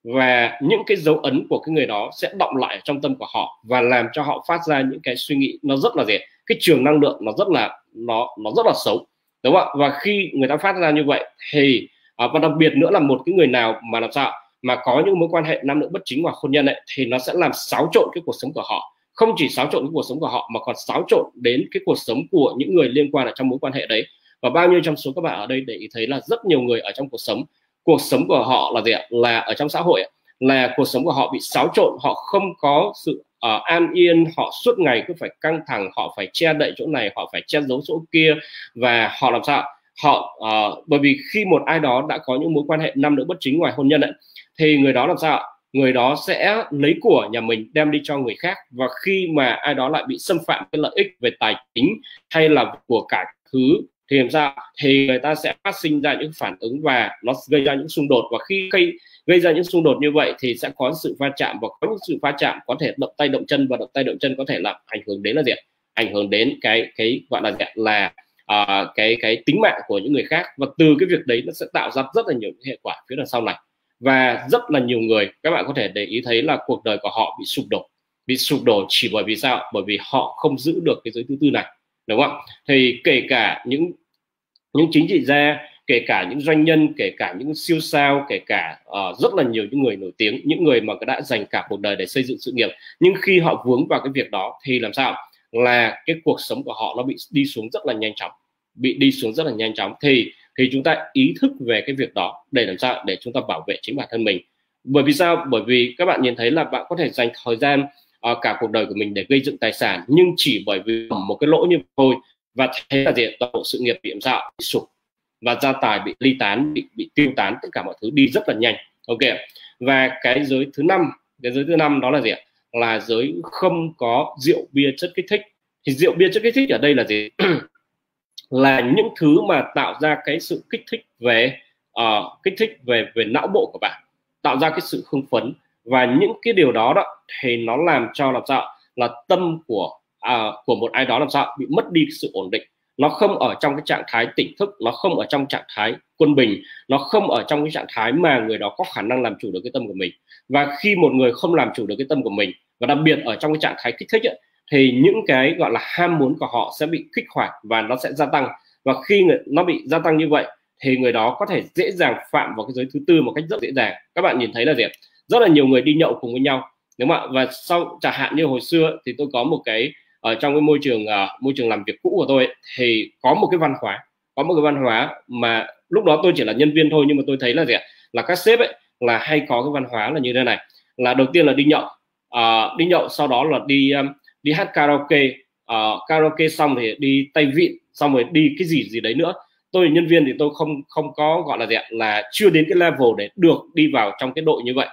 và những cái dấu ấn của cái người đó sẽ động lại trong tâm của họ và làm cho họ phát ra những cái suy nghĩ nó rất là gì cái trường năng lượng nó rất là, nó nó rất là xấu, đúng không ạ? Và khi người ta phát ra như vậy thì à, và đặc biệt nữa là một cái người nào mà làm sao mà có những mối quan hệ nam nữ bất chính hoặc hôn nhân ấy, thì nó sẽ làm xáo trộn cái cuộc sống của họ không chỉ xáo trộn cái cuộc sống của họ mà còn xáo trộn đến cái cuộc sống của những người liên quan ở trong mối quan hệ đấy. Và bao nhiêu trong số các bạn ở đây để ý thấy là rất nhiều người ở trong cuộc sống cuộc sống của họ là gì ạ? Là ở trong xã hội là cuộc sống của họ bị xáo trộn họ không có sự uh, an yên họ suốt ngày cứ phải căng thẳng họ phải che đậy chỗ này họ phải che giấu chỗ kia. Và họ làm sao họ uh, bởi vì khi một ai đó đã có những mối quan hệ nam nữ bất chính ngoài hôn nhân ấy, thì người đó làm sao người đó sẽ lấy của nhà mình đem đi cho người khác. Và khi mà ai đó lại bị xâm phạm cái lợi ích về tài chính hay là của cả thứ thì làm sao? Thì người ta sẽ phát sinh ra những phản ứng và nó gây ra những xung đột. Và khi gây gây ra những xung đột như vậy thì sẽ có sự va chạm và có những sự va chạm có thể động tay động chân. Và động tay động chân có thể làm ảnh hưởng đến là gì ảnh hưởng đến cái cái gọi là gì là uh, cái cái tính mạng của những người khác. Và từ cái việc đấy nó sẽ tạo ra rất là nhiều hệ quả phía đằng sau này và rất là nhiều người các bạn có thể để ý thấy là cuộc đời của họ bị sụp đổ. Bị sụp đổ chỉ bởi vì sao? Bởi vì họ không giữ được cái giới thứ tư này đúng không? Thì kể cả những những chính trị gia kể cả những doanh nhân kể cả những siêu sao kể cả uh, rất là nhiều những người nổi tiếng những người mà đã dành cả cuộc đời để xây dựng sự nghiệp. Nhưng khi họ vướng vào cái việc đó thì làm sao? Là cái cuộc sống của họ nó bị đi xuống rất là nhanh chóng bị đi xuống rất là nhanh chóng. Thì thì chúng ta ý thức về cái việc đó để làm sao để chúng ta bảo vệ chính bản thân mình. Bởi vì sao? Bởi vì các bạn nhìn thấy là bạn có thể dành thời gian uh, cả cuộc đời của mình để gây dựng tài sản nhưng chỉ bởi vì một cái lỗi như thôi và thế là gì toàn bộ sự nghiệp bị làm sao? Bị sụp và gia tài bị ly tán bị bị tiêu tán tất cả mọi thứ đi rất là nhanh. Ok và cái giới thứ năm cái giới thứ năm đó là gì ạ? Là giới không có rượu bia chất kích thích. Thì rượu bia chất kích thích ở đây là gì? là những thứ mà tạo ra cái sự kích thích về uh, kích thích về về não bộ của bạn tạo ra cái sự hưng phấn. Và những cái điều đó đó thì nó làm cho làm sao là tâm của uh, của một ai đó làm sao bị mất đi sự ổn định. Nó không ở trong cái trạng thái tỉnh thức nó không ở trong trạng thái quân bình nó không ở trong cái trạng thái mà người đó có khả năng làm chủ được cái tâm của mình. Và khi một người không làm chủ được cái tâm của mình và đặc biệt ở trong cái trạng thái kích thích ấy, thì những cái gọi là ham muốn của họ sẽ bị kích hoạt và nó sẽ gia tăng. Và khi người, nó bị gia tăng như vậy thì người đó có thể dễ dàng phạm vào cái giới thứ tư một cách rất dễ dàng. Các bạn nhìn thấy là gì rất là nhiều người đi nhậu cùng với nhau đúng không ạ? Và sau chẳng hạn như hồi xưa thì tôi có một cái ở trong cái môi trường uh, môi trường làm việc cũ của tôi ấy, thì có một cái văn hóa có một cái văn hóa mà lúc đó tôi chỉ là nhân viên thôi nhưng mà tôi thấy là gì ạ? Là các sếp ấy là hay có cái văn hóa là như thế này. Là đầu tiên là đi nhậu uh, đi nhậu sau đó là đi um, đi hát karaoke uh, karaoke xong thì đi tay vịn xong rồi đi cái gì gì đấy nữa. Tôi là nhân viên thì tôi không không có gọi là gì ạ là chưa đến cái level để được đi vào trong cái đội như vậy.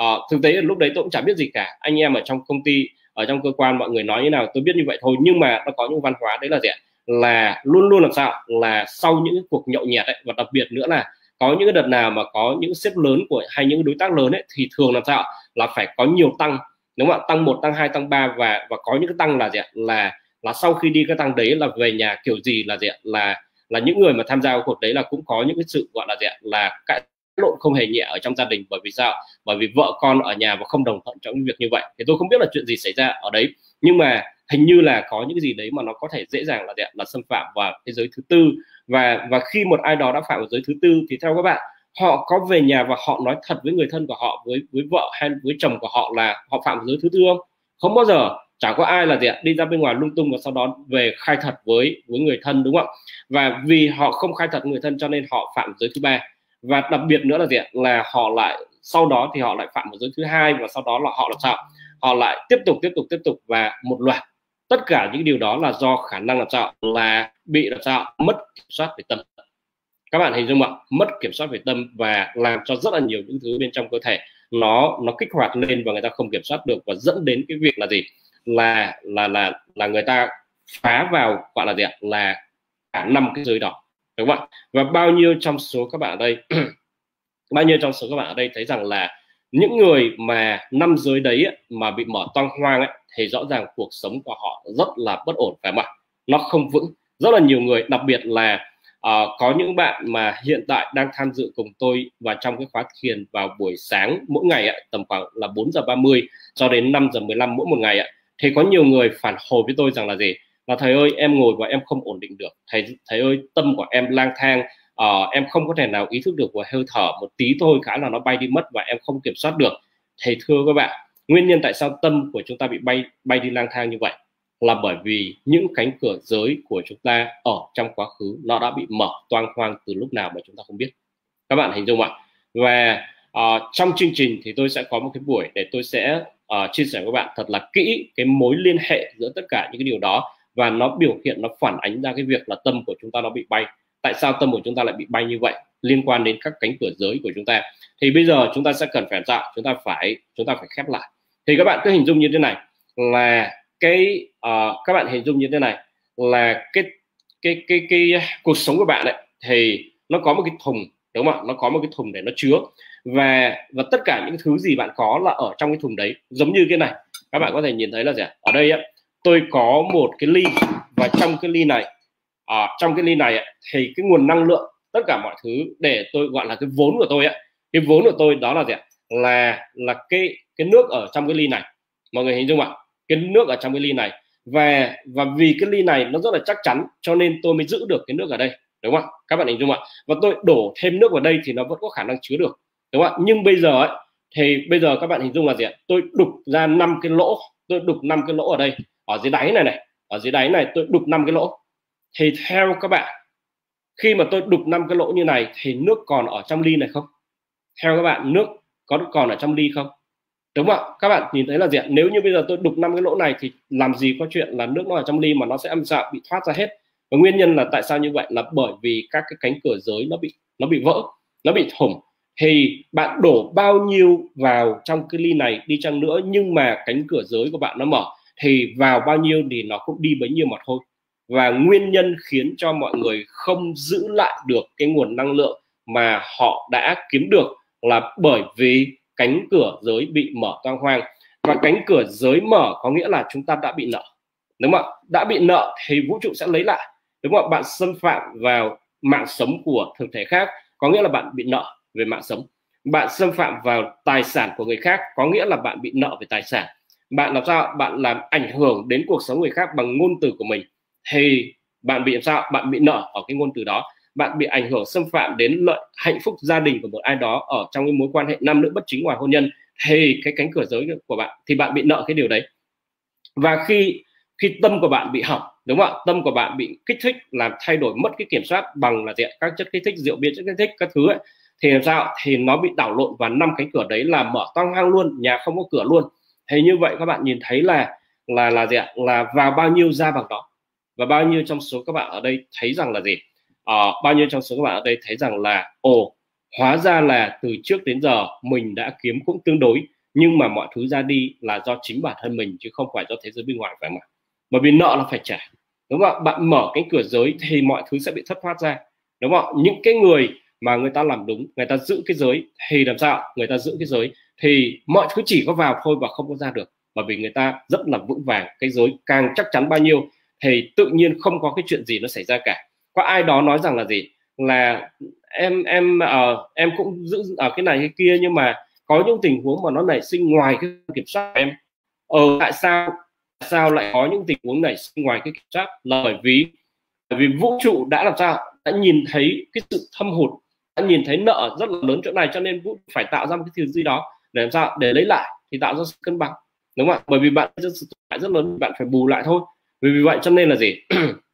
Uh, thực tế lúc đấy tôi cũng chẳng biết gì cả. Anh em ở trong công ty ở trong cơ quan mọi người nói như nào tôi biết như vậy thôi. Nhưng mà nó có những văn hóa đấy là gì ạ là luôn luôn làm sao là sau những cuộc nhậu nhẹt ấy, và đặc biệt nữa là có những cái đợt nào mà có những sếp lớn của hay những đối tác lớn ấy thì thường làm sao là phải có nhiều tăng đúng không ạ? Tăng một, tăng hai, tăng ba và và có những cái tăng là gì ạ? Là là sau khi đi cái tăng đấy là về nhà kiểu gì là gì ạ? Là là những người mà tham gia cuộc đấy là cũng có những cái sự gọi là gì ạ? Là cãi lộn không hề nhẹ ở trong gia đình. Bởi vì sao? Bởi vì vợ con ở nhà và không đồng thuận trong việc như vậy. Thì tôi không biết là chuyện gì xảy ra ở đấy. Nhưng mà hình như là có những cái gì đấy mà nó có thể dễ dàng là là xâm phạm vào thế giới thứ tư. Và và khi một ai đó đã phạm vào giới thứ tư thì theo các bạn họ có về nhà và họ nói thật với người thân của họ, với với vợ hay với chồng của họ là họ phạm giới thứ tư không? Không bao giờ. Chẳng có ai là gì ạ? Đi ra bên ngoài lung tung và sau đó về khai thật với với người thân, đúng không ạ? Và vì họ không khai thật người thân cho nên họ phạm giới thứ ba. Và đặc biệt nữa là gì ạ? Là họ lại, sau đó thì họ lại phạm một giới thứ hai và sau đó là họ làm sao? Họ lại tiếp tục tiếp tục tiếp tục và một loạt. Tất cả những điều đó là do khả năng làm sao? Là bị làm sao? Mất kiểm soát về tâm các bạn hình dung ạ mất kiểm soát về tâm và làm cho rất là nhiều những thứ bên trong cơ thể nó nó kích hoạt lên và người ta không kiểm soát được và dẫn đến cái việc là gì? Là là là là người ta phá vào gọi là gì ạ? Là cả năm cái giới đó đúng không ạ? Và bao nhiêu trong số các bạn ở đây bao nhiêu trong số các bạn ở đây thấy rằng là những người mà năm giới đấy ấy, mà bị mở toang hoang ấy, thì rõ ràng cuộc sống của họ rất là bất ổn phải không ạ? Nó không vững. Rất là nhiều người đặc biệt là à, có những bạn mà hiện tại đang tham dự cùng tôi và trong cái khóa thiền vào buổi sáng mỗi ngày ạ, tầm khoảng là 4 giờ 30 cho đến 5 giờ 15 mỗi một ngày ạ. Thì có nhiều người phản hồi với tôi rằng là gì? Là thầy ơi em ngồi và em không ổn định được. Thầy thầy ơi tâm của em lang thang, uh, em không có thể nào ý thức được và hơi thở một tí thôi khá là nó bay đi mất và em không kiểm soát được. Thầy thưa các bạn, nguyên nhân tại sao tâm của chúng ta bị bay bay đi lang thang như vậy là bởi vì những cánh cửa giới của chúng ta ở trong quá khứ nó đã bị mở toang hoang từ lúc nào mà chúng ta không biết. Các bạn hình dung ạ. Và uh, trong chương trình thì tôi sẽ có một cái buổi để tôi sẽ uh, chia sẻ với các bạn thật là kỹ cái mối liên hệ giữa tất cả những cái điều đó và nó biểu hiện nó phản ánh ra cái việc là tâm của chúng ta nó bị bay. Tại sao tâm của chúng ta lại bị bay như vậy? Liên quan đến các cánh cửa giới của chúng ta. Thì bây giờ chúng ta sẽ cần phải tạo, chúng ta phải chúng ta phải khép lại. Thì các bạn cứ hình dung như thế này là cái uh, các bạn hình dung như thế này là cái cái cái cái, cái cuộc sống của bạn đấy thì nó có một cái thùng đúng không ạ? Nó có một cái thùng để nó chứa. Và và tất cả những thứ gì bạn có là ở trong cái thùng đấy giống như cái này. Các bạn có thể nhìn thấy là gì ở đây ấy, tôi có một cái ly và trong cái ly này ở à, trong cái ly này thì cái nguồn năng lượng tất cả mọi thứ để tôi gọi là cái vốn của tôi ấy, cái vốn của tôi đó là gì là là cái cái nước ở trong cái ly này. Mọi người hình dung ạ? Cái nước ở trong cái ly này. Và và vì cái ly này nó rất là chắc chắn cho nên tôi mới giữ được cái nước ở đây đúng không các bạn hình dung ạ. Và tôi đổ thêm nước vào đây thì nó vẫn có khả năng chứa được đúng không ạ? Nhưng bây giờ ấy, thì bây giờ các bạn hình dung là gì ạ? Tôi đục ra năm cái lỗ tôi đục năm cái lỗ ở đây ở dưới đáy này này ở dưới đáy này tôi đục năm cái lỗ. Thì theo các bạn khi mà tôi đục năm cái lỗ như này thì nước còn ở trong ly này không? Theo các bạn nước có còn ở trong ly không? Đúng không ạ? Các bạn nhìn thấy là gì ạ? Nếu như bây giờ tôi đục năm cái lỗ này thì làm gì có chuyện là nước nó ở trong ly mà nó sẽ âm xạ bị thoát ra hết? Và nguyên nhân là tại sao như vậy? Là bởi vì các cái cánh cửa giới nó bị nó bị vỡ, nó bị thủng. Thì bạn đổ bao nhiêu vào trong cái ly này đi chăng nữa, nhưng mà cánh cửa giới của bạn nó mở, thì vào bao nhiêu thì nó cũng đi bấy nhiêu mà thôi. Và nguyên nhân khiến cho mọi người không giữ lại được cái nguồn năng lượng mà họ đã kiếm được là bởi vì cánh cửa giới bị mở toang hoang. Và cánh cửa giới mở có nghĩa là chúng ta đã bị nợ. Đúng không ạ? Đã bị nợ thì vũ trụ sẽ lấy lại. Đúng không ạ? Bạn xâm phạm vào mạng sống của thực thể khác, có nghĩa là bạn bị nợ về mạng sống. Bạn xâm phạm vào tài sản của người khác, có nghĩa là bạn bị nợ về tài sản. Bạn làm sao bạn làm ảnh hưởng đến cuộc sống người khác bằng ngôn từ của mình. Thì bạn bị làm sao bạn bị nợ ở cái ngôn từ đó bạn bị ảnh hưởng xâm phạm đến lợi, hạnh phúc gia đình của một ai đó ở trong cái mối quan hệ nam nữ bất chính ngoài hôn nhân, thì cái cánh cửa giới của bạn, thì bạn bị nợ cái điều đấy. Và khi khi tâm của bạn bị hỏng, đúng không ạ? Tâm của bạn bị kích thích làm thay đổi mất cái kiểm soát bằng là gì các chất kích thích, rượu bia chất kích thích, các thứ ấy, thì làm sao? Thì nó bị đảo lộn và năm cánh cửa đấy là mở toang hang luôn, nhà không có cửa luôn. Thì như vậy các bạn nhìn thấy là là là gì ạ? Là vào bao nhiêu ra bằng đó. Và bao nhiêu trong số các bạn ở đây thấy rằng là gì? Uh, bao nhiêu trong số các bạn ở đây thấy rằng là ồ hóa ra là từ trước đến giờ mình đã kiếm cũng tương đối nhưng mà mọi thứ ra đi là do chính bản thân mình chứ không phải do thế giới bên ngoài phải không ạ? Bởi vì nợ là phải trả đúng không ạ? Bạn mở cánh cửa giới thì mọi thứ sẽ bị thất thoát ra đúng không ạ? Những cái người mà người ta làm đúng người ta giữ cái giới thì làm sao người ta giữ cái giới thì mọi thứ chỉ có vào thôi và không có ra được. Bởi vì người ta rất là vững vàng cái giới càng chắc chắn bao nhiêu thì tự nhiên không có cái chuyện gì nó xảy ra cả có ai đó nói rằng là gì? Là em em uh, em cũng giữ ở cái này cái kia nhưng mà có những tình huống mà nó nảy sinh ngoài cái kiểm soát em. Ờ tại sao tại sao lại có những tình huống nảy sinh ngoài cái kiểm soát? Là bởi vì bởi vì vũ trụ đã làm sao? Đã nhìn thấy cái sự thâm hụt đã nhìn thấy nợ rất là lớn chỗ này cho nên vũ phải tạo ra một cái thứ gì đó để làm sao? Để lấy lại thì tạo ra sự cân bằng. Đúng không ạ? Bởi vì bạn rất rất lớn bạn phải bù lại thôi. Vì vậy cho nên là gì?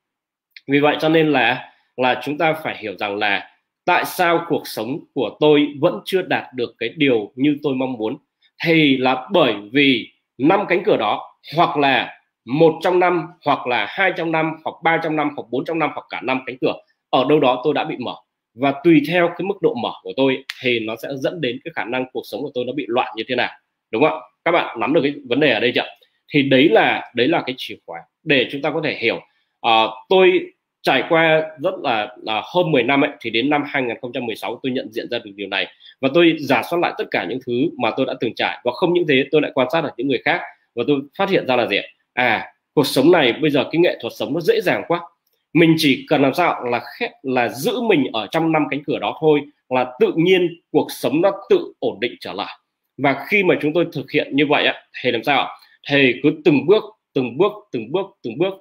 vì vậy cho nên là là chúng ta phải hiểu rằng là tại sao cuộc sống của tôi vẫn chưa đạt được cái điều như tôi mong muốn. Thì là bởi vì năm cánh cửa đó hoặc là một trong năm hoặc là hai trong năm hoặc ba trong năm hoặc bốn trong năm hoặc cả năm cánh cửa ở đâu đó tôi đã bị mở. Và tùy theo cái mức độ mở của tôi thì nó sẽ dẫn đến cái khả năng cuộc sống của tôi nó bị loạn như thế nào. Đúng không các bạn nắm được cái vấn đề ở đây chưa thì đấy là đấy là cái chìa khóa để chúng ta có thể hiểu. Uh, tôi trải qua rất là, là hơn 10 năm ấy thì đến năm 2016 tôi nhận diện ra được điều này. Và tôi giả soát lại tất cả những thứ mà tôi đã từng trải. Và không những thế tôi lại quan sát được những người khác và tôi phát hiện ra là gì à cuộc sống này bây giờ cái nghệ thuật sống nó dễ dàng quá. Mình chỉ cần làm sao là khép là giữ mình ở trong năm cánh cửa đó thôi là tự nhiên cuộc sống nó tự ổn định trở lại. Và khi mà chúng tôi thực hiện như vậy thì làm sao thì cứ từng bước từng bước từng bước từng bước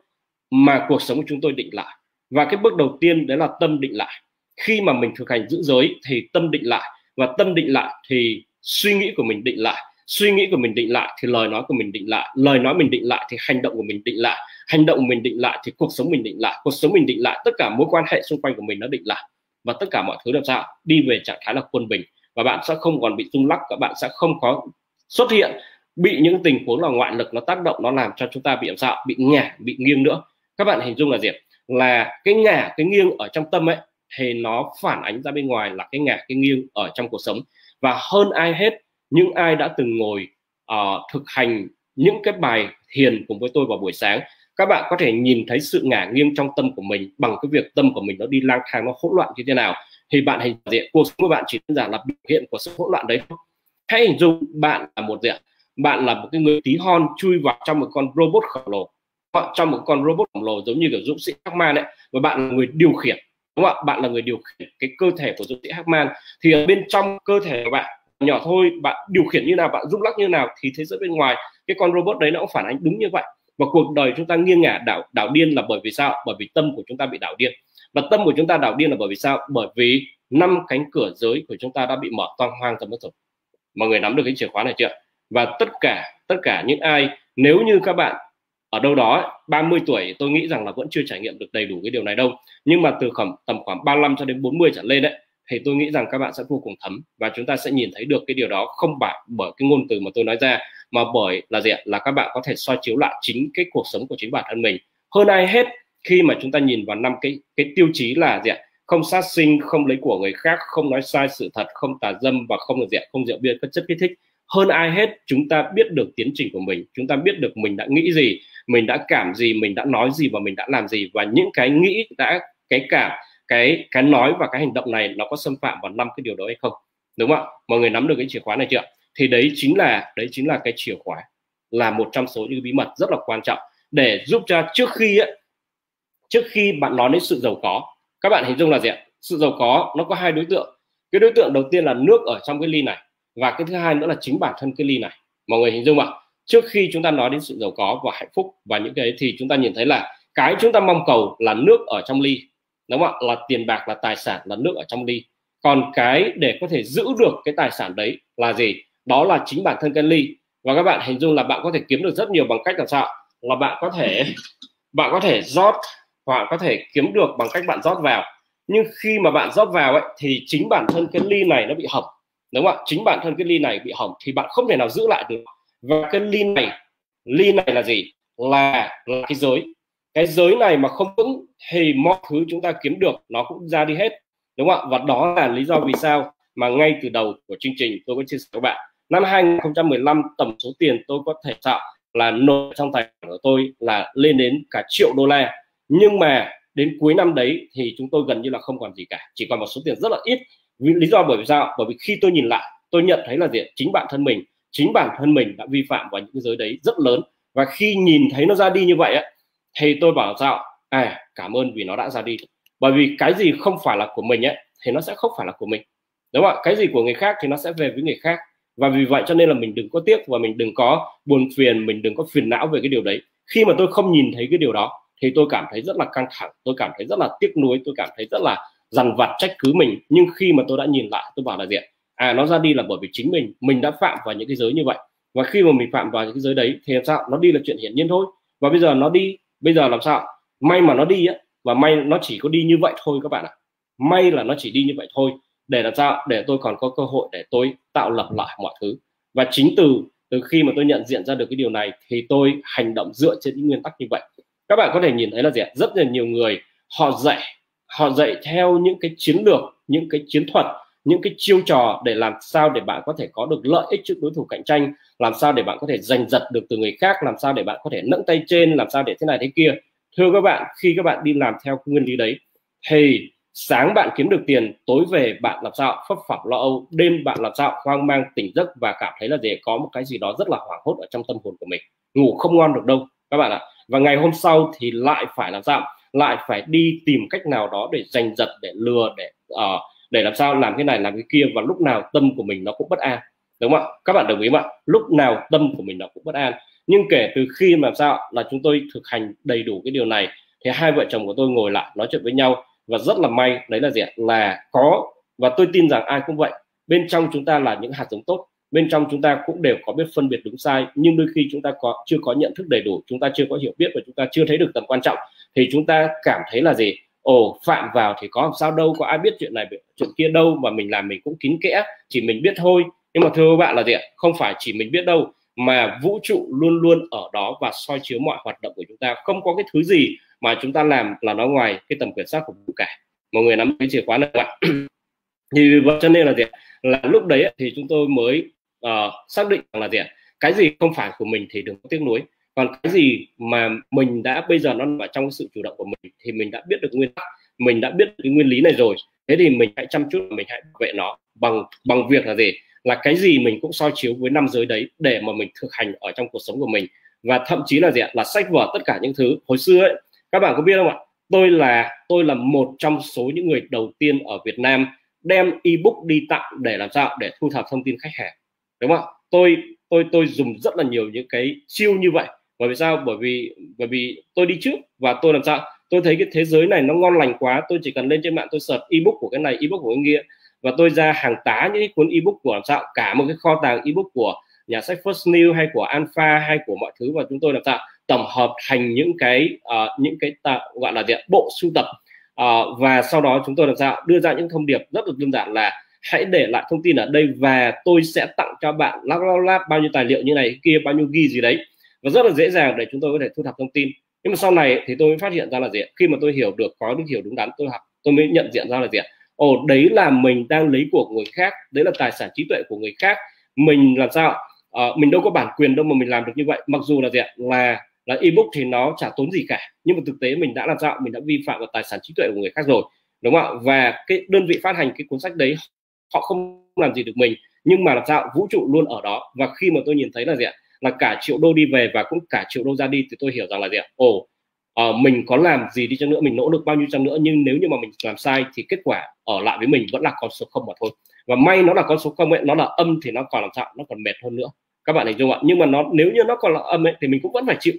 mà cuộc sống của chúng tôi định lại và cái bước đầu tiên đấy là tâm định lại. Khi mà mình thực hành giữ giới thì tâm định lại. Và tâm định lại thì suy nghĩ của mình định lại. Suy nghĩ của mình định lại thì lời nói của mình định lại. Lời nói mình định lại thì hành động của mình định lại. Hành động của mình định lại thì cuộc sống mình định lại. Cuộc sống mình định lại, tất cả mối quan hệ xung quanh của mình nó định lại. Và tất cả mọi thứ làm sao? Đi về trạng thái là quân bình. Và bạn sẽ không còn bị rung lắc, các bạn sẽ không có xuất hiện. Bị những tình huống là ngoại lực nó tác động, nó làm cho chúng ta bị làm sao? Bị ngả bị nghiêng nữa. Các bạn hình dung là gì là cái ngả cái nghiêng ở trong tâm ấy thì nó phản ánh ra bên ngoài là cái ngả cái nghiêng ở trong cuộc sống. Và hơn ai hết những ai đã từng ngồi uh, thực hành những cái bài thiền cùng với tôi vào buổi sáng các bạn có thể nhìn thấy sự ngả nghiêng trong tâm của mình bằng cái việc tâm của mình nó đi lang thang nó hỗn loạn như thế nào. Thì bạn hình diện cuộc sống của bạn chỉ đơn giản là biểu hiện của sự hỗn loạn đấy hãy hình dung bạn là một diện bạn là một cái người tí hon chui vào trong một con robot khổng lồ họ trong một con robot khổng lồ giống như kiểu dũng sĩ Hackman ấy và bạn là người điều khiển, đúng không ạ? Bạn là người điều khiển cái cơ thể của dũng sĩ Hackman. Thì ở bên trong cơ thể của bạn, nhỏ thôi, bạn điều khiển như nào, bạn rung lắc như nào thì thế giới bên ngoài, cái con robot đấy nó cũng phản ánh đúng như vậy. Và cuộc đời chúng ta nghiêng ngả, đảo đảo điên là bởi vì sao? Bởi vì tâm của chúng ta bị đảo điên. Và tâm của chúng ta đảo điên là bởi vì sao? Bởi vì năm cánh cửa giới của chúng ta đã bị mở toang hoang ra mất rồi. Mọi người nắm được cái chìa khóa này chưa và tất cả tất cả những ai, nếu như các bạn ở đâu đó 30 tuổi, tôi nghĩ rằng là vẫn chưa trải nghiệm được đầy đủ cái điều này đâu. Nhưng mà từ khoảng, tầm khoảng 35 cho đến 40 trở lên đấy thì tôi nghĩ rằng các bạn sẽ vô cùng thấm và chúng ta sẽ nhìn thấy được cái điều đó không phải bởi cái ngôn từ mà tôi nói ra, mà bởi là gì ạ? Là các bạn có thể soi chiếu lại chính cái cuộc sống của chính bản thân mình. Hơn ai hết, khi mà chúng ta nhìn vào năm cái cái tiêu chí là gì ạ? Không sát sinh, không lấy của người khác, không nói sai sự thật, không tà dâm và không được gì ạ? Không rượu bia, các chất kích thích. Hơn ai hết, chúng ta biết được tiến trình của mình, chúng ta biết được mình đã nghĩ gì mình đã cảm gì mình đã nói gì và mình đã làm gì. Và những cái nghĩ đã cái cảm cái cái nói và cái hành động này nó có xâm phạm vào năm cái điều đó hay không? Đúng không ạ? Mọi người nắm được cái chìa khóa này chưa? Thì đấy chính là đấy chính là cái chìa khóa là một trong số những bí mật rất là quan trọng để giúp cho trước khi ấy, trước khi bạn nói đến sự giàu có các bạn hình dung là gì ạ? Sự giàu có nó có hai đối tượng. Cái đối tượng đầu tiên là nước ở trong cái ly này và cái thứ hai nữa là chính bản thân cái ly này. Mọi người hình dung ạ? Trước khi chúng ta nói đến sự giàu có và hạnh phúc và những cái thì chúng ta nhìn thấy là cái chúng ta mong cầu là nước ở trong ly, đúng không ạ? Là tiền bạc, là tài sản, là nước ở trong ly. Còn cái để có thể giữ được cái tài sản đấy là gì? Đó là chính bản thân cái ly. Và các bạn hình dung là bạn có thể kiếm được rất nhiều bằng cách làm sao là bạn có thể, bạn có thể rót hoặc có thể kiếm được bằng cách bạn rót vào. Nhưng khi mà bạn rót vào ấy, thì chính bản thân cái ly này nó bị hỏng, đúng không ạ? Chính bản thân cái ly này bị hỏng thì bạn không thể nào giữ lại được và cái ly này ly này là gì? Là, là cái giới. Cái giới này mà không vững thì mọi thứ chúng ta kiếm được nó cũng ra đi hết. Đúng không ạ? Và đó là lý do vì sao mà ngay từ đầu của chương trình tôi có chia sẻ với các bạn. Năm 2015 tổng số tiền tôi có thể tạo là nộp trong tài khoản của tôi là lên đến cả triệu đô la. Nhưng mà đến cuối năm đấy thì chúng tôi gần như là không còn gì cả. Chỉ còn một số tiền rất là ít. Vì lý do bởi vì sao? Bởi vì khi tôi nhìn lại tôi nhận thấy là gì chính bản thân mình chính bản thân mình đã vi phạm vào những cái giới đấy rất lớn. Và khi nhìn thấy nó ra đi như vậy á thì tôi bảo sao à cảm ơn vì nó đã ra đi. Bởi vì cái gì không phải là của mình ấy, thì nó sẽ không phải là của mình. Đúng không ạ? Cái gì của người khác thì nó sẽ về với người khác. Và vì vậy cho nên là mình đừng có tiếc và mình đừng có buồn phiền, mình đừng có phiền não về cái điều đấy. Khi mà tôi không nhìn thấy cái điều đó, thì tôi cảm thấy rất là căng thẳng, tôi cảm thấy rất là tiếc nuối, tôi cảm thấy rất là dằn vặt trách cứ mình. Nhưng khi mà tôi đã nhìn lại, tôi bảo là gì à nó ra đi là bởi vì chính mình mình đã phạm vào những cái giới như vậy. Và khi mà mình phạm vào những cái giới đấy thì làm sao? Nó đi là chuyện hiển nhiên thôi. Và bây giờ nó đi, bây giờ làm sao? May mà nó đi á, và may nó chỉ có đi như vậy thôi các bạn ạ. May là nó chỉ đi như vậy thôi, để làm sao? Để tôi còn có cơ hội để tôi tạo lập lại mọi thứ. Và chính từ từ khi mà tôi nhận diện ra được cái điều này thì tôi hành động dựa trên những nguyên tắc như vậy. Các bạn có thể nhìn thấy là gì rất là nhiều người họ dạy họ dạy theo những cái chiến lược, những cái chiến thuật những cái chiêu trò để làm sao để bạn có thể có được lợi ích trước đối thủ cạnh tranh làm sao để bạn có thể giành giật được từ người khác làm sao để bạn có thể nâng tay trên làm sao để thế này thế kia. Thưa các bạn khi các bạn đi làm theo nguyên lý đấy thì sáng bạn kiếm được tiền tối về bạn làm sao? Phấp phỏng lo âu đêm bạn làm sao? Hoang mang tỉnh giấc và cảm thấy là gì? Có một cái gì đó rất là hoảng hốt ở trong tâm hồn của mình. Ngủ không ngon được đâu các bạn ạ. Và ngày hôm sau thì lại phải làm sao? Lại phải đi tìm cách nào đó để giành giật để lừa để uh, để làm sao làm cái này, làm cái kia, và lúc nào tâm của mình nó cũng bất an. Đúng không ạ? Các bạn đồng ý không ạ? Lúc nào tâm của mình nó cũng bất an. Nhưng kể từ khi mà sao là chúng tôi thực hành đầy đủ cái điều này, thì hai vợ chồng của tôi ngồi lại nói chuyện với nhau, và rất là may, đấy là gì ạ? Là có, và tôi tin rằng ai cũng vậy. Bên trong chúng ta là những hạt giống tốt, bên trong chúng ta cũng đều có biết phân biệt đúng sai, nhưng đôi khi chúng ta có, chưa có nhận thức đầy đủ, chúng ta chưa có hiểu biết, và chúng ta chưa thấy được tầm quan trọng, thì chúng ta cảm thấy là gì? Ồ phạm vào thì có làm sao đâu có ai biết chuyện này chuyện kia đâu mà mình làm mình cũng kín kẽ chỉ mình biết thôi. Nhưng mà thưa các bạn là gì ạ? Không phải chỉ mình biết đâu mà vũ trụ luôn luôn ở đó và soi chiếu mọi hoạt động của chúng ta. Không có cái thứ gì mà chúng ta làm là nó ngoài cái tầm kiểm soát của vũ cả. Mọi người nắm cái chìa khóa này bạn. Thì vậy cho nên là gì là lúc đấy thì chúng tôi mới uh, xác định là gì cái gì không phải của mình thì đừng có tiếc nuối còn cái gì mà mình đã, bây giờ nó ở trong sự chủ động của mình thì mình đã biết được nguyên tắc, mình đã biết cái nguyên lý này rồi. Thế thì mình hãy chăm chút, mình hãy bảo vệ nó bằng bằng việc là gì? Là cái gì mình cũng soi chiếu với năm giới đấy để mà mình thực hành ở trong cuộc sống của mình. Và thậm chí là gì ạ? Là sách vở tất cả những thứ. Hồi xưa ấy, các bạn có biết không ạ? Tôi là tôi là một trong số những người đầu tiên ở Việt Nam đem ebook đi tặng để làm sao? Để thu thập thông tin khách hàng. Đúng không tôi tôi tôi dùng rất là nhiều những cái chiêu như vậy bởi vì sao? Bởi vì bởi vì tôi đi trước và tôi làm sao? Tôi thấy cái thế giới này nó ngon lành quá tôi chỉ cần lên trên mạng tôi search ebook của cái này ebook của cái kia và tôi ra hàng tá những cuốn ebook của làm sao? Cả một cái kho tàng ebook của nhà sách First New hay của Alpha hay của mọi thứ và chúng tôi làm sao? Tổng hợp thành những cái uh, những cái tạ, gọi là gì bộ sưu tập. Uh, và sau đó chúng tôi làm sao? Đưa ra những thông điệp rất là đơn giản là hãy để lại thông tin ở đây và tôi sẽ tặng cho bạn lắp lắp lắp bao nhiêu tài liệu như này kia bao nhiêu ghi gì đấy và rất là dễ dàng để chúng tôi có thể thu thập thông tin. Nhưng mà sau này thì tôi mới phát hiện ra là gì khi mà tôi hiểu được có được hiểu đúng đắn tôi học tôi mới nhận diện ra là gì ồ đấy là mình đang lấy của người khác đấy là tài sản trí tuệ của người khác. Mình làm sao à, mình đâu có bản quyền đâu mà mình làm được như vậy. Mặc dù là gì là là ebook thì nó chả tốn gì cả. Nhưng mà thực tế mình đã làm sao mình đã vi phạm vào tài sản trí tuệ của người khác rồi. Đúng không ạ? Và cái đơn vị phát hành cái cuốn sách đấy họ không làm gì được mình. Nhưng mà làm sao vũ trụ luôn ở đó. Và khi mà tôi nhìn thấy là gì ạ? Là cả triệu đô đi về và cũng cả triệu đô ra đi thì tôi hiểu rằng là gì ạ? Ồ uh, mình có làm gì đi chăng nữa mình nỗ lực bao nhiêu chăng nữa nhưng nếu như mà mình làm sai thì kết quả ở lại với mình vẫn là con số không mà thôi. Và may nó là con số không ấy nó là âm thì nó còn làm sao nó còn mệt hơn nữa. Các bạn hình dung ạ? Nhưng mà nó nếu như nó còn là âm ấy thì mình cũng vẫn phải chịu.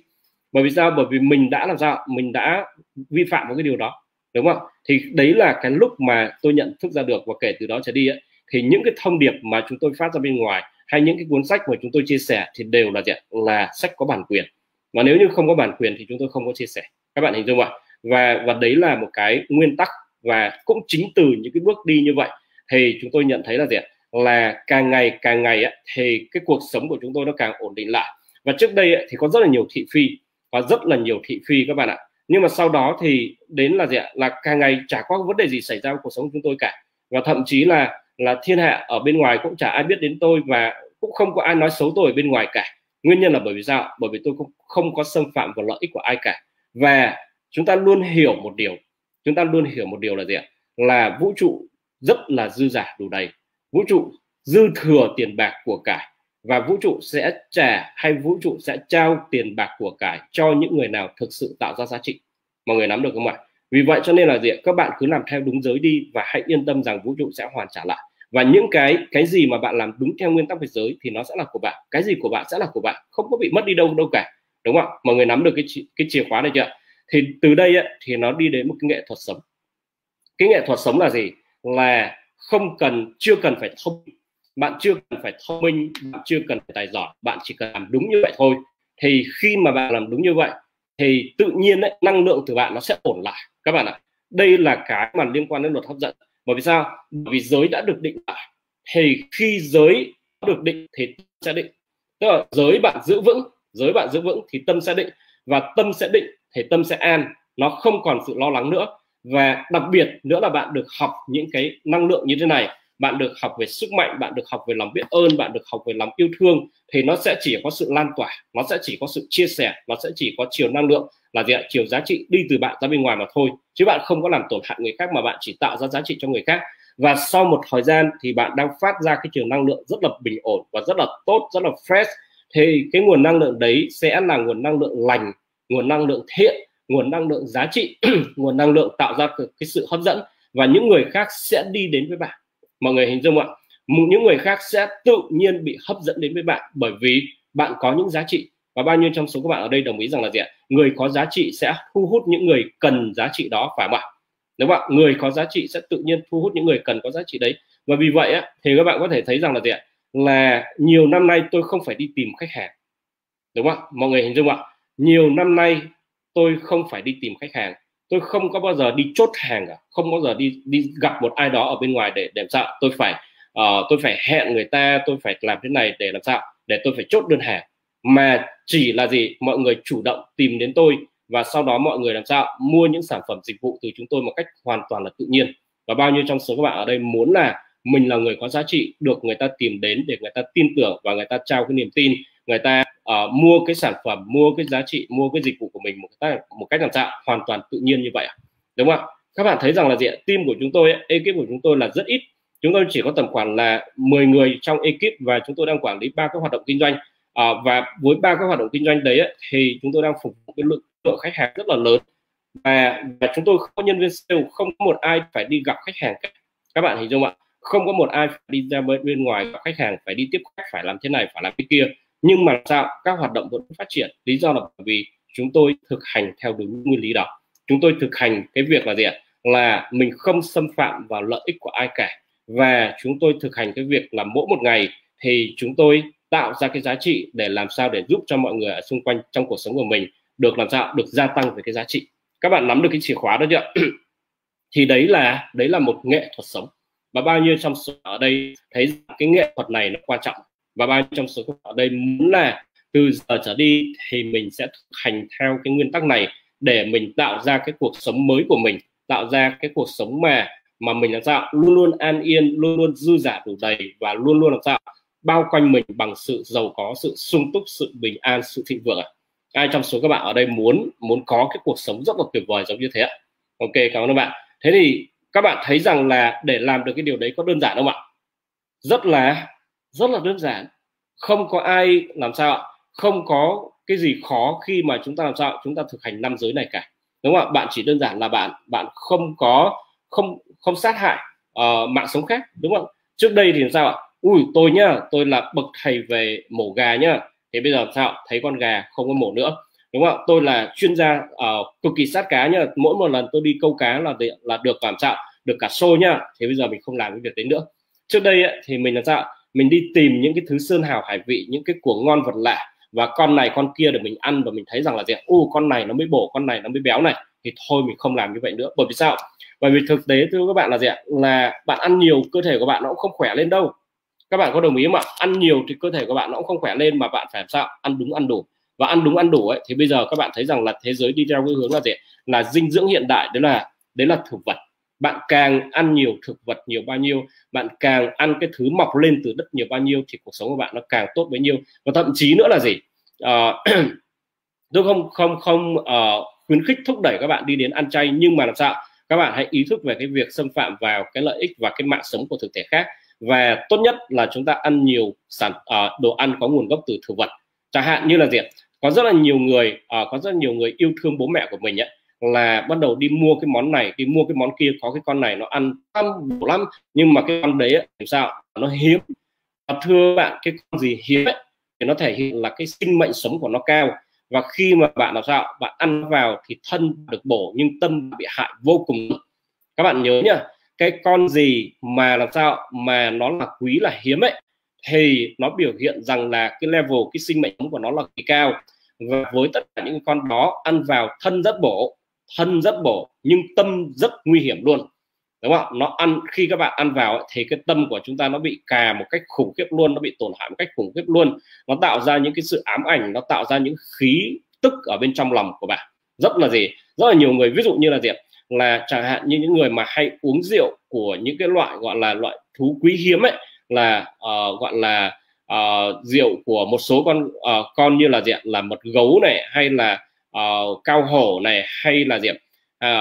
Bởi vì sao? Bởi vì mình đã làm sao mình đã vi phạm vào cái điều đó đúng không thì đấy là cái lúc mà tôi nhận thức ra được và kể từ đó trở đi ấy, thì những cái thông điệp mà chúng tôi phát ra bên ngoài hay những cái cuốn sách mà chúng tôi chia sẻ thì đều là gì là sách có bản quyền. Và nếu như không có bản quyền thì chúng tôi không có chia sẻ. Các bạn hình dung ạ? Và và đấy là một cái nguyên tắc và cũng chính từ những cái bước đi như vậy thì chúng tôi nhận thấy là gì là càng ngày càng ngày ấy, thì cái cuộc sống của chúng tôi nó càng ổn định lại. Và trước đây ấy, thì có rất là nhiều thị phi và rất là nhiều thị phi các bạn ạ. Nhưng mà sau đó thì đến là gì ạ? Là càng ngày chả có vấn đề gì xảy ra trong cuộc sống của chúng tôi cả. Và thậm chí là là thiên hạ ở bên ngoài cũng chả ai biết đến tôi và cũng không có ai nói xấu tôi ở bên ngoài cả. Nguyên nhân là bởi vì sao? Bởi vì tôi không không có xâm phạm vào lợi ích của ai cả. Và chúng ta luôn hiểu một điều, chúng ta luôn hiểu một điều là gì ạ? Là vũ trụ rất là dư giả đủ đầy. Vũ trụ dư thừa tiền bạc của cải. Và vũ trụ sẽ trả hay vũ trụ sẽ trao tiền bạc của cải cho những người nào thực sự tạo ra giá trị. Mọi người nắm được không ạ? Vì vậy cho nên là gì các bạn cứ làm theo đúng giới đi và hãy yên tâm rằng vũ trụ sẽ hoàn trả lại. Và những cái cái gì mà bạn làm đúng theo nguyên tắc về giới thì nó sẽ là của bạn. Cái gì của bạn sẽ là của bạn. Không có bị mất đi đâu đâu cả. Đúng không ạ? Mọi người nắm được cái cái chìa khóa này chưa thì từ đây ấy, thì nó đi đến một cái nghệ thuật sống. Cái nghệ thuật sống là gì? Là không cần chưa cần phải thông bạn chưa cần phải thông minh bạn chưa cần phải tài giỏi. Bạn chỉ cần làm đúng như vậy thôi. Thì khi mà bạn làm đúng như vậy thì tự nhiên đấy, năng lượng từ bạn nó sẽ ổn lại. Các bạn ạ đây là cái mà liên quan đến luật hấp dẫn. Bởi vì sao? Bởi vì giới đã được định lại. Thì khi giới được định thì tâm sẽ định. Tức là giới bạn giữ vững giới bạn giữ vững thì tâm sẽ định. Và tâm sẽ định thì tâm sẽ an. Nó không còn sự lo lắng nữa. Và đặc biệt nữa là bạn được học những cái năng lượng như thế này bạn được học về sức mạnh, bạn được học về lòng biết ơn, bạn được học về lòng yêu thương, thì nó sẽ chỉ có sự lan tỏa, nó sẽ chỉ có sự chia sẻ, nó sẽ chỉ có chiều năng lượng là gì ạ? Chiều giá trị đi từ bạn ra bên ngoài mà thôi. Chứ bạn không có làm tổn hại người khác mà bạn chỉ tạo ra giá trị cho người khác. Và sau một thời gian thì bạn đang phát ra cái trường năng lượng rất là bình ổn và rất là tốt, rất là fresh. Thì cái nguồn năng lượng đấy sẽ là nguồn năng lượng lành, nguồn năng lượng thiện, nguồn năng lượng giá trị, nguồn năng lượng tạo ra cái sự hấp dẫn và những người khác sẽ đi đến với bạn mọi người hình dung ạ? Những người khác sẽ tự nhiên bị hấp dẫn đến với bạn bởi vì bạn có những giá trị. Và bao nhiêu trong số các bạn ở đây đồng ý rằng là gì ạ? Người có giá trị sẽ thu hút những người cần giá trị đó phải không ạ? Đúng không ạ? Người có giá trị sẽ tự nhiên thu hút những người cần có giá trị đấy. Và vì vậy á, thì các bạn có thể thấy rằng là gì ạ? Là nhiều năm nay tôi không phải đi tìm khách hàng. Đúng không ạ? Mọi người hình dung ạ? Nhiều năm nay tôi không phải đi tìm khách hàng tôi không có bao giờ đi chốt hàng cả không bao giờ đi đi gặp một ai đó ở bên ngoài để để làm sao tôi phải uh, tôi phải hẹn người ta tôi phải làm thế này để làm sao để tôi phải chốt đơn hàng. Mà chỉ là gì? Mọi người chủ động tìm đến tôi và sau đó mọi người làm sao mua những sản phẩm dịch vụ từ chúng tôi một cách hoàn toàn là tự nhiên. Và bao nhiêu trong số các bạn ở đây muốn là mình là người có giá trị được người ta tìm đến để người ta tin tưởng và người ta trao cái niềm tin người ta uh, mua cái sản phẩm mua cái giá trị mua cái dịch vụ của mình một cách một cách làm sao? Hoàn toàn tự nhiên như vậy à? đúng không các bạn thấy rằng là gì team của chúng tôi ekip của chúng tôi là rất ít. Chúng tôi chỉ có tầm khoảng là 10 người trong ekip và chúng tôi đang quản lý ba các hoạt động kinh doanh. À, và với ba các hoạt động kinh doanh đấy ấy, thì chúng tôi đang phục vụ cái lượng, lượng khách hàng rất là lớn. Và, và chúng tôi không có nhân viên sale không có một ai phải đi gặp khách hàng các bạn hình dung ạ? Không có một ai phải đi ra bên ngoài gặp khách hàng phải đi tiếp khách phải làm thế này phải làm cái kia nhưng mà sao? Các hoạt động vẫn phát triển. Lý do là bởi vì chúng tôi thực hành theo đúng nguyên lý đó. Chúng tôi thực hành cái việc là gì ạ? Là mình không xâm phạm vào lợi ích của ai cả. Và chúng tôi thực hành cái việc là mỗi một ngày thì chúng tôi tạo ra cái giá trị để làm sao để giúp cho mọi người ở xung quanh trong cuộc sống của mình được làm sao? Được gia tăng về cái giá trị. Các bạn nắm được cái chìa khóa đó chưa thì đấy là đấy là một nghệ thuật sống. Và bao nhiêu trong số ở đây thấy cái nghệ thuật này nó quan trọng và ba trong số ở đây muốn là từ giờ trở đi thì mình sẽ thực hành theo cái nguyên tắc này để mình tạo ra cái cuộc sống mới của mình, tạo ra cái cuộc sống mà mà mình làm sao luôn luôn an yên, luôn luôn dư giả đủ đầy và luôn luôn làm sao bao quanh mình bằng sự giàu có, sự sung túc, sự bình an, sự thịnh vượng ai trong số các bạn ở đây muốn muốn có cái cuộc sống rất là tuyệt vời giống như thế ạ? Ok, cảm ơn các bạn. Thế thì các bạn thấy rằng là để làm được cái điều đấy có đơn giản không ạ? Rất là rất là đơn giản. Không có ai làm sao ạ? Không có cái gì khó khi mà chúng ta làm sao chúng ta thực hành năm giới này cả. Đúng không ạ? Bạn chỉ đơn giản là bạn bạn không có không không sát hại uh, mạng sống khác. Đúng không trước đây thì làm sao ạ? Ui tôi nhá tôi là bậc thầy về mổ gà nhá. Thì bây giờ sao thấy con gà không có mổ nữa. Đúng không tôi là chuyên gia uh, cực kỳ sát cá nhá. Mỗi một lần tôi đi câu cá là là được làm sao được cả xô nhá. Thì bây giờ mình không làm cái việc đấy nữa. Trước đây ấy, thì mình làm sao mình đi tìm những cái thứ sơn hào hải vị, những cái của ngon vật lạ, và con này, con kia để mình ăn và mình thấy rằng là gì u con này nó mới bổ, con này nó mới béo này. Thì thôi, mình không làm như vậy nữa. Bởi vì sao? Bởi vì thực tế, thưa các bạn là gì ạ là bạn ăn nhiều, cơ thể của bạn nó cũng không khỏe lên đâu. Các bạn có đồng ý không ạ? Ăn nhiều thì cơ thể của bạn nó cũng không khỏe lên mà bạn phải làm sao? Ăn đúng, ăn đủ. Và ăn đúng, ăn đủ ấy, thì bây giờ các bạn thấy rằng là thế giới đi theo cái hướng là gì là dinh dưỡng hiện đại. Đấy là đấy là thực vật bạn càng ăn nhiều thực vật nhiều bao nhiêu bạn càng ăn cái thứ mọc lên từ đất nhiều bao nhiêu thì cuộc sống của bạn nó càng tốt bấy nhiêu. Và thậm chí nữa là gì? À, tôi không không không uh, khuyến khích thúc đẩy các bạn đi đến ăn chay nhưng mà làm sao? Các bạn hãy ý thức về cái việc xâm phạm vào cái lợi ích và cái mạng sống của thực thể khác. Và tốt nhất là chúng ta ăn nhiều sản uh, đồ ăn có nguồn gốc từ thực vật. Chẳng hạn như là gì có rất là nhiều người uh, có rất là nhiều người yêu thương bố mẹ của mình ấy là bắt đầu đi mua cái món này đi mua cái món kia có cái con này nó ăn ăn đủ lắm nhưng mà cái con đấy làm sao? Nó hiếm. Và thưa bạn cái con gì hiếm ấy, thì nó thể hiện là cái sinh mệnh sống của nó cao. Và khi mà bạn làm sao? Bạn ăn vào thì thân được bổ nhưng tâm bị hại vô cùng. Các bạn nhớ nhá cái con gì mà làm sao? Mà nó là quý là hiếm ấy thì nó biểu hiện rằng là cái level cái sinh mệnh sống của nó là kỳ cao. Và với tất cả những con đó ăn vào thân rất bổ thân rất bổ nhưng tâm rất nguy hiểm luôn. Đúng không nó ăn khi các bạn ăn vào thì cái tâm của chúng ta nó bị cà một cách khủng khiếp luôn nó bị tổn hại một cách khủng khiếp luôn. Nó tạo ra những cái sự ám ảnh nó tạo ra những khí tức ở bên trong lòng của bạn. Rất là gì? Rất là nhiều người ví dụ như là gì là chẳng hạn như những người mà hay uống rượu của những cái loại gọi là loại thú quý hiếm ấy là uh, gọi là uh, rượu của một số con uh, con như là gì là mật gấu này hay là uh, cao hổ này hay là gì uh,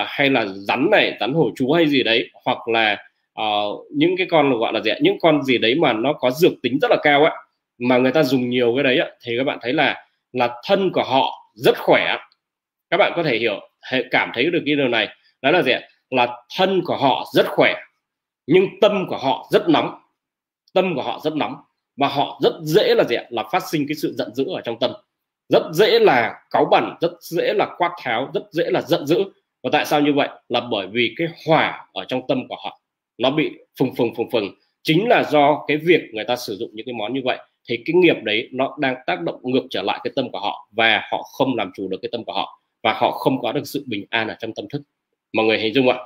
hay là rắn này rắn hổ chú hay gì đấy hoặc là uh, những cái con gọi là gì những con gì đấy mà nó có dược tính rất là cao á mà người ta dùng nhiều cái đấy á, thì các bạn thấy là là thân của họ rất khỏe các bạn có thể hiểu cảm thấy được cái điều này. Đó là gì là thân của họ rất khỏe nhưng tâm của họ rất nóng. Tâm của họ rất nóng và họ rất dễ là gì là phát sinh cái sự giận dữ ở trong tâm rất dễ là cáu bẩn, rất dễ là quát tháo, rất dễ là giận dữ. Và tại sao như vậy? Là bởi vì cái hỏa ở trong tâm của họ, nó bị phừng phừng phừng phừng. Chính là do cái việc người ta sử dụng những cái món như vậy, thì cái nghiệp đấy nó đang tác động ngược trở lại cái tâm của họ và họ không làm chủ được cái tâm của họ và họ không có được sự bình an ở trong tâm thức. Mọi người hình dung ạ?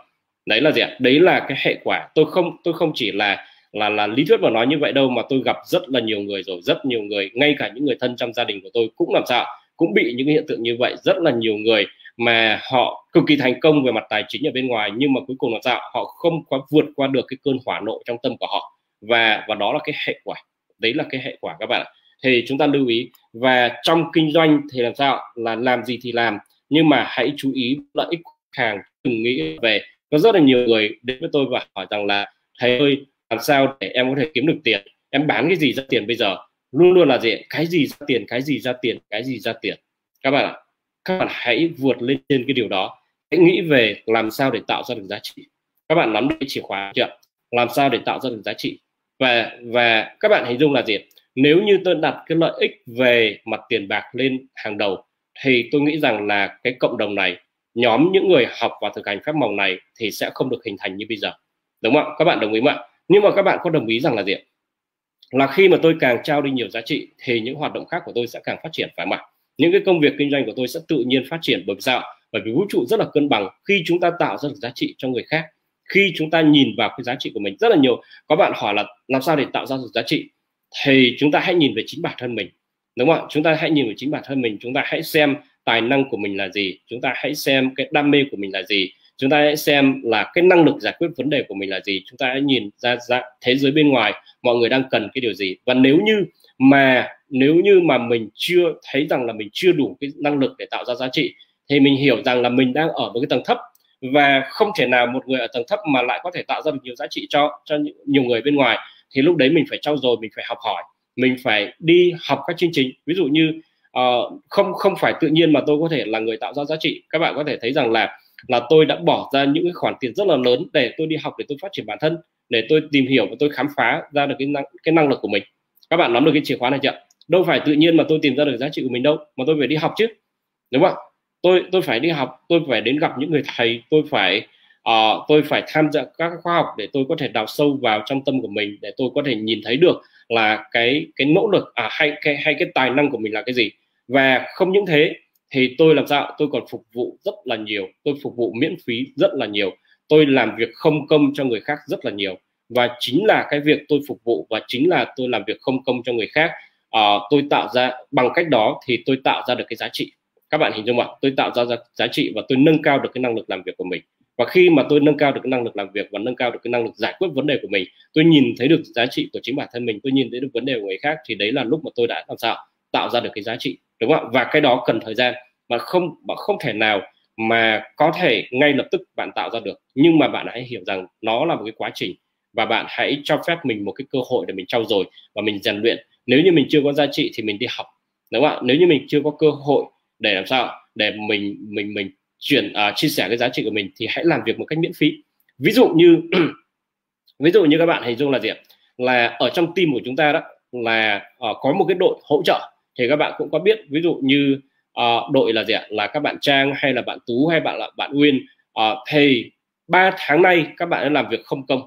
Đấy là gì ạ? Đấy là cái hệ quả. Tôi không tôi không chỉ là là là lý thuyết mà nói như vậy đâu, mà tôi gặp rất là nhiều người rồi, rất nhiều người, ngay cả những người thân trong gia đình của tôi cũng làm sao, cũng bị những cái hiện tượng như vậy. Rất là nhiều người mà họ cực kỳ thành công về mặt tài chính ở bên ngoài, nhưng mà cuối cùng làm sao, họ không có vượt qua được cái cơn hỏa nộ trong tâm của họ. Và và đó là cái hệ quả. Đấy là cái hệ quả các bạn ạ. Thì chúng ta lưu ý, và trong kinh doanh thì làm sao, là làm gì thì làm, nhưng mà hãy chú ý lợi ích khách hàng. Đừng nghĩ về, có rất là nhiều người đến với tôi và hỏi rằng là, thầy ơi làm sao để em có thể kiếm được tiền? Em bán cái gì ra tiền bây giờ? Luôn luôn là gì? Cái gì ra tiền, cái gì ra tiền, cái gì ra tiền? Các bạn ạ, các bạn hãy vượt lên trên cái điều đó. Hãy nghĩ về làm sao để tạo ra được giá trị. Các bạn nắm được cái chìa khóa chưa? Làm sao để tạo ra được giá trị? Và và các bạn hình dung là gì? Nếu như tôi đặt cái lợi ích về mặt tiền bạc lên hàng đầu, thì tôi nghĩ rằng là cái cộng đồng này, nhóm những người học và thực hành phép màu này thì sẽ không được hình thành như bây giờ. Đúng không các bạn đồng ý không ạ? Nhưng mà các bạn có đồng ý rằng là gì là khi mà tôi càng trao đi nhiều giá trị, thì những hoạt động khác của tôi sẽ càng phát triển phải không ạ? Những cái công việc kinh doanh của tôi sẽ tự nhiên phát triển bởi sao bởi vì vũ trụ rất là cân bằng khi chúng ta tạo ra được giá trị cho người khác, khi chúng ta nhìn vào cái giá trị của mình rất là nhiều. Có bạn hỏi là làm sao để tạo ra được giá trị? Thì chúng ta hãy nhìn về chính bản thân mình, đúng không ạ? Chúng ta hãy nhìn về chính bản thân mình, chúng ta hãy xem tài năng của mình là gì, chúng ta hãy xem cái đam mê của mình là gì chúng ta hãy xem là cái năng lực giải quyết vấn đề của mình là gì. Chúng ta hãy nhìn ra, ra thế giới bên ngoài mọi người đang cần cái điều gì. Và nếu như mà nếu như mà mình chưa thấy rằng là mình chưa đủ cái năng lực để tạo ra giá trị thì mình hiểu rằng là mình đang ở một cái tầng thấp. Và không thể nào một người ở tầng thấp mà lại có thể tạo ra được nhiều giá trị cho cho nhiều người bên ngoài. Thì lúc đấy mình phải trau dồi mình phải học hỏi mình phải đi học các chương trình. Ví dụ như uh, không không phải tự nhiên mà tôi có thể là người tạo ra giá trị. Các bạn có thể thấy rằng là là tôi đã bỏ ra những cái khoản tiền rất là lớn để tôi đi học để tôi phát triển bản thân để tôi tìm hiểu và tôi khám phá ra được cái năng cái năng lực của mình. Các bạn nắm được cái chìa khóa này chưa đâu phải tự nhiên mà tôi tìm ra được giá trị của mình đâu mà tôi phải đi học chứ đúng không tôi tôi phải đi học tôi phải đến gặp những người thầy tôi phải uh, tôi phải tham gia các khóa học để tôi có thể đào sâu vào trong tâm của mình để tôi có thể nhìn thấy được là cái cái nỗ lực à hay cái hay cái tài năng của mình là cái gì. Và không những thế thì tôi làm sao? Tôi còn phục vụ rất là nhiều. Tôi phục vụ miễn phí rất là nhiều. Tôi làm việc không công cho người khác rất là nhiều. Và chính là cái việc tôi phục vụ và chính là tôi làm việc không công cho người khác uh, tôi tạo ra bằng cách đó thì tôi tạo ra được cái giá trị. Các bạn hình dung ạ? Tôi tạo ra giá trị và tôi nâng cao được cái năng lực làm việc của mình. Và khi mà tôi nâng cao được cái năng lực làm việc và nâng cao được cái năng lực giải quyết vấn đề của mình tôi nhìn thấy được giá trị của chính bản thân mình tôi nhìn thấy được vấn đề của người khác thì đấy là lúc mà tôi đã làm sao? Tạo ra được cái giá trị đúng không ạ? Và cái đó cần thời gian mà không mà không thể nào mà có thể ngay lập tức bạn tạo ra được. Nhưng mà bạn hãy hiểu rằng nó là một cái quá trình và bạn hãy cho phép mình một cái cơ hội để mình trau dồi và mình rèn luyện. Nếu như mình chưa có giá trị thì mình đi học đúng không ạ? Nếu như mình chưa có cơ hội để làm sao? Để mình mình mình chuyển uh, chia sẻ cái giá trị của mình thì hãy làm việc một cách miễn phí. Ví dụ như ví dụ như các bạn hình dung là gì là ở trong team của chúng ta đó là uh, có một cái đội hỗ trợ thì các bạn cũng có biết ví dụ như uh, đội là gì ạ? Là các bạn trang hay là bạn tú hay bạn là bạn nguyên uh, ờ, thì ba tháng nay các bạn đã làm việc không công.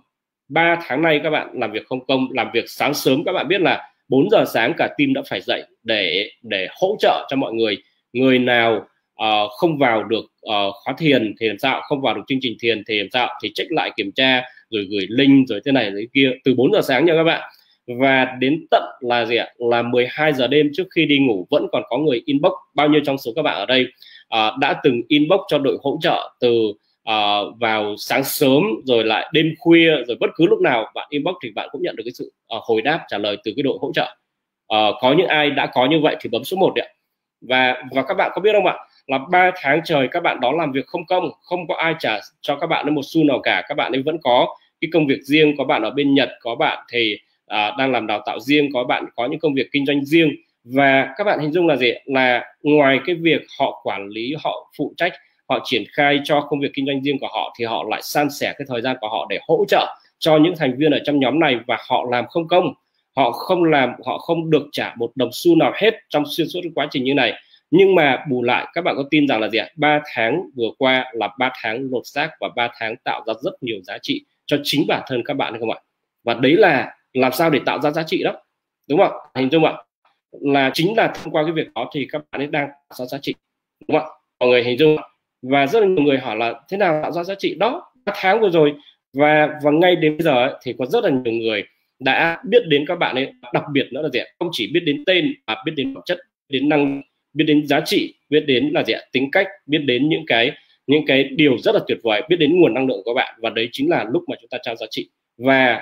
3 tháng nay các bạn làm việc không công làm việc sáng sớm các bạn biết là 4 giờ sáng cả team đã phải dậy để để hỗ trợ cho mọi người. Người nào uh, không vào được uh, khóa thiền thì làm sao? Không vào được chương trình thiền thì làm sao? Thì check lại kiểm tra rồi gửi link rồi thế này thế kia. Từ 4 giờ sáng nha các bạn và đến tận là gì ạ? Là 12 giờ đêm trước khi đi ngủ vẫn còn có người inbox. Bao nhiêu trong số các bạn ở đây uh, đã từng inbox cho đội hỗ trợ từ uh, vào sáng sớm rồi lại đêm khuya rồi bất cứ lúc nào bạn inbox thì bạn cũng nhận được cái sự uh, hồi đáp trả lời từ cái đội hỗ trợ. Uh, có những ai đã có như vậy thì bấm số 1 ạ. Và và các bạn có biết không ạ? Là ba tháng trời các bạn đó làm việc không công không có ai trả cho các bạn một xu nào cả. Các bạn ấy vẫn có cái công việc riêng có bạn ở bên Nhật có bạn thì à, đang làm đào tạo riêng có bạn có những công việc kinh doanh riêng. Và các bạn hình dung là gì là ngoài cái việc họ quản lý họ phụ trách họ triển khai cho công việc kinh doanh riêng của họ thì họ lại san sẻ cái thời gian của họ để hỗ trợ cho những thành viên ở trong nhóm này và họ làm không công. Họ không làm họ không được trả một đồng xu nào hết trong xuyên suốt quá trình như này. Nhưng mà bù lại các bạn có tin rằng là gì ạ? Ba tháng vừa qua là ba tháng lột xác và ba tháng tạo ra rất nhiều giá trị cho chính bản thân các bạn không ạ? Và đấy là làm sao để tạo ra giá trị đó? Đúng không ạ? Hình dung ạ là chính là thông qua cái việc đó thì các bạn ấy đang tạo ra giá trị. Đúng không ạ? Mọi người hình dung và rất là nhiều người hỏi là thế nào tạo ra giá trị? Đó tháng vừa rồi và và ngay đến bây giờ ấy, thì có rất là nhiều người đã biết đến các bạn ấy. Đặc biệt nữa là gì không chỉ biết đến tên mà biết đến phẩm chất đến năng biết đến giá trị biết đến là gì tính cách biết đến những cái những cái điều rất là tuyệt vời biết đến nguồn năng lượng của bạn. Và đấy chính là lúc mà chúng ta trao giá trị. Và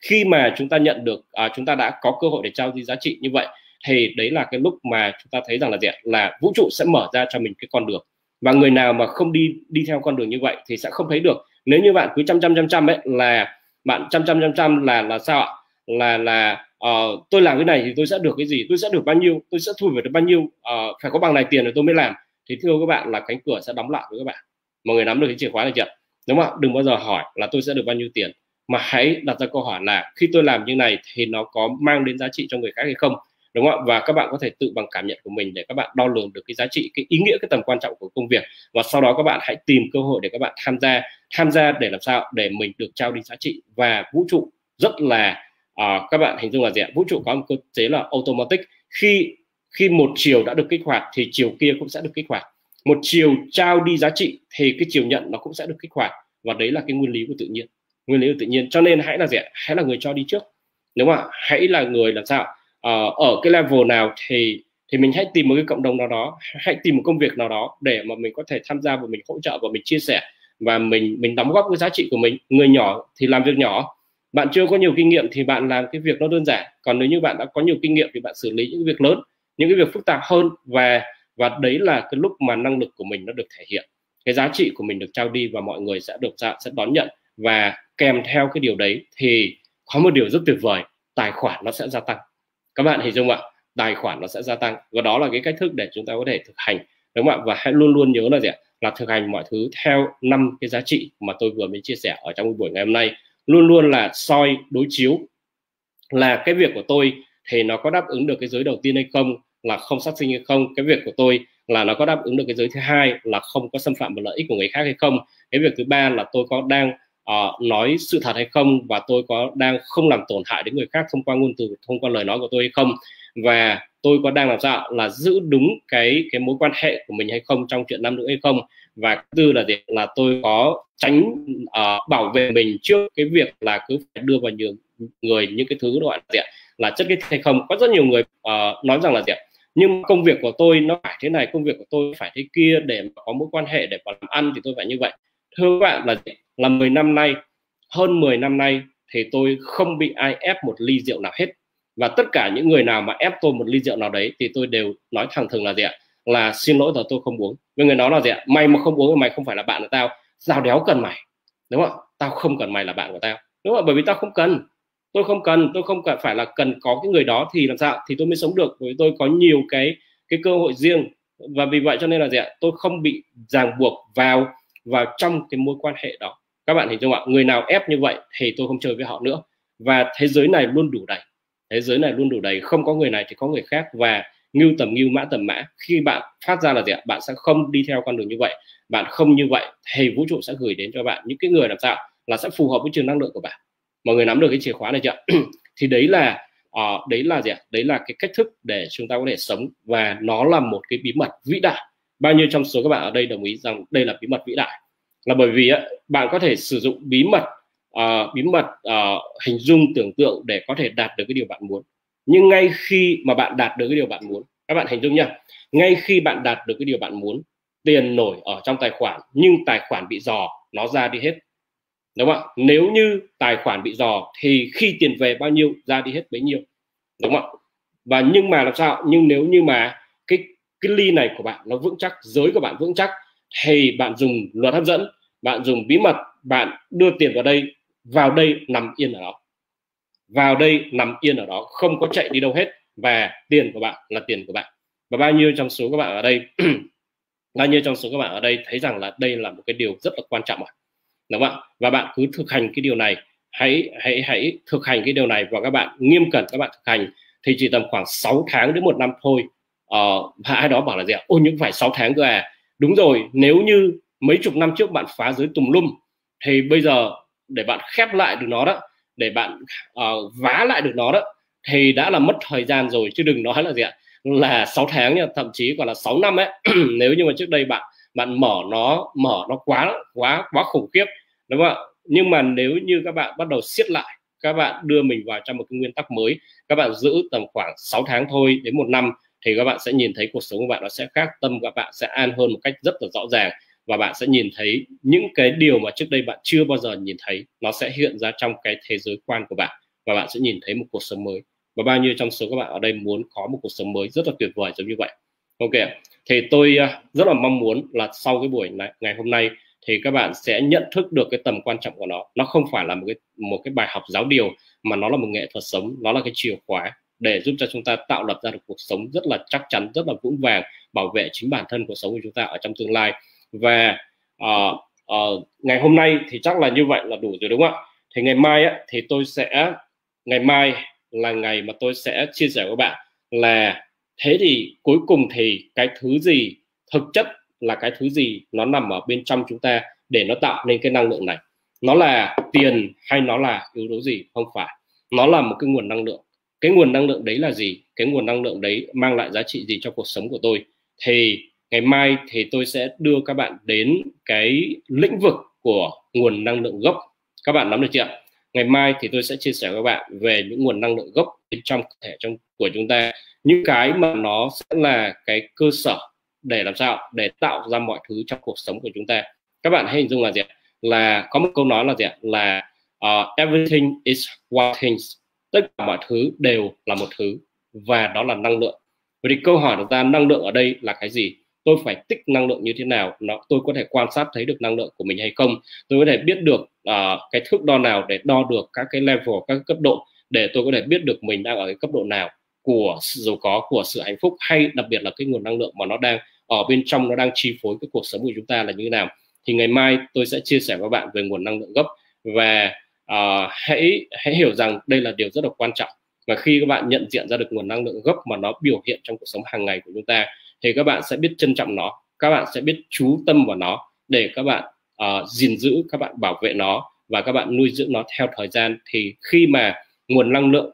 khi mà chúng ta nhận được à, chúng ta đã có cơ hội để trao đi giá trị như vậy thì đấy là cái lúc mà chúng ta thấy rằng là gì là vũ trụ sẽ mở ra cho mình cái con đường. Và người nào mà không đi đi theo con đường như vậy thì sẽ không thấy được. Nếu như bạn cứ chăm chăm chăm chăm ấy là bạn chăm chăm chăm chăm là là sao ạ? Là là uh, tôi làm cái này thì tôi sẽ được cái gì? Tôi sẽ được bao nhiêu? Tôi sẽ thu về được bao nhiêu? Uh, phải có bằng này tiền rồi tôi mới làm. Thì thưa các bạn là cánh cửa sẽ đóng lại với các bạn. Mọi người nắm được cái chìa khóa này chưa đúng không ạ? Đừng bao giờ hỏi là tôi sẽ được bao nhiêu tiền mà hãy đặt ra câu hỏi là khi tôi làm như này thì nó có mang đến giá trị cho người khác hay không? Đúng không ạ? Và các bạn có thể tự bằng cảm nhận của mình để các bạn đo lường được cái giá trị cái ý nghĩa cái tầm quan trọng của công việc. Và sau đó các bạn hãy tìm cơ hội để các bạn tham gia tham gia để làm sao? Để mình được trao đi giá trị. Và vũ trụ rất là uh, các bạn hình dung là gì ạ? Vũ trụ có một cơ chế là automatic. Khi khi một chiều đã được kích hoạt thì chiều kia cũng sẽ được kích hoạt. Một chiều trao đi giá trị thì cái chiều nhận nó cũng sẽ được kích hoạt. Và đấy là cái nguyên lý của tự nhiên nguyên lý của tự nhiên cho nên hãy là gì hãy là người cho đi trước. Đúng không ạ? Hãy là người làm sao ờ, ở cái level nào thì thì mình hãy tìm một cái cộng đồng nào đó hãy tìm một công việc nào đó để mà mình có thể tham gia và mình hỗ trợ và mình chia sẻ và mình mình đóng góp cái giá trị của mình. Người nhỏ thì làm việc nhỏ. Bạn chưa có nhiều kinh nghiệm thì bạn làm cái việc nó đơn giản. Còn nếu như bạn đã có nhiều kinh nghiệm thì bạn xử lý những việc lớn những cái việc phức tạp hơn và và đấy là cái lúc mà năng lực của mình nó được thể hiện. Cái giá trị của mình được trao đi và mọi người sẽ được sẽ đón nhận và kèm theo cái điều đấy thì có một điều rất tuyệt vời, tài khoản nó sẽ gia tăng. Các bạn hình dung ạ, tài khoản nó sẽ gia tăng. Và đó là cái cách thức để chúng ta có thể thực hành, đúng không ạ? Và hãy luôn luôn nhớ là gì ạ? Là thực hành mọi thứ theo năm cái giá trị mà tôi vừa mới chia sẻ ở trong buổi ngày hôm nay. Luôn luôn là soi đối chiếu. Là cái việc của tôi thì nó có đáp ứng được cái giới đầu tiên hay không, là không sát sinh hay không? Cái việc của tôi là nó có đáp ứng được cái giới thứ hai, là không có xâm phạm vào lợi ích của người khác hay không? Cái việc thứ ba là tôi có đang uh, nói sự thật hay không và tôi có đang không làm tổn hại đến người khác thông qua ngôn từ thông qua lời nói của tôi hay không? Và tôi có đang làm sao là giữ đúng cái cái mối quan hệ của mình hay không trong chuyện nam nữ hay không? Và tư là gì? Là tôi có tránh uh, bảo vệ mình trước cái việc là cứ phải đưa vào nhiều người những cái thứ gọi là gì là chất kích thích hay không? Có rất nhiều người uh, nói rằng là gì nhưng công việc của tôi nó phải thế này công việc của tôi phải thế kia để mà có mối quan hệ để mà làm ăn thì tôi phải như vậy thưa các bạn, là là 10 năm nay, hơn 10 năm nay thì tôi không bị ai ép một ly rượu nào hết. Và tất cả những người nào mà ép tôi một ly rượu nào đấy thì tôi đều nói thẳng thừng là gì ạ? Là xin lỗi rồi, tôi không uống. Với người nói là gì ạ? Mày mà không uống mày không phải là bạn của tao. Tao đéo cần mày, đúng không? Tao không cần mày là bạn của tao, đúng không? Bởi vì tao không cần. Tôi không cần, tôi không cần, phải là cần có cái người đó thì làm sao? Thì tôi mới sống được, bởi vì tôi có nhiều cái cái cơ hội riêng. Và vì vậy cho nên là gì ạ? Tôi không bị ràng buộc vào vào trong cái mối quan hệ đó. Các bạn hình dung ạ người nào ép như vậy thì tôi không chơi với họ nữa. Và thế giới này luôn đủ đầy. Thế giới này luôn đủ đầy. Không có người này thì có người khác. Và ngưu tầm ngưu mã tầm mã khi bạn phát ra là gì ạ? Bạn sẽ không đi theo con đường như vậy. Bạn không như vậy thì vũ trụ sẽ gửi đến cho bạn những cái người làm sao? Là sẽ phù hợp với trường năng lượng của bạn. Mọi người nắm được cái chìa khóa này chưa thì đấy là uh, đấy là gì ạ? Đấy là cái cách thức để chúng ta có thể sống. Và nó là một cái bí mật vĩ đại bao nhiêu trong số các bạn ở đây đồng ý rằng đây là bí mật vĩ đại? Là bởi vì bạn có thể sử dụng bí mật uh, bí mật uh, hình dung tưởng tượng để có thể đạt được cái điều bạn muốn. Nhưng ngay khi mà bạn đạt được cái điều bạn muốn các bạn hình dung nha ngay khi bạn đạt được cái điều bạn muốn tiền nổi ở trong tài khoản nhưng tài khoản bị dò nó ra đi hết. Đúng không ạ? Nếu như tài khoản bị dò thì khi tiền về bao nhiêu ra đi hết bấy nhiêu. Đúng không ạ? Và nhưng mà làm sao? Nhưng nếu như mà cái ly này của bạn nó vững chắc, giới của bạn vững chắc, thì bạn dùng luật hấp dẫn, bạn dùng bí mật, bạn đưa tiền vào đây vào đây nằm yên ở đó. Vào đây nằm yên ở đó, không có chạy đi đâu hết và tiền của bạn là tiền của bạn. Và bao nhiêu trong số các bạn ở đây, bao nhiêu trong số các bạn ở đây thấy rằng là đây là một cái điều rất là quan trọng ạ. Đúng không ạ? Và bạn cứ thực hành cái điều này, hãy hãy hãy thực hành cái điều này và các bạn nghiêm cẩn các bạn thực hành thì chỉ tầm khoảng 6 tháng đến một năm thôi uh, ai đó bảo là gì ạ? Ôi nhưng phải 6 tháng cơ à. Đúng rồi nếu như mấy chục năm trước bạn phá giới tùm lum thì bây giờ để bạn khép lại được nó đó để bạn uh, vá lại được nó đó thì đã là mất thời gian rồi chứ đừng nói là gì ạ? Là 6 tháng nha thậm chí còn là 6 năm ấy. Nếu như mà trước đây bạn bạn mở nó mở nó quá quá quá khủng khiếp đúng không ạ? Nhưng mà nếu như các bạn bắt đầu siết lại các bạn đưa mình vào trong một cái nguyên tắc mới các bạn giữ tầm khoảng 6 tháng thôi đến một năm thì các bạn sẽ nhìn thấy cuộc sống của bạn nó sẽ khác tâm các bạn sẽ an hơn một cách rất là rõ ràng và bạn sẽ nhìn thấy những cái điều mà trước đây bạn chưa bao giờ nhìn thấy nó sẽ hiện ra trong cái thế giới quan của bạn và bạn sẽ nhìn thấy một cuộc sống mới. Và bao nhiêu trong số các bạn ở đây muốn có một cuộc sống mới rất là tuyệt vời giống như vậy. Ok thì tôi à, rất là mong muốn là sau cái buổi này, ngày hôm nay thì các bạn sẽ nhận thức được cái tầm quan trọng của nó. Nó không phải là một cái một cái bài học giáo điều mà nó là một nghệ thuật sống nó là cái chìa khóa để giúp cho chúng ta tạo lập ra được cuộc sống rất là chắc chắn rất là vững vàng bảo vệ chính bản thân cuộc sống của chúng ta ở trong tương lai. Và uh, uh, ngày hôm nay thì chắc là như vậy là đủ rồi đúng không ạ? Thì ngày mai á, thì tôi sẽ ngày mai là ngày mà tôi sẽ chia sẻ với bạn là thế thì cuối cùng thì cái thứ gì thực chất là cái thứ gì nó nằm ở bên trong chúng ta để nó tạo nên cái năng lượng này? Nó là tiền hay nó là yếu tố gì? Không phải. Nó là một cái nguồn năng lượng cái nguồn năng lượng đấy là gì? Cái nguồn năng lượng đấy mang lại giá trị gì cho cuộc sống của tôi? Thì ngày mai thì tôi sẽ đưa các bạn đến cái lĩnh vực của nguồn năng lượng gốc. Các bạn nắm được chưa ngày mai thì tôi sẽ chia sẻ với các bạn về những nguồn năng lượng gốc bên trong thể trong của chúng ta. Những cái mà nó sẽ là cái cơ sở để làm sao? Để tạo ra mọi thứ trong cuộc sống của chúng ta. Các bạn hãy hình dung là gì là có một câu nói là gì là uh, everything is one thing tất cả mọi thứ đều là một thứ và đó là năng lượng. Vậy thì câu hỏi của ta năng lượng ở đây là cái gì? Tôi phải tích năng lượng như thế nào? Nó tôi có thể quan sát thấy được năng lượng của mình hay không? Tôi có thể biết được uh, cái thước đo nào để đo được các cái level các cái cấp độ để tôi có thể biết được mình đang ở cái cấp độ nào của sự giàu có của sự hạnh phúc hay đặc biệt là cái nguồn năng lượng mà nó đang ở bên trong nó đang chi phối cái cuộc sống của chúng ta là như thế nào? Thì ngày mai tôi sẽ chia sẻ với bạn về nguồn năng lượng gốc và uh, hãy hãy hiểu rằng đây là điều rất là quan trọng. Và khi các bạn nhận diện ra được nguồn năng lượng gốc mà nó biểu hiện trong cuộc sống hàng ngày của chúng ta thì các bạn sẽ biết trân trọng nó các bạn sẽ biết chú tâm vào nó để các bạn uh, gìn giữ các bạn bảo vệ nó và các bạn nuôi dưỡng nó theo thời gian. Thì khi mà nguồn năng lượng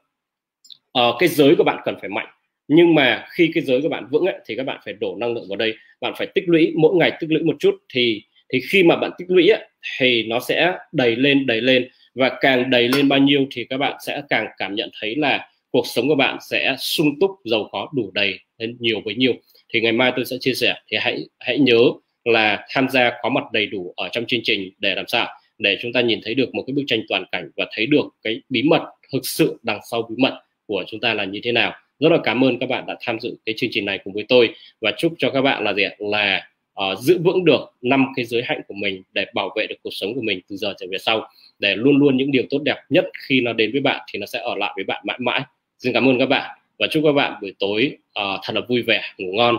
uh, cái giới của bạn cần phải mạnh nhưng mà khi cái giới của bạn vững ấy, thì các bạn phải đổ năng lượng vào đây. Bạn phải tích lũy mỗi ngày tích lũy một chút thì thì khi mà bạn tích lũy ấy, thì nó sẽ đầy lên đầy lên và càng đầy lên bao nhiêu thì các bạn sẽ càng cảm nhận thấy là cuộc sống của bạn sẽ sung túc giàu có đủ đầy lên nhiều với nhiều thì ngày mai tôi sẽ chia sẻ thì hãy hãy nhớ là tham gia có mặt đầy đủ ở trong chương trình để làm sao? Để chúng ta nhìn thấy được một cái bức tranh toàn cảnh và thấy được cái bí mật thực sự đằng sau bí mật của chúng ta là như thế nào. Rất là cảm ơn các bạn đã tham dự cái chương trình này cùng với tôi và chúc cho các bạn là gì là uh, giữ vững được năm cái giới hạnh của mình để bảo vệ được cuộc sống của mình từ giờ trở về sau để luôn luôn những điều tốt đẹp nhất khi nó đến với bạn thì nó sẽ ở lại với bạn mãi mãi. Xin cảm ơn các bạn và chúc các bạn buổi tối uh, thật là vui vẻ ngủ ngon.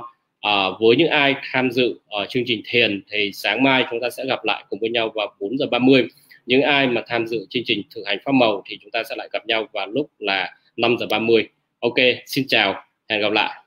Uh, với những ai tham dự ở chương trình thiền thì sáng mai chúng ta sẽ gặp lại cùng với nhau vào 4 giờ 30 những ai mà tham dự chương trình thực hành pháp màu thì chúng ta sẽ lại gặp nhau vào lúc là 5 giờ 30 ok xin chào hẹn gặp lại.